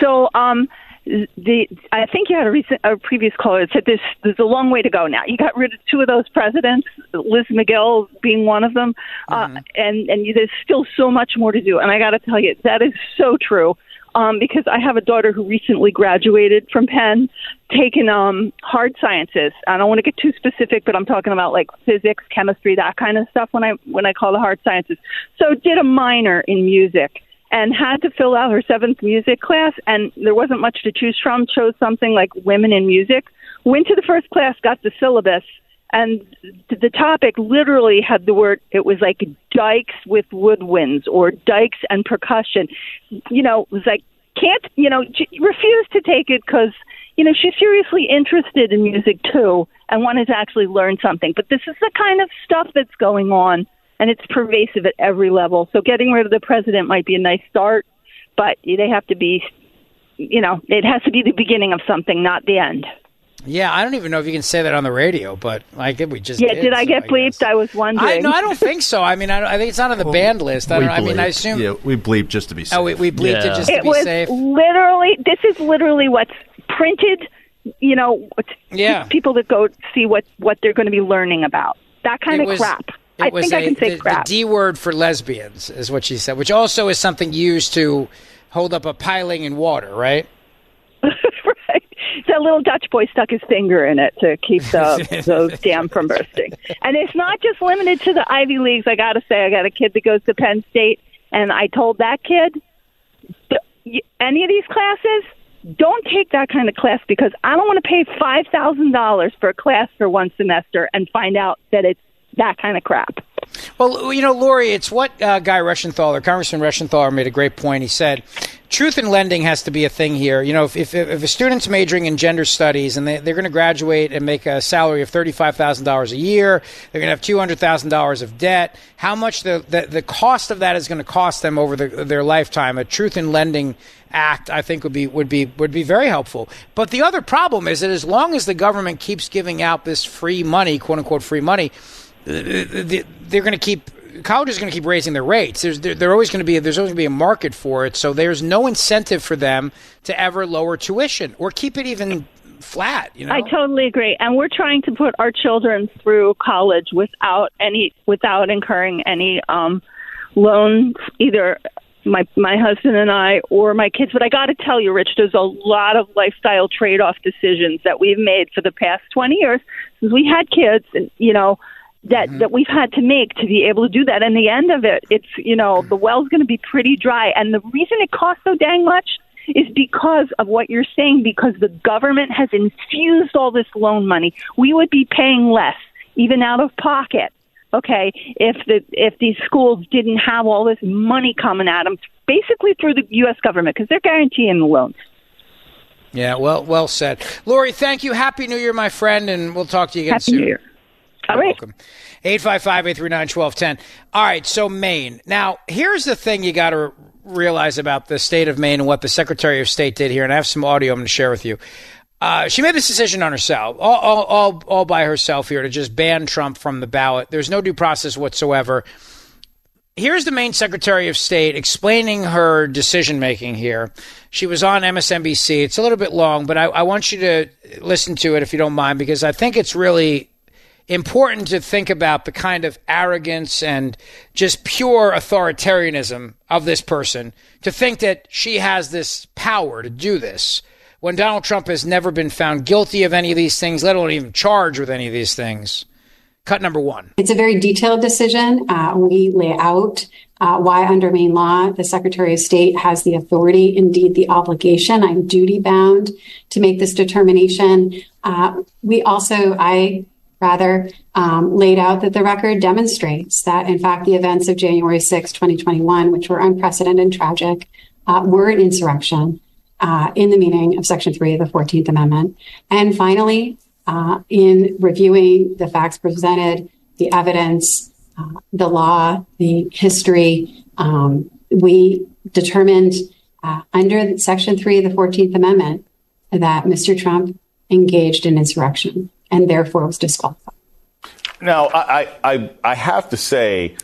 So um the I think you had a recent a previous caller that said there's there's a long way to go now. You got rid of two of those presidents, Liz Magill being one of them, Mm-hmm. uh, and and there's still so much more to do. And I got to tell you, that is so true. Um, because I have a daughter who recently graduated from Penn, taken um, hard sciences. I don't want to get too specific, but I'm talking about like physics, chemistry, that kind of stuff. When I when I call the hard sciences, so did a minor in music and had to fill out her seventh music class and there wasn't much to choose from chose something like women in music went to the first class got the syllabus and th- the topic literally had the word it was like dikes with woodwinds or dikes and percussion you know it was like can't you know refused to take it because you know she's seriously interested in music too and wanted to actually learn something but this is the kind of stuff that's going on and it's pervasive at every level. So getting rid of the president might be a nice start, but they have to be, you know, it has to be the beginning of something, not the end. Yeah, I don't even know if you can say that on the radio, but like we just yeah, did, did I so get bleeped? I was wondering. I no, I don't think so. I mean, I, I think it's not on the band list. I, don't, I mean, I bleep. assume. Yeah, we bleep just to be safe. Oh, we, we bleeped it just to be safe. it be was safe. literally. This is literally what's printed. You know, Yeah. people that go see what what they're going to be learning about. That kind It of was- crap. It I was think I a- can say the, crap. The D word for lesbians is what she said, which also is something used to hold up a piling in water, right? that little Dutch boy stuck his finger in it to keep the those dam from bursting. And it's not just limited to the Ivy Leagues. I got to say, I got a kid that goes to Penn State, and I told that kid, any of these classes, don't take that kind of class because I don't want to pay five thousand dollars for a class for one semester and find out that it's that kind of crap. Well, you know, Lori, it's what uh, Guy Reschenthaler, Congressman Reschenthaler, made a great point. He said, truth in lending has to be a thing here. You know, if, if, if a student's majoring in gender studies and they, they're going to graduate and make a salary of $35,000 a year, they're going to have $200,000 of debt, how much the, the, the cost of that is going to cost them over the, their lifetime, a truth in lending act I think would be would be would be very helpful. But the other problem is that as long as the government keeps giving out this free money, quote unquote free money, they're going to keep college is going to keep raising their rates. There's they're always going to be there's always going to be a market for it. So there's no incentive for them to ever lower tuition or keep it even flat. You know, I totally agree, and we're trying to put our children through college without any without incurring any um, loans, either my my husband and I or my kids. But I got to tell you, Rich, there's a lot of lifestyle trade off decisions that we've made for the past 20 years since we had kids, and you know that mm-hmm. that we've had to make to be able to do that. And the end of it, it's you know the well's going to be pretty dry. And the reason it costs so dang much is because of what you're saying. Because the government has infused all this loan money, we would be paying less, even out of pocket. Okay, if the if these schools didn't have all this money coming at them, basically through the U.S. government, because they're guaranteeing the loans. Yeah, well, well said, Lori. Thank you. Happy New Year, my friend, and we'll talk to you again Happy soon. New Year. All right. Welcome. 855-839-1210. All right, so Maine. Now, here's the thing you got to realize about the state of Maine and what the Secretary of State did here, and I have some audio I'm going to share with you. Uh, she made this decision on herself, all, all, all, all by herself here, to just ban Trump from the ballot. There's no due process whatsoever. Here's the Maine Secretary of State explaining her decision making here. She was on MSNBC. It's a little bit long, but I, I want you to listen to it if you don't mind, because I think it's really important to think about the kind of arrogance and just pure authoritarianism of this person to think that she has this power to do this when Donald Trump has never been found guilty of any of these things, let alone even charged with any of these things. Cut number one. It's a very detailed decision. Uh, we lay out uh, why, under Maine law, the Secretary of State has the authority, indeed the obligation. I'm duty bound to make this determination. Uh, we also, I rather um, laid out that the record demonstrates that, in fact, the events of January 6, 2021, which were unprecedented and tragic, uh, were an insurrection uh, in the meaning of Section 3 of the 14th Amendment. And finally, uh, in reviewing the facts presented, the evidence, uh, the law, the history, um, we determined uh, under Section 3 of the 14th Amendment that Mr. Trump engaged in insurrection and therefore was disqualified. Now, I, I, I have to say,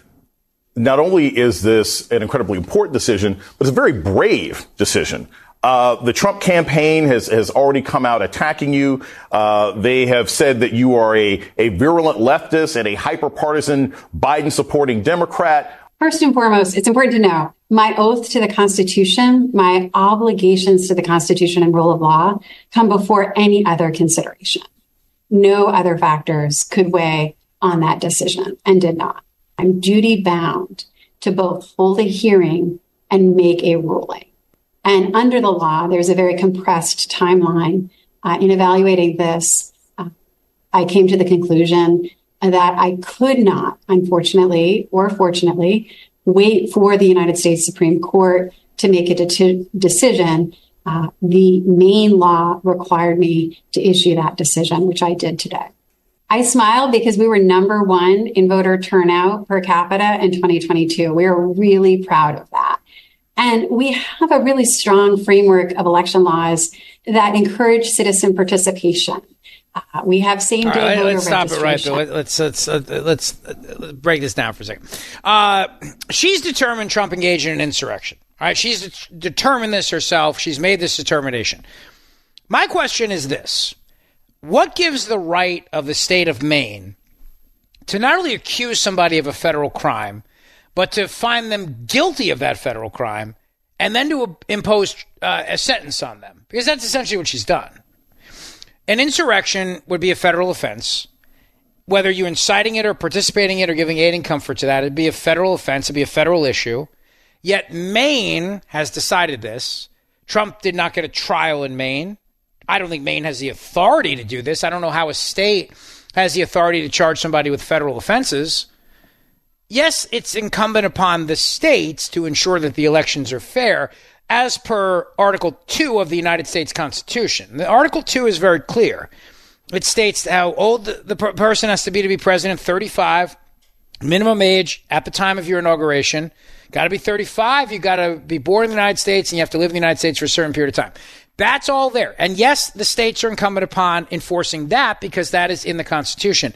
not only is this an incredibly important decision, but it's a very brave decision. Uh, the Trump campaign has, has already come out attacking you. Uh, they have said that you are a, a virulent leftist and a hyper partisan Biden supporting Democrat. First and foremost, it's important to know my oath to the Constitution, my obligations to the Constitution and rule of law come before any other consideration no other factors could weigh on that decision and did not. I'm duty bound to both hold a hearing and make a ruling. And under the law, there's a very compressed timeline. Uh, in evaluating this, uh, I came to the conclusion that I could not, unfortunately or fortunately, wait for the United States Supreme Court to make a de- decision uh, the Maine law required me to issue that decision, which I did today. I smile because we were number one in voter turnout per capita in 2022. We are really proud of that. And we have a really strong framework of election laws that encourage citizen participation. Uh, we have same day right, voter Let's stop it right there. Let's let's uh, let's, uh, break this down for a second. Uh, she's determined Trump engaged in an insurrection. All right, she's determined this herself. She's made this determination. My question is this What gives the right of the state of Maine to not only accuse somebody of a federal crime, but to find them guilty of that federal crime and then to impose uh, a sentence on them? Because that's essentially what she's done. An insurrection would be a federal offense. Whether you're inciting it or participating in it or giving aid and comfort to that, it'd be a federal offense, it'd be a federal issue. Yet Maine has decided this Trump did not get a trial in Maine. I don't think Maine has the authority to do this. I don't know how a state has the authority to charge somebody with federal offenses. Yes, it's incumbent upon the states to ensure that the elections are fair, as per Article 2 of the United States Constitution. The Article 2 is very clear. It states how old the, per- person has to be to be president 35, minimum age at the time of your inauguration. Got to be 35. You got to be born in the United States and you have to live in the United States for a certain period of time. That's all there. And yes, the states are incumbent upon enforcing that because that is in the Constitution.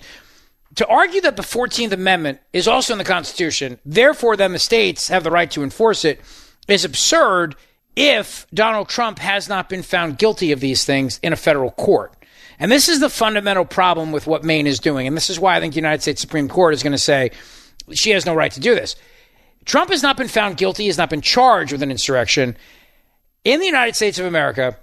To argue that the 14th Amendment is also in the Constitution, therefore, then the states have the right to enforce it, is absurd if Donald Trump has not been found guilty of these things in a federal court. And this is the fundamental problem with what Maine is doing. And this is why I think the United States Supreme Court is going to say she has no right to do this. Trump has not been found guilty, has not been charged with an insurrection. In the United States of America,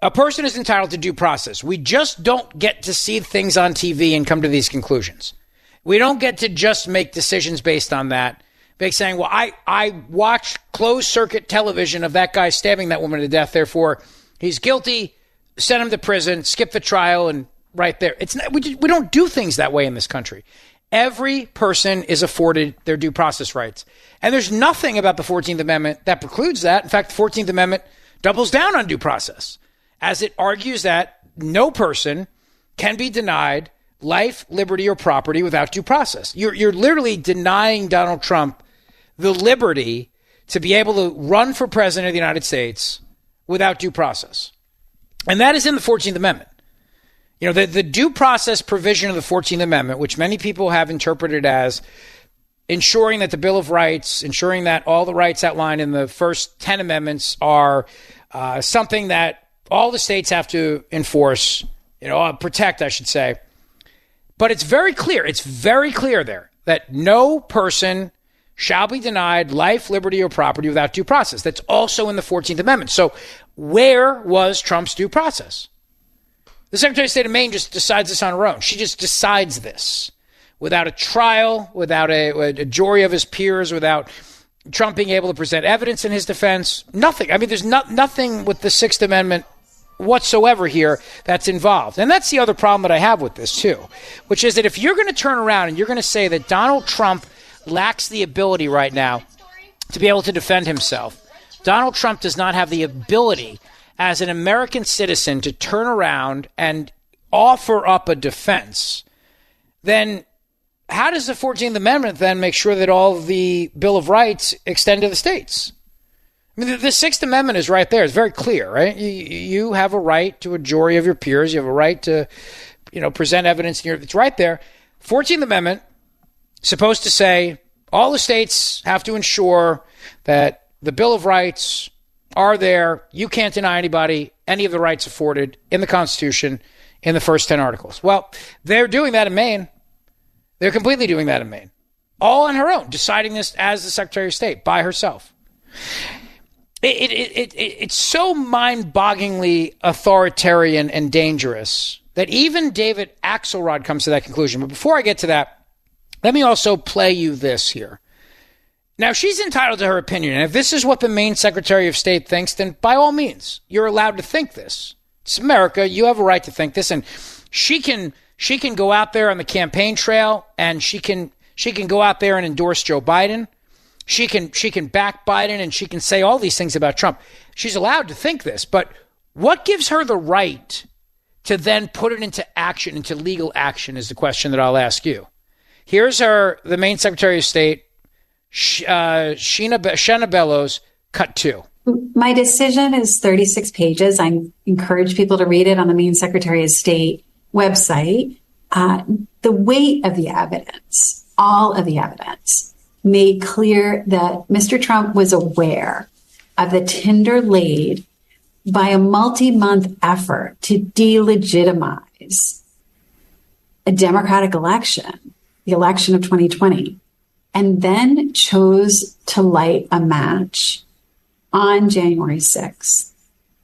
a person is entitled to due process. We just don't get to see things on TV and come to these conclusions. We don't get to just make decisions based on that. Like saying, well, I, I watched closed circuit television of that guy stabbing that woman to death, therefore he's guilty, send him to prison, skip the trial, and right there. It's not, we, we don't do things that way in this country. Every person is afforded their due process rights. And there's nothing about the 14th Amendment that precludes that. In fact, the 14th Amendment doubles down on due process as it argues that no person can be denied life, liberty, or property without due process. You're, you're literally denying Donald Trump the liberty to be able to run for president of the United States without due process. And that is in the 14th Amendment. You know, the, the due process provision of the 14th Amendment, which many people have interpreted as ensuring that the Bill of Rights, ensuring that all the rights outlined in the first 10 amendments are uh, something that all the states have to enforce, you know, uh, protect, I should say. But it's very clear, it's very clear there that no person shall be denied life, liberty, or property without due process. That's also in the 14th Amendment. So, where was Trump's due process? The Secretary of State of Maine just decides this on her own. She just decides this without a trial, without a, a jury of his peers, without Trump being able to present evidence in his defense. Nothing. I mean, there's not, nothing with the Sixth Amendment whatsoever here that's involved. And that's the other problem that I have with this, too, which is that if you're going to turn around and you're going to say that Donald Trump lacks the ability right now to be able to defend himself, Donald Trump does not have the ability as an American citizen to turn around and offer up a defense, then how does the 14th Amendment then make sure that all the Bill of Rights extend to the states? I mean, the, the Sixth Amendment is right there. It's very clear, right? You, you have a right to a jury of your peers. You have a right to, you know, present evidence. In your, it's right there. 14th Amendment supposed to say all the states have to ensure that the Bill of Rights are there. You can't deny anybody any of the rights afforded in the Constitution in the first 10 articles. Well, they're doing that in Maine. They're completely doing that in Maine. All on her own, deciding this as the Secretary of State by herself. It, it, it, it's so mind bogglingly authoritarian and dangerous that even David Axelrod comes to that conclusion. But before I get to that, let me also play you this here. Now, she's entitled to her opinion. And if this is what the Maine Secretary of State thinks, then by all means, you're allowed to think this. It's America. You have a right to think this. And she can she can go out there on the campaign trail and she can she can go out there and endorse Joe Biden. She can she can back Biden and she can say all these things about Trump. She's allowed to think this, but what gives her the right to then put it into action, into legal action, is the question that I'll ask you. Here's her, the Maine Secretary of State, uh, Shenna, Bellows, cut two. My decision is 36 pages. I encourage people to read it on the Maine Secretary of State website. Uh, the weight of the evidence, all of the evidence, made clear that Mr. Trump was aware of the tinder laid by a multi month effort to delegitimize a Democratic election, the election of 2020, and then chose to light a match on January 6th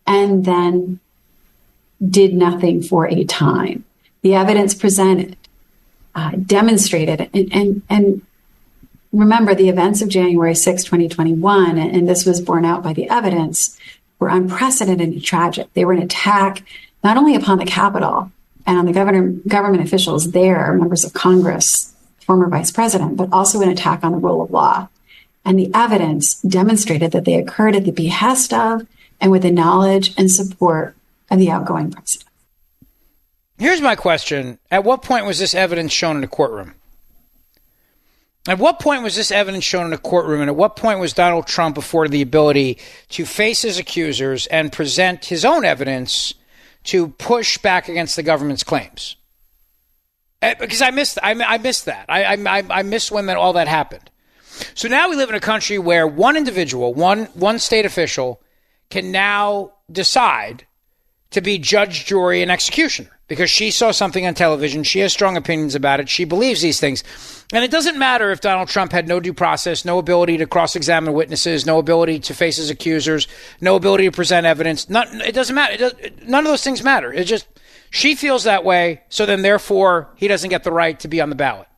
and then did nothing for a time. The evidence presented uh, demonstrated and, and, and remember the events of January 6, 2021, and this was borne out by the evidence, were unprecedented and tragic. They were an attack not only upon the Capitol and on the governor, government officials there, members of Congress, former vice president, but also an attack on the rule of law. And the evidence demonstrated that they occurred at the behest of and with the knowledge and support of the outgoing president. Here's my question At what point was this evidence shown in a courtroom? At what point was this evidence shown in a courtroom? And at what point was Donald Trump afforded the ability to face his accusers and present his own evidence to push back against the government's claims? Eh, because I missed, I, I missed that. I, I, I missed when that, all that happened. So now we live in a country where one individual, one, one state official, can now decide to be judge, jury, and executioner because she saw something on television. She has strong opinions about it. She believes these things. And it doesn't matter if Donald Trump had no due process, no ability to cross examine witnesses, no ability to face his accusers, no ability to present evidence. Not, it doesn't matter. It does, none of those things matter. It just, she feels that way. So then, therefore, he doesn't get the right to be on the ballot.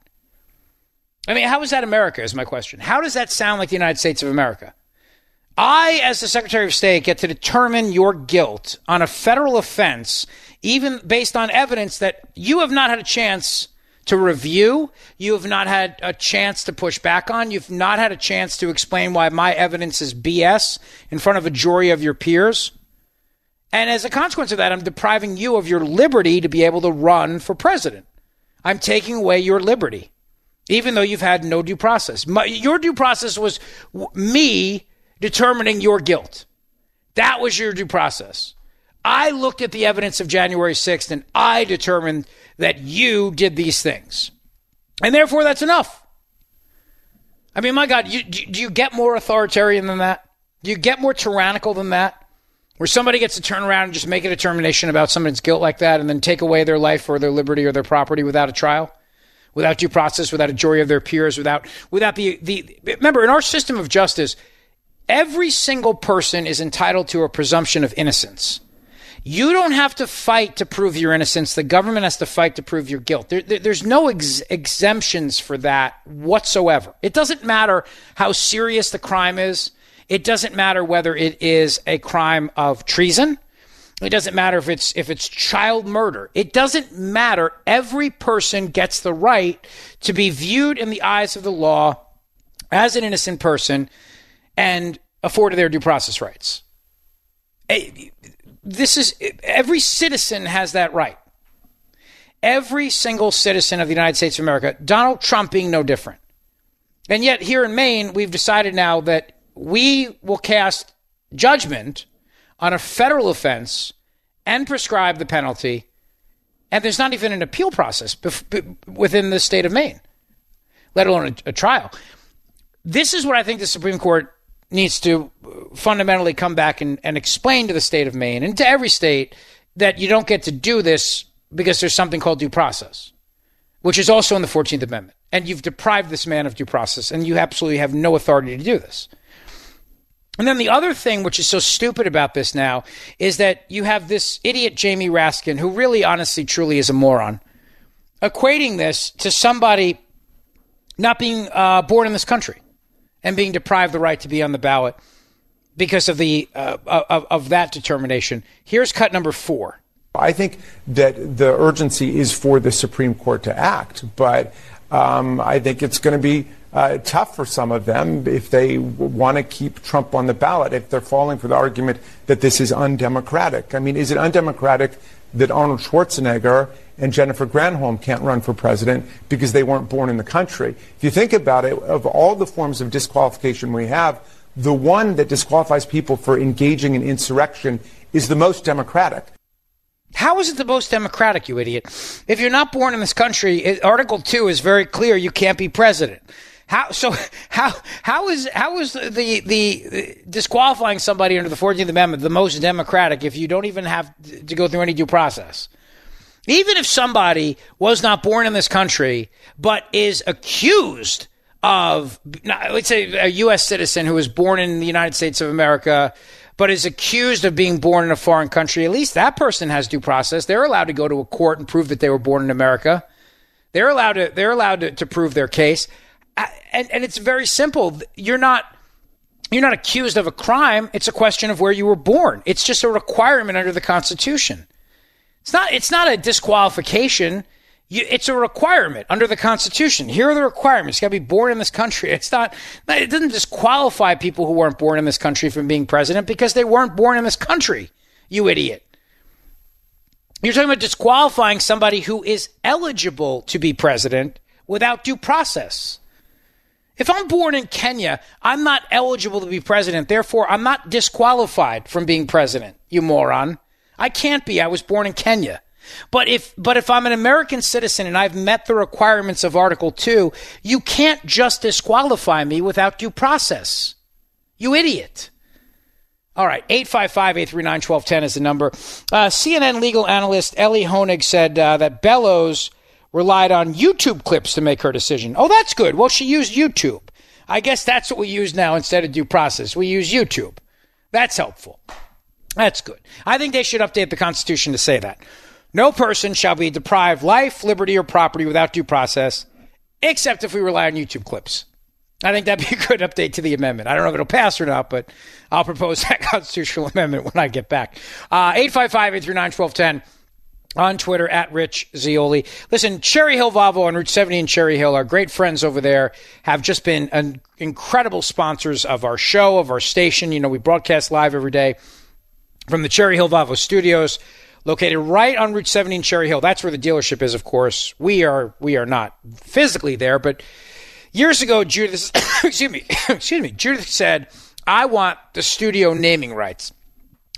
I mean, how is that America, is my question. How does that sound like the United States of America? I, as the Secretary of State, get to determine your guilt on a federal offense, even based on evidence that you have not had a chance to review. You have not had a chance to push back on. You've not had a chance to explain why my evidence is BS in front of a jury of your peers. And as a consequence of that, I'm depriving you of your liberty to be able to run for president. I'm taking away your liberty, even though you've had no due process. My, your due process was me determining your guilt. That was your due process. I looked at the evidence of January 6th and I determined that you did these things. And therefore, that's enough. I mean, my God, you, do you get more authoritarian than that? Do you get more tyrannical than that? Where somebody gets to turn around and just make a determination about someone's guilt like that and then take away their life or their liberty or their property without a trial? Without due process, without a jury of their peers, without without the the remember in our system of justice, Every single person is entitled to a presumption of innocence. You don't have to fight to prove your innocence. The government has to fight to prove your guilt. There, there, there's no ex- exemptions for that whatsoever. It doesn't matter how serious the crime is. It doesn't matter whether it is a crime of treason. It doesn't matter if it's if it's child murder. It doesn't matter. Every person gets the right to be viewed in the eyes of the law as an innocent person and afforded their due process rights. Eh, this is every citizen has that right. Every single citizen of the United States of America, Donald Trump being no different. And yet, here in Maine, we've decided now that we will cast judgment on a federal offense and prescribe the penalty. And there's not even an appeal process within the state of Maine, let alone a, a trial. This is what I think the Supreme Court needs to uh, fundamentally come back and, and explain to the state of Maine and to every state that you don't get to do this because there's something called due process, which is also in the 14th Amendment. And you've deprived this man of due process, and you absolutely have no authority to do this. And then the other thing, which is so stupid about this now, is that you have this idiot Jamie Raskin, who really, honestly, truly is a moron, equating this to somebody not being uh, born in this country and being deprived the right to be on the ballot because of the uh, of, of that determination. Here's cut number four. I think that the urgency is for the Supreme Court to act, but um, I think it's going to be uh, tough for some of them if they want to keep Trump on the ballot, if they're falling for the argument that this is undemocratic. I mean, is it undemocratic that Arnold Schwarzenegger and Jennifer Granholm can't run for president because they weren't born in the country. If you think about it, of all the forms of disqualification we have, the one that disqualifies people for engaging in insurrection is the most democratic. How is it the most democratic, you idiot? If you're not born in this country, Article 2 is very clear you can't be president. How so? How how is how is the, the, the disqualifying somebody under the Fourteenth Amendment the most democratic if you don't even have to go through any due process? Even if somebody was not born in this country, but is accused of, let's say, a U.S. citizen who was born in the United States of America, but is accused of being born in a foreign country, at least that person has due process. They're allowed to go to a court and prove that they were born in America. They're allowed to. They're allowed to, to prove their case. And and it's very simple. You're not you're not accused of a crime. It's a question of where you were born. It's just a requirement under the Constitution. It's not. It's not a disqualification. You, it's a requirement under the Constitution. Here are the requirements. You got to be born in this country. It's not. It doesn't disqualify people who weren't born in this country from being president because they weren't born in this country. You idiot. You're talking about disqualifying somebody who is eligible to be president without due process. If I'm born in Kenya, I'm not eligible to be president. Therefore, I'm not disqualified from being president, you moron. I can't be. I was born in Kenya. But if but if I'm an American citizen and I've met the requirements of Article 2, you can't just disqualify me without due process. You idiot. All right, 855-839-1210 is the number. Uh, CNN legal analyst Elie Honig said uh, that Bellows relied on YouTube clips to make her decision. Oh, that's good. Well, she used YouTube. I guess that's what we use now instead of due process. We use YouTube. That's helpful. That's good. I think they should update the Constitution to say that. No person shall be deprived life, liberty, or property without due process, except if we rely on YouTube clips. I think that'd be a good update to the amendment. I don't know if it'll pass or not, but I'll propose that constitutional amendment when I get back. Uh, 855 839 1210 on Twitter at Rich Zeoli. Listen, Cherry Hill Volvo on Route 70 in Cherry Hill, our great friends over there have just been an incredible sponsors of our show, of our station. You know, we broadcast live every day from the Cherry Hill Volvo studios, located right on Route 70 in Cherry Hill. That's where the dealership is, of course. We are we are not physically there, but years ago, Judith, excuse me, excuse me, Judith said, "I want the studio naming rights."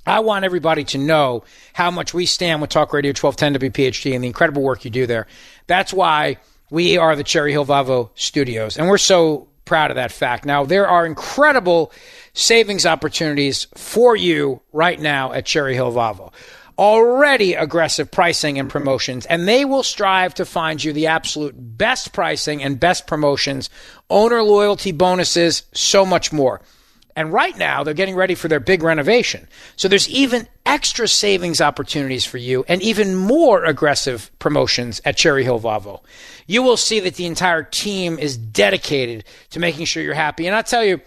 I want everybody to know how much we stand with Talk Radio 1210 WPHT and the incredible work you do there. That's why we are the Cherry Hill Volvo Studios, and we're so proud of that fact. Now, there are incredible savings opportunities for you right now at Cherry Hill Volvo Already aggressive pricing and promotions, and they will strive to find you the absolute best pricing and best promotions, owner loyalty bonuses, so much more. And right now, they're getting ready for their big renovation. So there's even extra savings opportunities for you and even more aggressive promotions at Cherry Hill Volvo. You will see that the entire team is dedicated to making sure you're happy. And I'll tell you,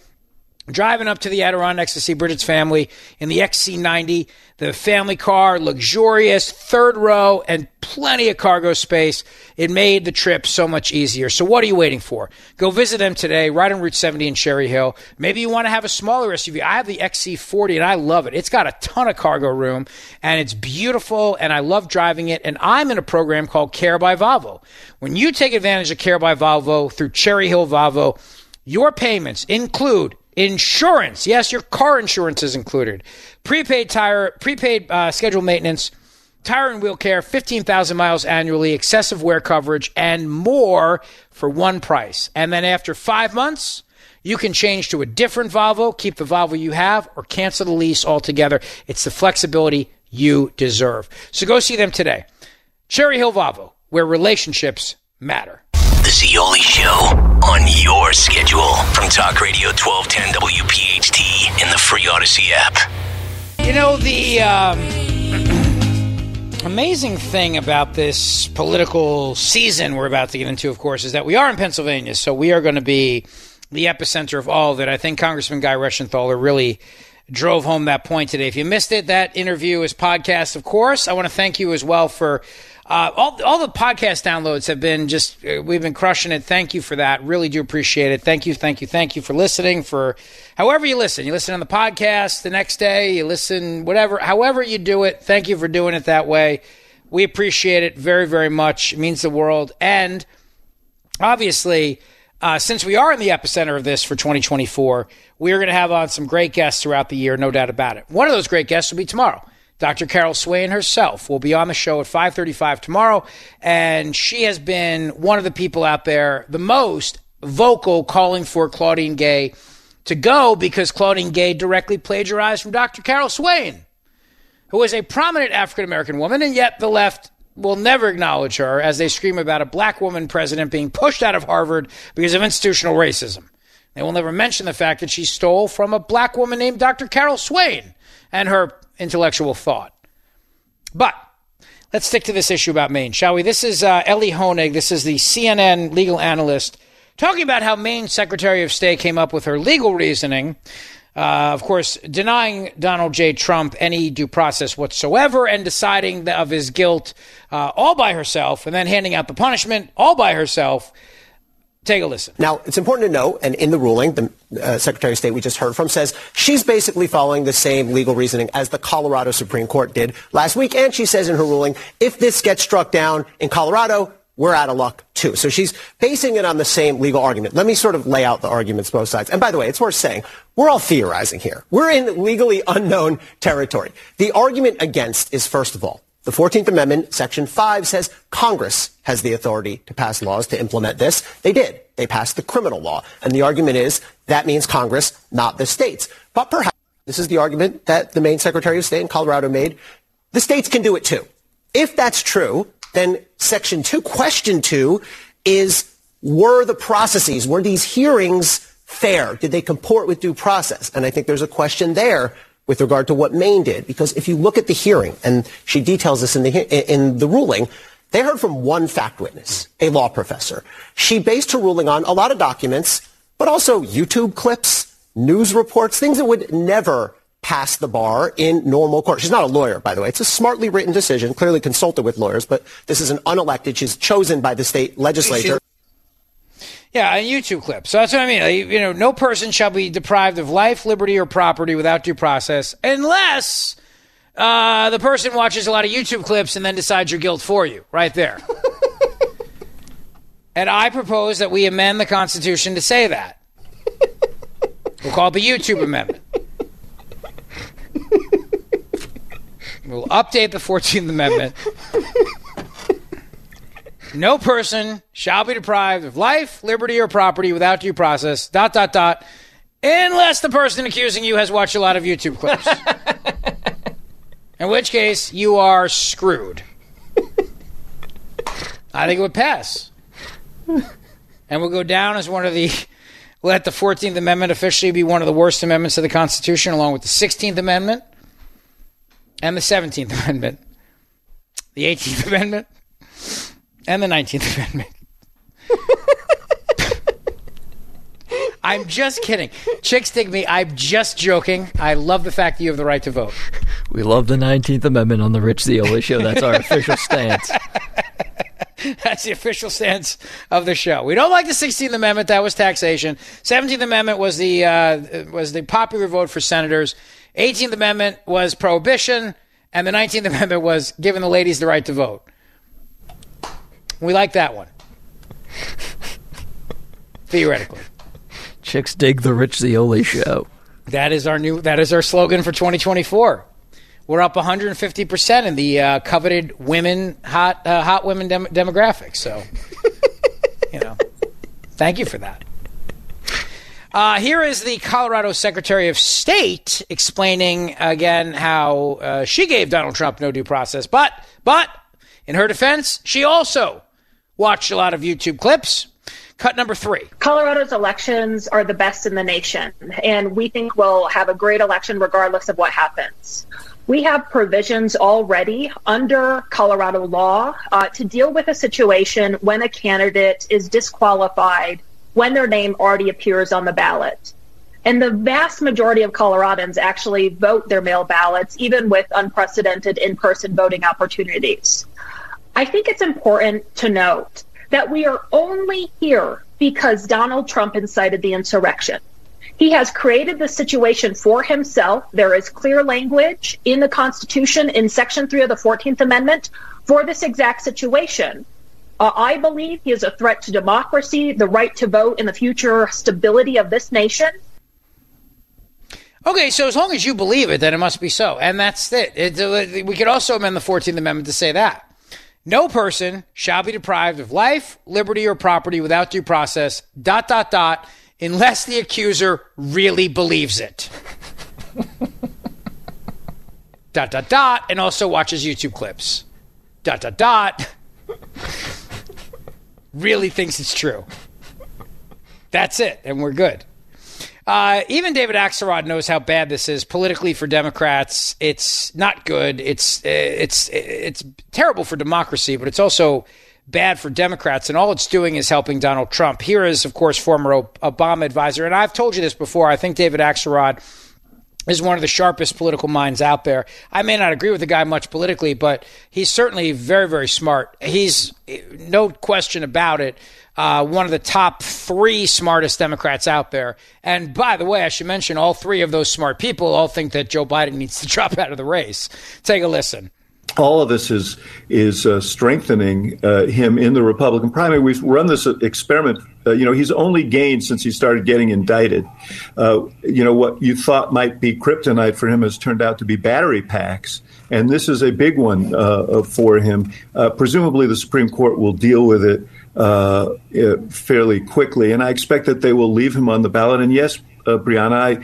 driving up to the Adirondacks to see Bridget's family in the XC90, the family car, luxurious, third row, and plenty of cargo space. It made the trip so much easier. So what are you waiting for? Go visit them today, right on Route 70 in Cherry Hill. Maybe you want to have a smaller SUV. I have the XC40 and I love it. It's got a ton of cargo room and it's beautiful and I love driving it. And I'm in a program called Care by Volvo. When you take advantage of Care by Volvo through Cherry Hill Volvo, your payments include Insurance. Yes, your car insurance is included. Prepaid tire, prepaid uh, scheduled maintenance, tire and wheel care, 15,000 miles annually, excessive wear coverage, and more for one price. And then after five months, you can change to a different Volvo, keep the Volvo you have, or cancel the lease altogether. It's the flexibility you deserve. So go see them today. Cherry Hill Volvo, where relationships matter. The Zeoli Show on your schedule from Talk Radio 1210 WPHT in the free Audacy app. You know, the um, amazing thing about this political season we're about to get into, of course, is that we are in Pennsylvania. So we are going to be the epicenter of all it. I think Congressman Guy Reschenthaler really drove home that point today. If you missed it, that interview is podcast, of course. I want to thank you as well for uh, all, all the podcast downloads have been just, uh, we've been crushing it. Thank you for that. Really do appreciate it. Thank you, thank you, thank you for listening. For however you listen, you listen on the podcast the next day, you listen, whatever, however you do it. Thank you for doing it that way. We appreciate it very, very much. It means the world. And obviously, uh, since we are in the epicenter of this for 2024, we are going to have on some great guests throughout the year, no doubt about it. One of those great guests will be tomorrow. Dr. Carol Swain herself will be on the show at 5:35 tomorrow, and she has been one of the people out there the most vocal calling for Claudine Gay to go because Claudine Gay directly plagiarized from Dr. Carol Swain, who is a prominent African American woman, and yet the left will never acknowledge her as they scream about a black woman president being pushed out of Harvard because of institutional racism. They will never mention the fact that she stole from a black woman named Dr. Carol Swain and her intellectual thought. But let's stick to this issue about Maine, shall we? This is uh, Elie Honig. This is the CNN legal analyst talking about how Maine Secretary of State came up with her legal reasoning. Uh, of course, denying Donald J. Trump any due process whatsoever and deciding of his guilt uh, all by herself and then handing out the punishment all by herself. Take a listen. Now, it's important to note, and in the ruling, the uh, Secretary of State we just heard from says she's basically following the same legal reasoning as the Colorado Supreme Court did last week. And she says in her ruling, if this gets struck down in Colorado, we're out of luck too. So she's basing it on the same legal argument. Let me sort of lay out the arguments both sides. And by the way, it's worth saying, we're all theorizing here. We're in legally unknown territory. The argument against is, first of all, the 14th Amendment, Section 5 says Congress has the authority to pass laws to implement this. They did. They passed the criminal law. And the argument is that means Congress, not the states. But perhaps this is the argument that the Maine Secretary of State in Colorado made. The states can do it too. If that's true, then Section 2, Question 2 is were the processes, were these hearings fair? Did they comport with due process? And I think there's a question there with regard to what Maine did. Because if you look at the hearing, and she details this in the, in the ruling, they heard from one fact witness, a law professor. She based her ruling on a lot of documents, but also YouTube clips, news reports, things that would never pass the bar in normal court. She's not a lawyer, by the way. It's a smartly written decision, clearly consulted with lawyers, but this is an unelected. She's chosen by the state legislature. Yeah, a YouTube clip. So that's what I mean. You know, no person shall be deprived of life, liberty, or property without due process, unless uh, the person watches a lot of YouTube clips and then decides your guilt for you, right there. and I propose that we amend the Constitution to say that. We'll call it the YouTube Amendment. We'll update the 14th Amendment. No person shall be deprived of life, liberty, or property without due process, dot, dot, dot, unless the person accusing you has watched a lot of YouTube clips. In which case, you are screwed. I think it would pass. And will go down as one of the. Let the 14th Amendment officially be one of the worst amendments of the Constitution, along with the 16th Amendment and the 17th Amendment, the 18th Amendment, and the 19th Amendment. I'm just kidding. Chicks dig me. I'm just joking. I love the fact that you have the right to vote. We love the 19th Amendment on the Rich Zeoli show. That's our official stance. That's the official stance of the show. We don't like the 16th Amendment. That was taxation. 17th Amendment was the uh, was the popular vote for senators. 18th Amendment was prohibition, and the 19th Amendment was giving the ladies the right to vote. We like that one. Theoretically. Chicks dig the Rich Zeoli show. That is our new. That is our slogan for 2024. We're up 150 percent in the uh, coveted women hot uh, hot women dem- demographic. So, you know, thank you for that. Uh, here is the Colorado Secretary of State explaining again how uh, she gave Donald Trump no due process, but but in her defense, she also watched a lot of YouTube clips. Cut number three. Colorado's elections are the best in the nation, and we think we'll have a great election regardless of what happens. We have provisions already under Colorado law uh, to deal with a situation when a candidate is disqualified when their name already appears on the ballot. And the vast majority of Coloradans actually vote their mail ballots, even with unprecedented in person voting opportunities. I think it's important to note that we are only here because Donald Trump incited the insurrection. He has created the situation for himself. There is clear language in the Constitution in Section 3 of the 14th Amendment for this exact situation. Uh, I believe he is a threat to democracy, the right to vote, and the future stability of this nation. Okay, so as long as you believe it, then it must be so. And that's it. it, it we could also amend the 14th Amendment to say that. No person shall be deprived of life, liberty, or property without due process, dot, dot, dot, unless the accuser really believes it. dot, dot, dot, and also watches YouTube clips. Dot, dot, dot. really thinks it's true. That's it, and we're good. Uh, even David Axelrod knows how bad this is politically for Democrats. It's not good. It's it's it's terrible for democracy, but it's also bad for Democrats, and all it's doing is helping Donald Trump. Here is, of course, former Obama advisor, and I've told you this before. I think David Axelrod is one of the sharpest political minds out there. I may not agree with the guy much politically, but he's certainly very, very smart. He's no question about it. Uh, one of the top three smartest Democrats out there. And by the way, I should mention all three of those smart people all think that Joe Biden needs to drop out of the race. Take a listen all of this is is uh, strengthening uh, him in the Republican primary. We've run this experiment. Uh, you know, he's only gained since he started getting indicted. Uh, you know, what you thought might be kryptonite for him has turned out to be battery packs, and this is a big one uh, for him. Uh, presumably, the Supreme Court will deal with it fairly quickly, and I expect that they will leave him on the ballot. And yes, Brianna,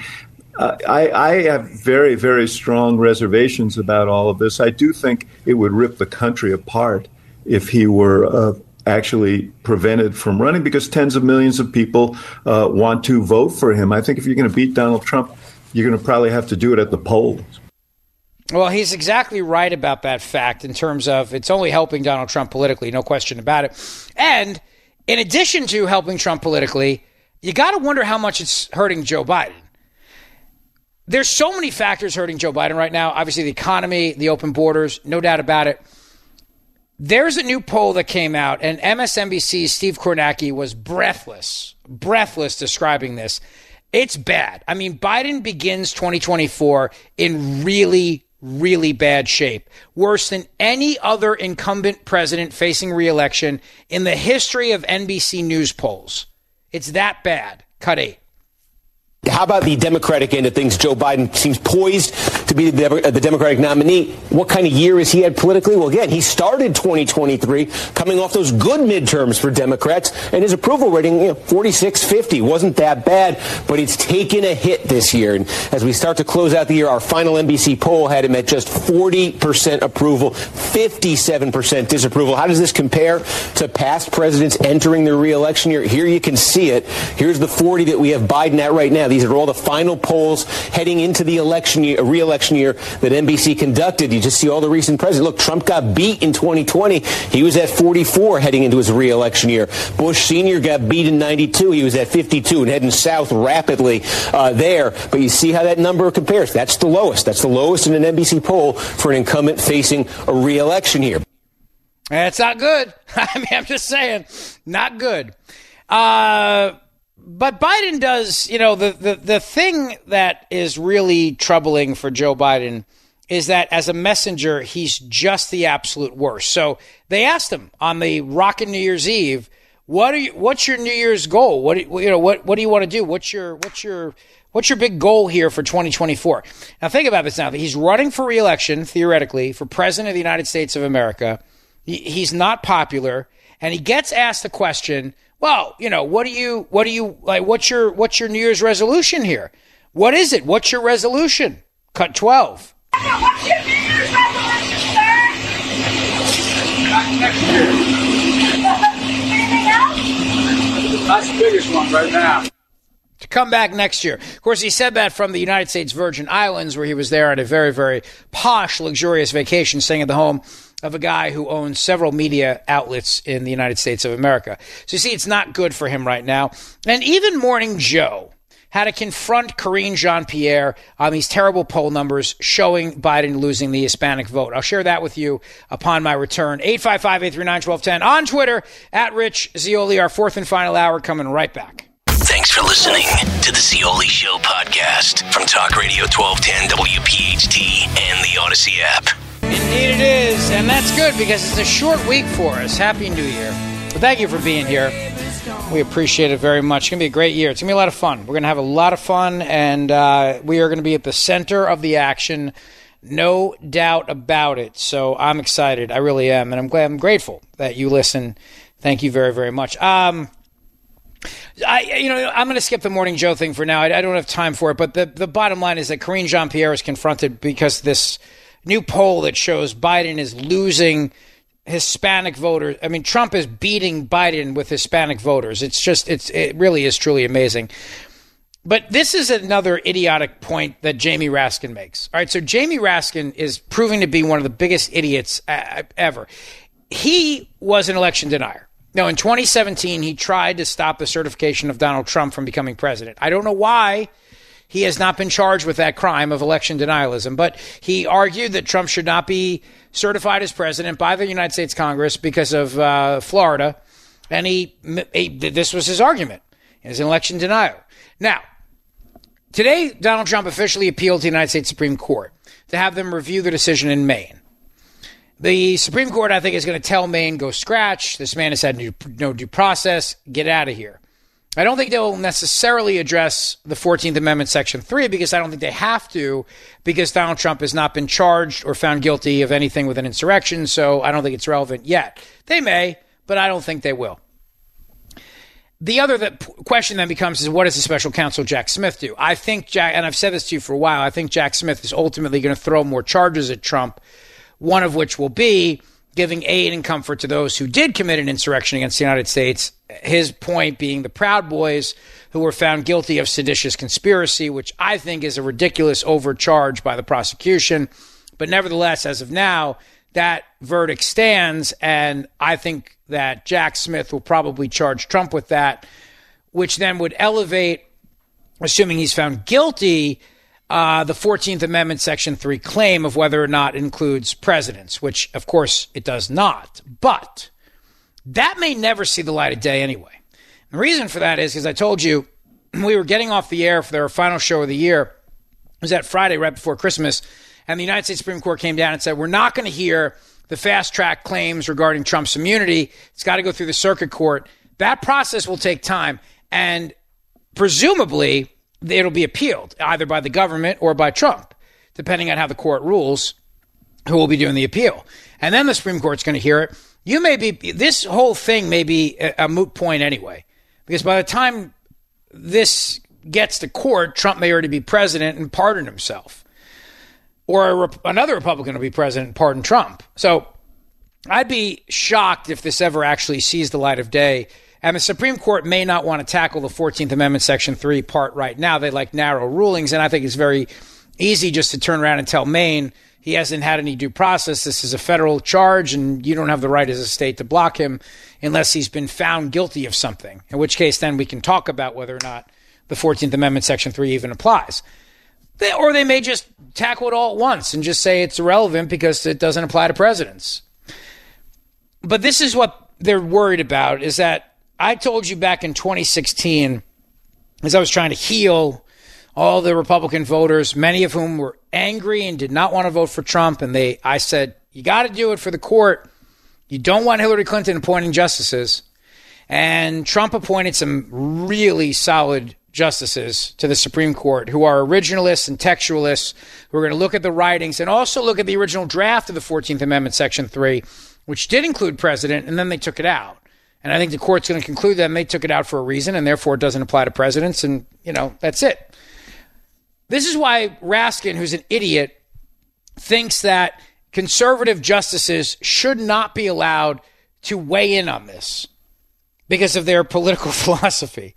I, I, I, have very, very strong reservations about all of this. I do think it would rip the country apart if he were uh, actually prevented from running because tens of millions of people uh, want to vote for him. I think if you're going to beat Donald Trump, you're going to probably have to do it at the polls. Well, he's exactly right about that fact in terms of it's only helping Donald Trump politically, no question about it. And in addition to helping Trump politically, you got to wonder how much it's hurting Joe Biden there's so many factors hurting Joe Biden right now. Obviously, the economy, the open borders, no doubt about it. There's a new poll that came out, and MSNBC's Steve Kornacki was breathless, breathless describing this. It's bad. I mean, Biden begins 2024 in really, really bad shape, worse than any other incumbent president facing reelection in the history of NBC News polls. It's that bad. Cut eight. How about the Democratic end of things? Joe Biden seems poised to be the, uh, the, Democratic nominee. What kind of year has he had politically? Well, again, he started 2023 coming off those good midterms for Democrats, and his approval rating, you know, 46 50, wasn't that bad, but it's taken a hit this year. And as we start to close out the year, our final NBC poll had him at just 40% approval, 57% disapproval. How does this compare to past presidents entering their reelection year? Here you can see it. Here's the 40 that we have Biden at right now. These are all the final polls heading into the election year, re-election year that NBC conducted. You just see all the recent presidents. Look, Trump got beat in 2020. He was at 44 heading into his re-election year. Bush Sr. got beat in 92. He was at 52 and heading south rapidly uh, there. But you see how that number compares. That's the lowest. That's the lowest in an NBC poll for an incumbent facing a reelection year. That's not good. I mean, I'm just saying, not good. Uh, but Biden does, you know, the, the, the thing that is really troubling for Joe Biden is that as a messenger, he's just the absolute worst. So they asked him on the Rockin' New Year's Eve, what are you, what's your New Year's goal? What, you know, what, what do you want to do? What's your, what's your, what's your big goal here for 2024? Now think about this now. He's running for reelection, theoretically, for president of the United States of America. He's not popular and he gets asked the question, well, you know, what do you, what do you, like, what's your, what's your New Year's resolution here? What is it? What's your resolution? Cut 12. What's your New Year's resolution, sir? next year. Anything else? That's the biggest one right now to come back next year. Of course, he said that from the United States Virgin Islands, where he was there on a very, very posh, luxurious vacation, staying at the home of a guy who owns several media outlets in the United States of America. So you see, it's not good for him right now. And even Morning Joe had to confront Karine Jean Pierre on um, these terrible poll numbers showing Biden losing the Hispanic vote. I'll share that with you upon my return. 855 839 1210 on Twitter at Rich Zeoli. Our fourth and final hour coming right back. Thanks for listening to the Zeoli Show podcast from Talk Radio 1210 WPHT and the Audacy app. Indeed, it is. And that's good because it's a short week for us. Happy New Year. Well, thank you for being here. We appreciate it very much. It's going to be a great year. It's going to be a lot of fun. We're going to have a lot of fun, and uh, we are going to be at the center of the action. No doubt about it. So I'm excited. I really am. And I'm glad, I'm grateful that you listen. Thank you very, very much. Um, I, you know, I'm going to skip the morning Joe thing for now. I, I, don't have time for it. But the, the bottom line is that Karine Jean Pierre is confronted because this new poll that shows Biden is losing Hispanic voters. I mean, Trump is beating Biden with Hispanic voters. It's just, it's, it really is truly amazing. But this is another idiotic point that Jamie Raskin makes. All right, so Jamie Raskin is proving to be one of the biggest idiots ever. he was an election denier. No, in 2017, he tried to stop the certification of Donald Trump from becoming president. I don't know why he has not been charged with that crime of election denialism, but he argued that Trump should not be certified as president by the United States Congress because of uh, Florida. And he, he, this was his argument an election denier. Now, today, Donald Trump officially appealed to the United States Supreme Court to have them review the decision in Maine. The Supreme Court, I think, is going to tell Maine, go scratch. This man has had no due process. Get out of here. I don't think they'll necessarily address the 14th Amendment, Section 3, because I don't think they have to, because Donald Trump has not been charged or found guilty of anything with an insurrection. So I don't think it's relevant yet. They may, but I don't think they will. The other that question then becomes is what does the special counsel Jack Smith do? I think Jack, and I've said this to you for a while, I think Jack Smith is ultimately going to throw more charges at Trump, one of which will be giving aid and comfort to those who did commit an insurrection against the United States. His point being the Proud Boys who were found guilty of seditious conspiracy, which I think is a ridiculous overcharge by the prosecution. But nevertheless, as of now, that verdict stands. And I think that Jack Smith will probably charge Trump with that, which then would elevate, assuming he's found guilty, uh, the 14th Amendment, Section 3 claim of whether or not includes presidents, which of course it does not. But that may never see the light of day anyway. The reason for that is because I told you we were getting off the air for their final show of the year. It was that Friday right before Christmas. And the United States Supreme Court came down and said, we're not going to hear the fast track claims regarding Trump's immunity. It's got to go through the circuit court. That process will take time. And presumably, it'll be appealed either by the government or by Trump, depending on how the court rules, who will be doing the appeal. And then the Supreme Court's going to hear it. You may be, this whole thing may be a, a moot point anyway, because by the time this gets to court, Trump may already be president and pardon himself. Or a, another Republican will be president and pardon Trump. So I'd be shocked if this ever actually sees the light of day and the Supreme Court may not want to tackle the 14th Amendment, Section 3 part right now. They like narrow rulings. And I think it's very easy just to turn around and tell Maine he hasn't had any due process. This is a federal charge, and you don't have the right as a state to block him unless he's been found guilty of something, in which case then we can talk about whether or not the 14th Amendment, Section 3 even applies. They, or they may just tackle it all at once and just say it's irrelevant because it doesn't apply to presidents. But this is what they're worried about is that I told you back in 2016, as I was trying to heal all the Republican voters, many of whom were angry and did not want to vote for Trump, and they, I said, you got to do it for the court. You don't want Hillary Clinton appointing justices. And Trump appointed some really solid justices to the Supreme Court who are originalists and textualists who are going to look at the writings and also look at the original draft of the 14th Amendment, Section 3, which did include president, and then they took it out. And I think the court's going to conclude that they took it out for a reason and therefore it doesn't apply to presidents. And, you know, that's it. This is why Raskin, who's an idiot, thinks that conservative justices should not be allowed to weigh in on this because of their political philosophy.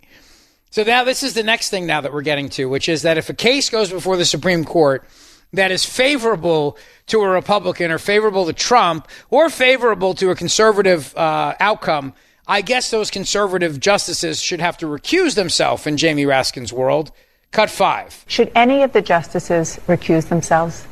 So now this is the next thing now that we're getting to, which is that if a case goes before the Supreme Court that is favorable to a Republican or favorable to Trump or favorable to a conservative uh, outcome, I guess those conservative justices should have to recuse themselves in Jamie Raskin's world. Cut five. Should any of the justices recuse themselves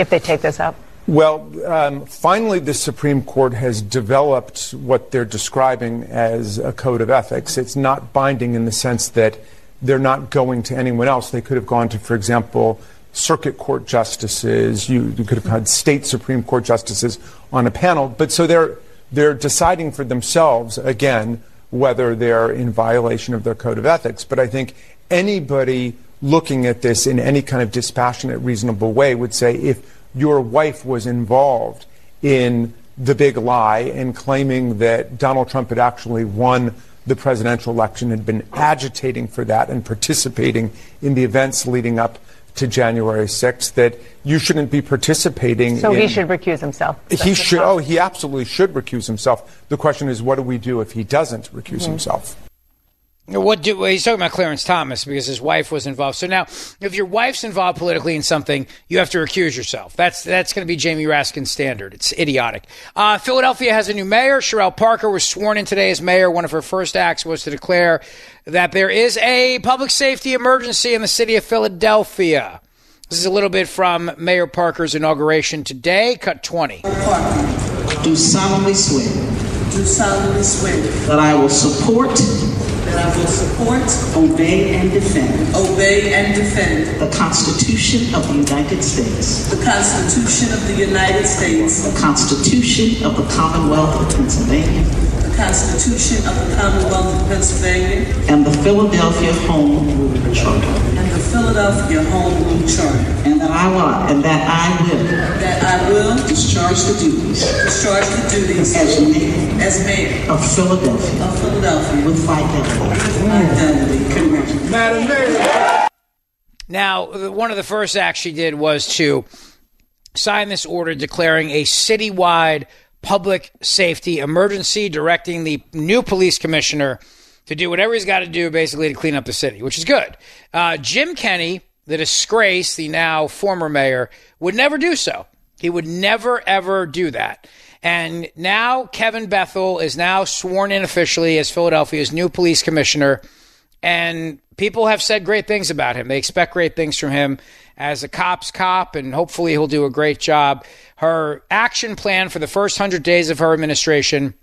if they take this up? Well, um, finally, the Supreme Court has developed what they're describing as a code of ethics. It's not binding in the sense that they're not going to anyone else. They could have gone to, for example, circuit court justices. You, you could have had state Supreme Court justices on a panel. But so they're they're deciding for themselves, again, whether they're in violation of their code of ethics. But I think anybody looking at this in any kind of dispassionate, reasonable way would say if your wife was involved in the big lie and claiming that Donald Trump had actually won the presidential election, had been agitating for that and participating in the events leading up to January 6th that you shouldn't be participating. So in, he should recuse himself. He should. Oh, he absolutely should recuse himself. The question is, what do we do if he doesn't recuse mm-hmm. himself? What do well, he's talking about Clarence Thomas because his wife was involved. So now, if your wife's involved politically in something, you have to recuse yourself. That's that's going to be Jamie Raskin's standard. It's idiotic. Uh, Philadelphia has a new mayor. Cherelle Parker was sworn in today as mayor. One of her first acts was to declare that there is a public safety emergency in the city of Philadelphia. This is a little bit from Mayor Parker's inauguration today. Cut twenty. Do solemnly swear. Do solemnly swear. That I will support. That I will support. Obey and defend. Obey and defend. The Constitution of the United States. The Constitution of the United States. The Constitution of the Commonwealth of Pennsylvania. The Constitution of the Commonwealth of Pennsylvania. And the Philadelphia Home Rule Charter. And the Philadelphia Home Rule Charter. And that I will. And that I will. That I will. Discharge the duties. Discharge the duties. As mayor. As mayor. Of Philadelphia. Of Philadelphia. With fidelity. With fidelity. Congratulations. Madam Mayor. Now, one of the first acts she did was to sign this order declaring a citywide public safety emergency, directing the new police commissioner to do whatever he's got to do basically to clean up the city, which is good. Uh, Jim Kenney, the disgrace, the now former mayor, would never do so. He would never, ever do that. And now Kevin Bethel is now sworn in officially as Philadelphia's new police commissioner. And people have said great things about him. They expect great things from him as a cop's cop, and hopefully he'll do a great job. Her action plan for the first 100 days of her administration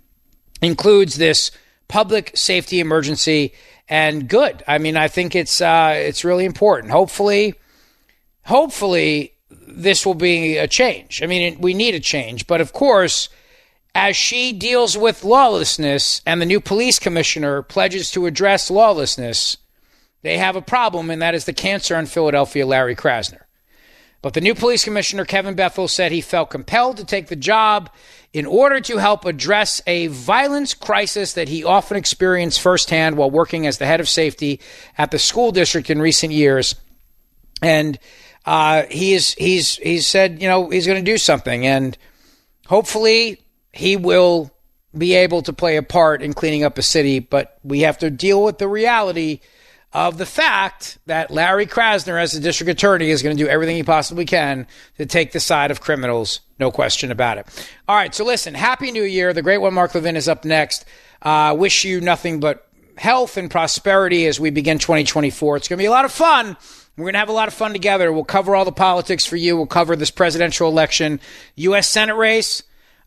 includes this public safety emergency and good. I mean, I think it's uh, it's really important. Hopefully, hopefully this will be a change. I mean, we need a change, but of course, as she deals with lawlessness and the new police commissioner pledges to address lawlessness, they have a problem, and that is the cancer in Philadelphia, Larry Krasner. But the new police commissioner, Kevin Bethel, said he felt compelled to take the job in order to help address a violence crisis that he often experienced firsthand while working as the head of safety at the school district in recent years. And uh, he's he's he's said, you know, he's going to do something, and hopefully he will be able to play a part in cleaning up a city. But we have to deal with the reality of the fact that Larry Krasner, as the district attorney, is going to do everything he possibly can to take the side of criminals. No question about it. All right, so listen, Happy New Year. The great one, Mark Levin, is up next. Uh, wish you nothing but health and prosperity as we begin 2024. It's going to be a lot of fun. We're going to have a lot of fun together. We'll cover all the politics for you. We'll cover this presidential election, U.S. Senate race.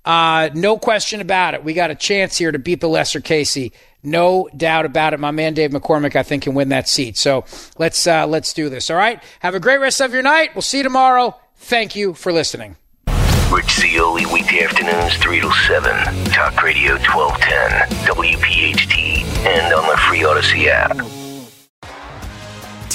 Uh, no question about it. We got a chance here to beat the lesser Casey. No doubt about it. My man Dave McCormick, I think, can win that seat. So let's uh, let's do this. All right. Have a great rest of your night. We'll see you tomorrow. Thank you for listening. Rich Zeoli, weekday afternoons, 3 to 7. Talk Radio 1210, WPHT, and on the free Audacy app.